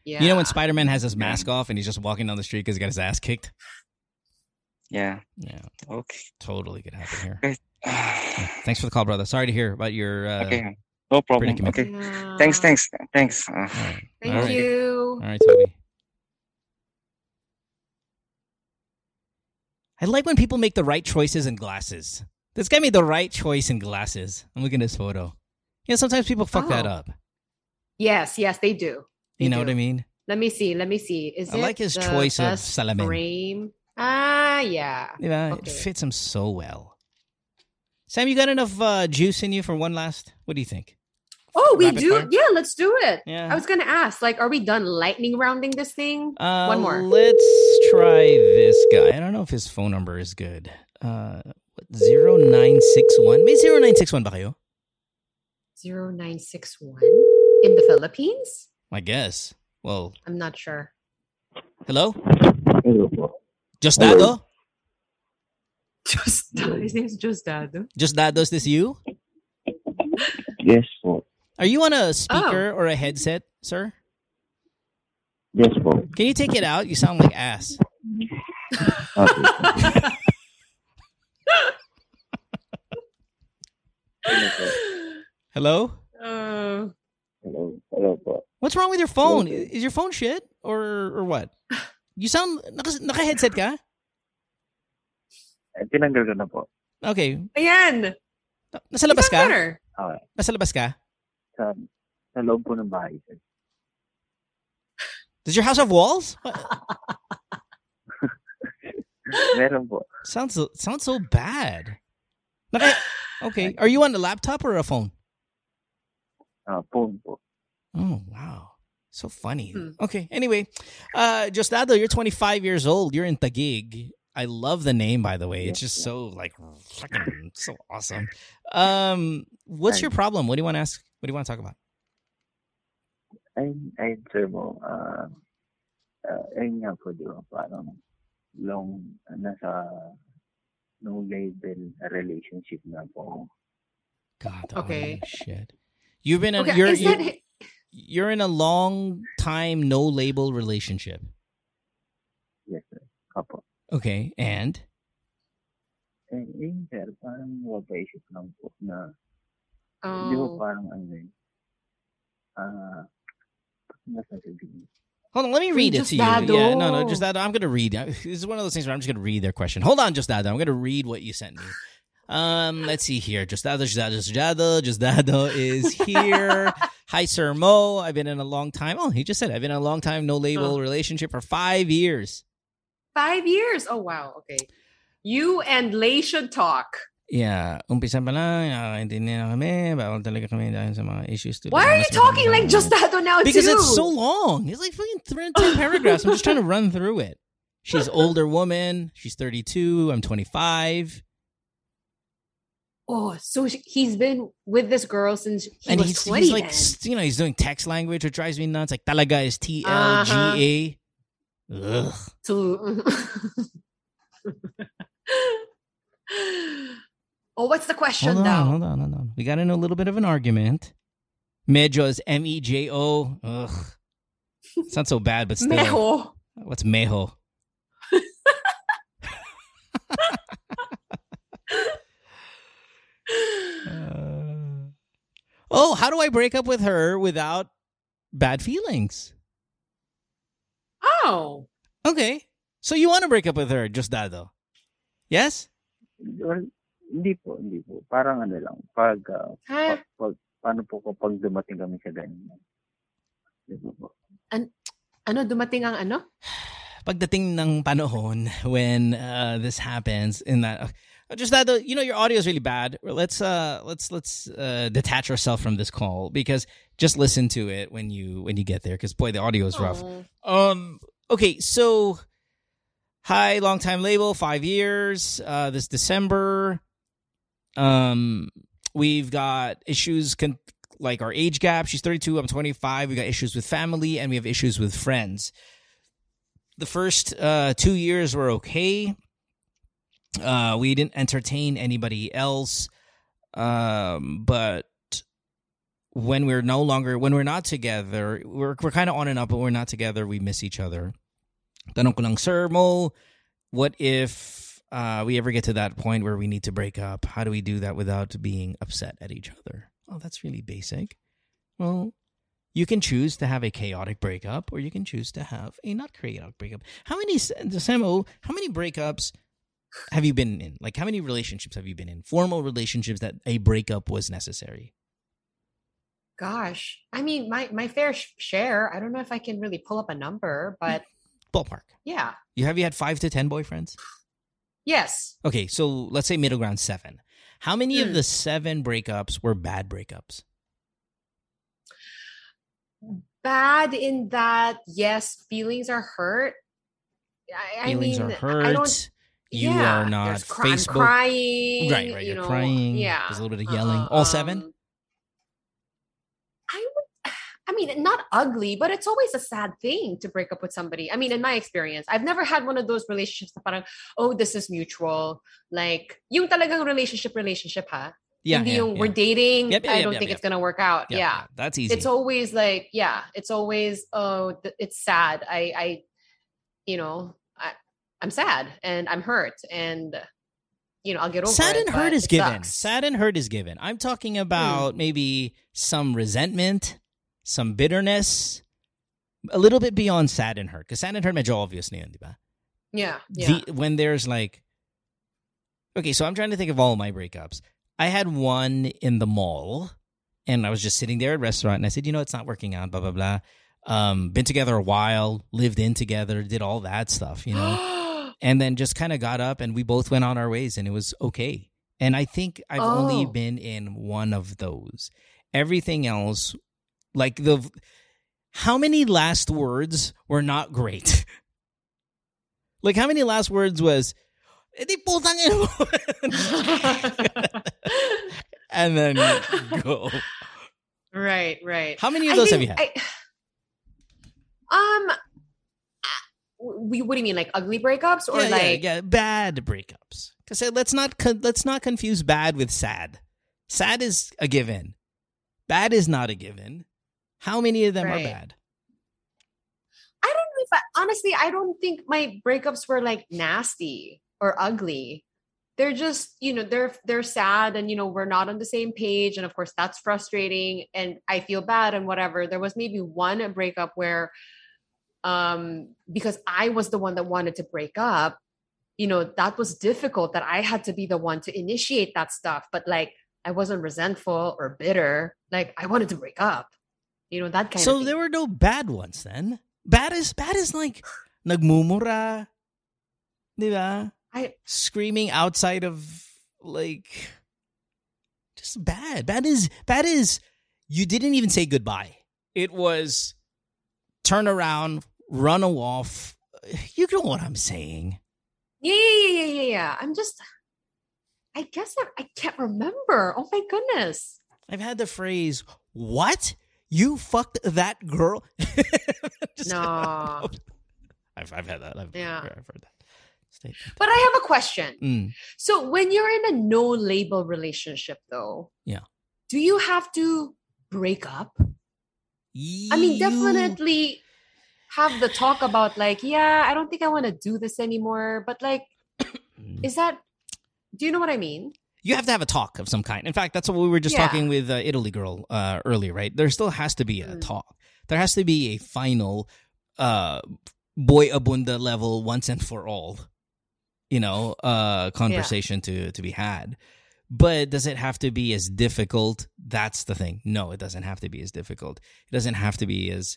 yeah You know when Spider Man has his mask off and he's just walking down the street because he got his ass kicked? Yeah. Yeah, Okay. totally could happen here. [SIGHS] Yeah. Thanks for the call, brother. Sorry to hear about your. Uh, okay. No problem. predicament. Okay. Yeah. Thanks. Thanks. Thanks. All right. thank All right. you All right, Toby. I like when people make the right choices in glasses. This guy made the right choice in glasses. I'm looking at this photo. You know, sometimes people fuck that Oh. up. Yes, yes, they do. They You know do. what I mean? Let me see. Let me see. Is I it like his the choice of best salamin. frame? Ah, yeah. Yeah, Okay. it fits him so well. Sam, you got enough uh, juice in you for one last? What do you think? Oh, we Rapid do. fire? Yeah, let's do it. Yeah. I was gonna ask, like, are we done lightning rounding this thing? Uh, One more. Let's try this guy. I don't know if his phone number is good. Uh, what, 0961. May 0961 ba kayo? Zero nine six one in the Philippines. I guess. Well, I'm not sure. hello? Hello po. Just Dado? Just his name's just Dado. Just Dado, is this you? Yes po. Are you on a speaker or a headset, sir? Yes po. Can you take it out? You sound like ass. Okay. [LAUGHS] Hello? Uh, Hello. Hello po. What's wrong with your phone? Is your phone shit or or what? You sound naka, naka-headset ka? Tinanggal ko na po. Okay. ayan. Nasa labas ka? better. Okay. Nasa labas ka? Sa, sa loob po ng bahay. sir. Does your house have walls? [LAUGHS] Meron po. Sounds so- sounds so bad. Naka, okay. [LAUGHS] Are you on a laptop or a phone? Ah, phone po. Oh wow. So funny. Hmm. Okay. Anyway, uh Justado, you're 25 years old. You're in Taguig. I love the name by the way. It's just yeah. so like fucking so awesome. [LAUGHS] Um what's your problem? What do you want to ask? What do you want to talk about? Ay, ay, sir mo. Ayun nga po, di ba? Parang long, nasa no label relationship na po. God. Okay. shit. You've been in, Okay, you're you're, that you're in a long time no label relationship. Yes, sir. Apo. Okay. And Eh, yun, sir, parang mapaisip lang po na, di ba Oh, parang ano yun? Ah. Hold on, let me read it to you. Justado. Yeah, no, no, just that. I'm gonna read. This is one of those things where I'm just gonna read their question. Hold on, just that. I'm gonna read what you sent me. Um, let's see here. Justado, Justado, Justado, Justado is here. [LAUGHS] Hi, Sir Mo. I've been in a long time. Oh, he just said I've been in a long time no label Oh. relationship for five years. Five years. Oh wow. Okay. You and Lay should talk. Yeah, umpisa pa lang, hindi na kami, bawal talaga kami dahil sa mga issues. tulad Why are you mas talking like magandang- just Dado now Because too? it's so long. It's like fucking th- 10 [LAUGHS] paragraphs. I'm just trying to run through it. She's [LAUGHS] older woman. She's 32. I'm 25. Oh, so he's been with this girl since he and was he's, twenty. he's like, then. you know, he's doing text language, which drives me nuts. Like, talaga is T L G A. Uh-huh. Ugh. to [LAUGHS] oh what's the question Hold on, now hold on, hold on. We got in a little bit of an argument. Medyo is M E J O. Ugh. It's not so bad, but still. Mejo. What's mejo? [LAUGHS] [LAUGHS] Uh, oh, how do I break up with her without bad feelings? Oh Okay. So you want to break up with her, just that though. Yes? Well, hindi po, hindi po. Parang ano lang, pag, Huh? pag, pag, paano po kapag dumating kami sa ganyan? Di ba po? ano dumating ang ano [SIGHS] Pagdating ng panahon when uh, this happens in that uh, just that though, you know your audio is really bad. Let's uh let's let's uh detach ourselves from this call because just listen to it when you when you get there cuz boy the audio is rough. Oh. Um. Okay. So, hi, long time label, five years. Uh, this December. Um, we've got issues con- like our age gap. She's thirty-two. I'm twenty-five. We got issues with family, and we have issues with friends. The first uh, two years were okay. Uh, we didn't entertain anybody else. Um, but when we're no longer when we're not together, we're we're kind of on and up, but we're not together. We miss each other. Tanong ko lang, Sir Mo, what if uh, we ever get to that point where we need to break up? How do we do that without being upset at each other? Oh, that's really basic. Well, you can choose to have a chaotic breakup, or you can choose to have a not chaotic breakup. How many, Samo? How many breakups have you been in? Like, how many relationships have you been in? Formal relationships that a breakup was necessary. Gosh, I mean, my my fair sh- share. I don't know if I can really pull up a number, but Ballpark. yeah, You have you had five to ten boyfriends? yes. Okay, so let's say middle ground seven. How many of Hmm. the seven breakups were bad breakups? Bad in that, yes, feelings are hurt. I, Feelings I mean, are hurt. I don't. You yeah, are not there's cry- I'm Facebook. crying. Right, right, You you're know, crying, Yeah, there's a little bit of yelling. uh-uh, All seven? um, I would. [SIGHS] I mean, not ugly, but it's always a sad thing to break up with somebody. I mean, in my experience, I've never had one of those relationships that parang, oh, this is mutual. Like, yung talagang relationship, relationship, ha? Yeah, Hindi yeah, yung yeah. we're dating. Yep, yep, I don't yep, think it's gonna work out. Yeah, that's easy. It's always like, yeah, it's always, oh, th- it's sad. I, I, you know, I'm sad and I'm hurt and, you know, I'll get over Sad it. and hurt is given. sucks. Hmm. Sad and hurt is given. I'm talking about maybe some resentment, some bitterness, a little bit beyond sad and hurt. Because sad and hurt medyo obvious na yun, di ba? Yeah. Yeah. The, when there's like, okay, so I'm trying to think of all my breakups. I had one in the mall, and I was just sitting there at a restaurant, and I said, you know, it's not working out, blah blah blah. Um, been together a while, lived in together, did all that stuff, you know, [GASPS] and then just kind of got up, and we both went on our ways, and it was okay. And I think I've only Oh. been in one of those. Everything else, like the, how many last words were not great? [LAUGHS] like how many last words was, "Eh, di putang ina mo." [LAUGHS] [LAUGHS] and then go. right. Right. How many of those have you had? I- um, we, what do you mean, like ugly breakups or yeah, like? yeah, yeah, bad breakups. Because let's not con- let's not confuse bad with sad. Sad is a given. Bad is not a given. How many of them are bad? I don't know if I, honestly, I don't think my breakups were like nasty or ugly. They're just, you know, they're they're sad and you know, we're not on the same page and of course that's frustrating and I feel bad and whatever. There was maybe one breakup where um because I was the one that wanted to break up, you know, that was difficult that I had to be the one to initiate that stuff, but like I wasn't resentful or bitter. Like I wanted to break up. You know, that kind of So there were no bad ones then. Bad is bad is like nagmumura, di ba? I Screaming outside of like just bad. Bad is bad is you didn't even say goodbye. It was turn around, run off. You know what I'm saying. Yeah, yeah, yeah, yeah, yeah. I'm just, I guess I, I can't remember. Oh my goodness. I've had the phrase, "What? You fucked that girl?" [LAUGHS] No. [LAUGHS] I've I've had that. I've, Yeah. I've heard that. statement. But I have a question. Mm. So when you're in a no label relationship, though, Yeah. do you have to break up? I mean, definitely have the talk about like, yeah, I don't think I want to do this anymore. But like, [CLEARS THROAT] is that? Do you know what I mean? you have to have a talk of some kind. In fact, that's what we were just Yeah. talking with uh, Italy girl uh, earlier, right? There still has to be a Mm. talk. There has to be a final uh, boy abunda level once and for all, you know, uh, conversation to to be had. But does it have to be as difficult? That's the thing. No, it doesn't have to be as difficult. It doesn't have to be as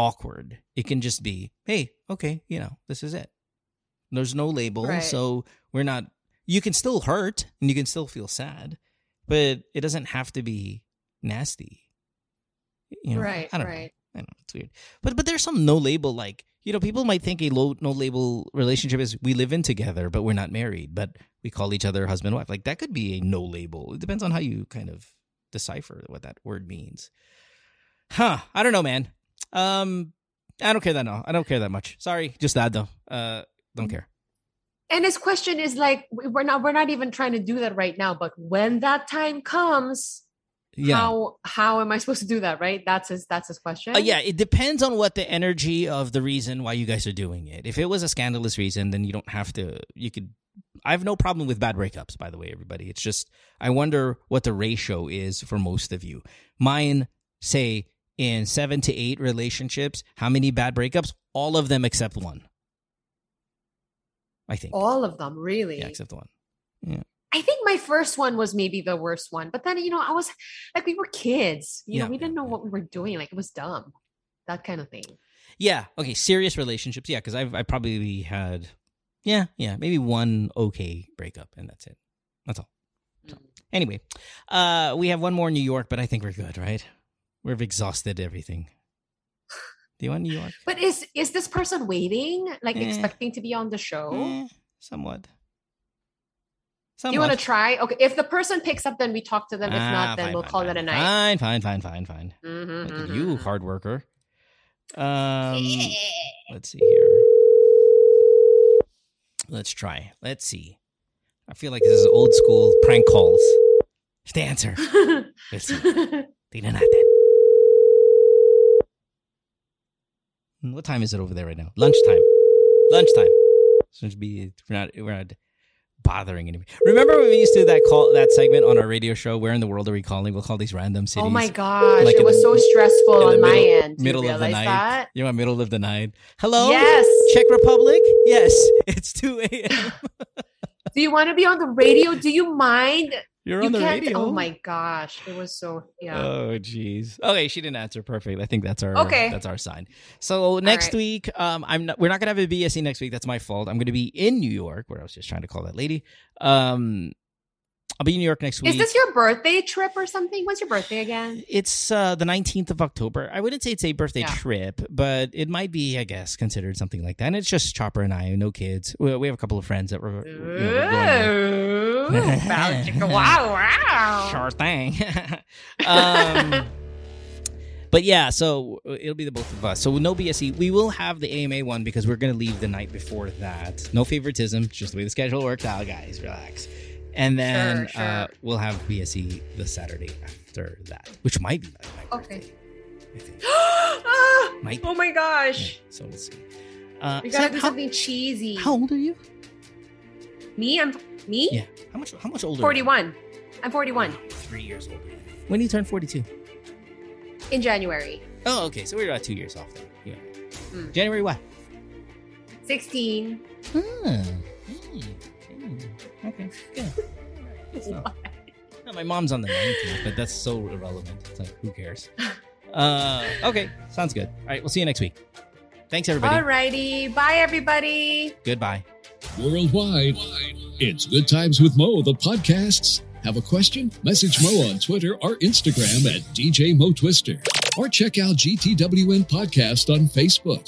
awkward. It can just be, hey, okay, you know, this is it. There's no label, Right. so we're not. You can still hurt and you can still feel sad, but it doesn't have to be nasty. You know, right, I don't right. know. I know it's weird, but but there's some no label like you know people might think a low no label relationship is we live in together but we're not married but we call each other husband wife like that could be a no label. It depends on how you kind of decipher what that word means. Huh? I don't know, man. Um, I don't care that no. I don't care that much. Sorry, just that though. Uh, don't care. And his question is like, we- we're not, we're not even trying to do that right now. But when that time comes, Yeah. how how am I supposed to do that? Right? That's his that's his question. Uh, yeah, it depends on what the energy of the reason why you guys are doing it. If it was a scandalous reason, then you don't have to. You could. I have no problem with bad breakups, by the way, everybody. It's just I wonder what the ratio is for most of you. Mine say in seven to eight relationships, how many bad breakups? All of them except one. I think. All of them, really. Yeah, except one. Yeah. I think my first one was maybe the worst one, but then you know I was like we were kids, you Yeah, know, we didn't know what we were doing, like it was dumb, that kind of thing. Yeah. Okay. Serious relationships. Yeah, because I've I probably had, yeah, yeah, maybe one okay breakup, and that's it. That's all. So, anyway, uh, we have one more in New York, but I think we're good, right? We've exhausted everything. Do you want New York? But is is this person waiting, like Eh. expecting to be on the show? Eh, somewhat. Do you want to try? Okay, if the person picks up, then we talk to them. If Ah, not, then fine, we'll fine, call fine. it a night. Fine, fine, fine, fine, fine. Mhm, at mhm, you, hard worker. Um, let's see here. Let's try. Let's see. I feel like this is old school prank calls. Just answer. [LAUGHS] See. Tingnan natin. What time is it over there right now? Lunchtime. Lunchtime. So it'd be we're not we're not bothering anybody. Remember when we used to do that call that segment on our radio show? Where in the world are we calling? We'll call these random oh cities. oh my gosh, Like it was the- so stressful on my end. Do middle you of the night. that? You know, middle of the night. Hello. Yes. Czech Republic. Yes, [LAUGHS] it's two a.m. [LAUGHS] Do you want to be on the radio? Do you mind? You're you on the can't- radio. Oh my gosh, it was so yeah. Oh jeez. Okay, she didn't answer. Perfect. I think that's our Okay. That's our sign. So next right. week, um, I'm not. We're not gonna have a BSE next week. That's my fault. I'm gonna be in New York, where I was just trying to call that lady. Um, I'll be in New York next week. Is this your birthday trip or something? When's your birthday again? It's uh, the 19th of October. I wouldn't say it's a birthday Yeah. trip, but it might be, I guess, considered something like that. And it's just Chopper and I, no kids. We, we have a couple of friends that were. you know, we're going with. Ooh, [LAUGHS] wow, wow. Sure thing. [LAUGHS] um, but yeah, so it'll be the both of us. So no BSE. We will have the AMA one because we're going to leave the night before that. No favoritism, just the way the schedule works out, guys. Relax. And then Sure, Uh, we'll have BSE the Saturday after that, which might be my Okay. birthday. I think. [GASPS] Ah, Might oh my Yeah, gosh. so we'll see. Uh, We gotta Sam, do how, something cheesy. how old are you? Me? I'm me? Yeah. How much? How much older? 41. I'm 41 Three years older. When do you turn forty-two? in January. Oh, okay. So we're about two years off then. Yeah. Mm. January what? 16. Hmm. Hmm. Hmm. Okay. Good. Good stuff. No, my mom's on the 19th, but that's so irrelevant. It's like, who cares? Uh, okay. Sounds good. All right. We'll see you next week. Thanks, everybody. Alrighty. Bye, everybody. Goodbye. Worldwide, it's Good Times with Mo, the podcasts. Have a question? Message Mo on Twitter or Instagram at DJ Mo Twister. Or check out GTWM Podcast on Facebook.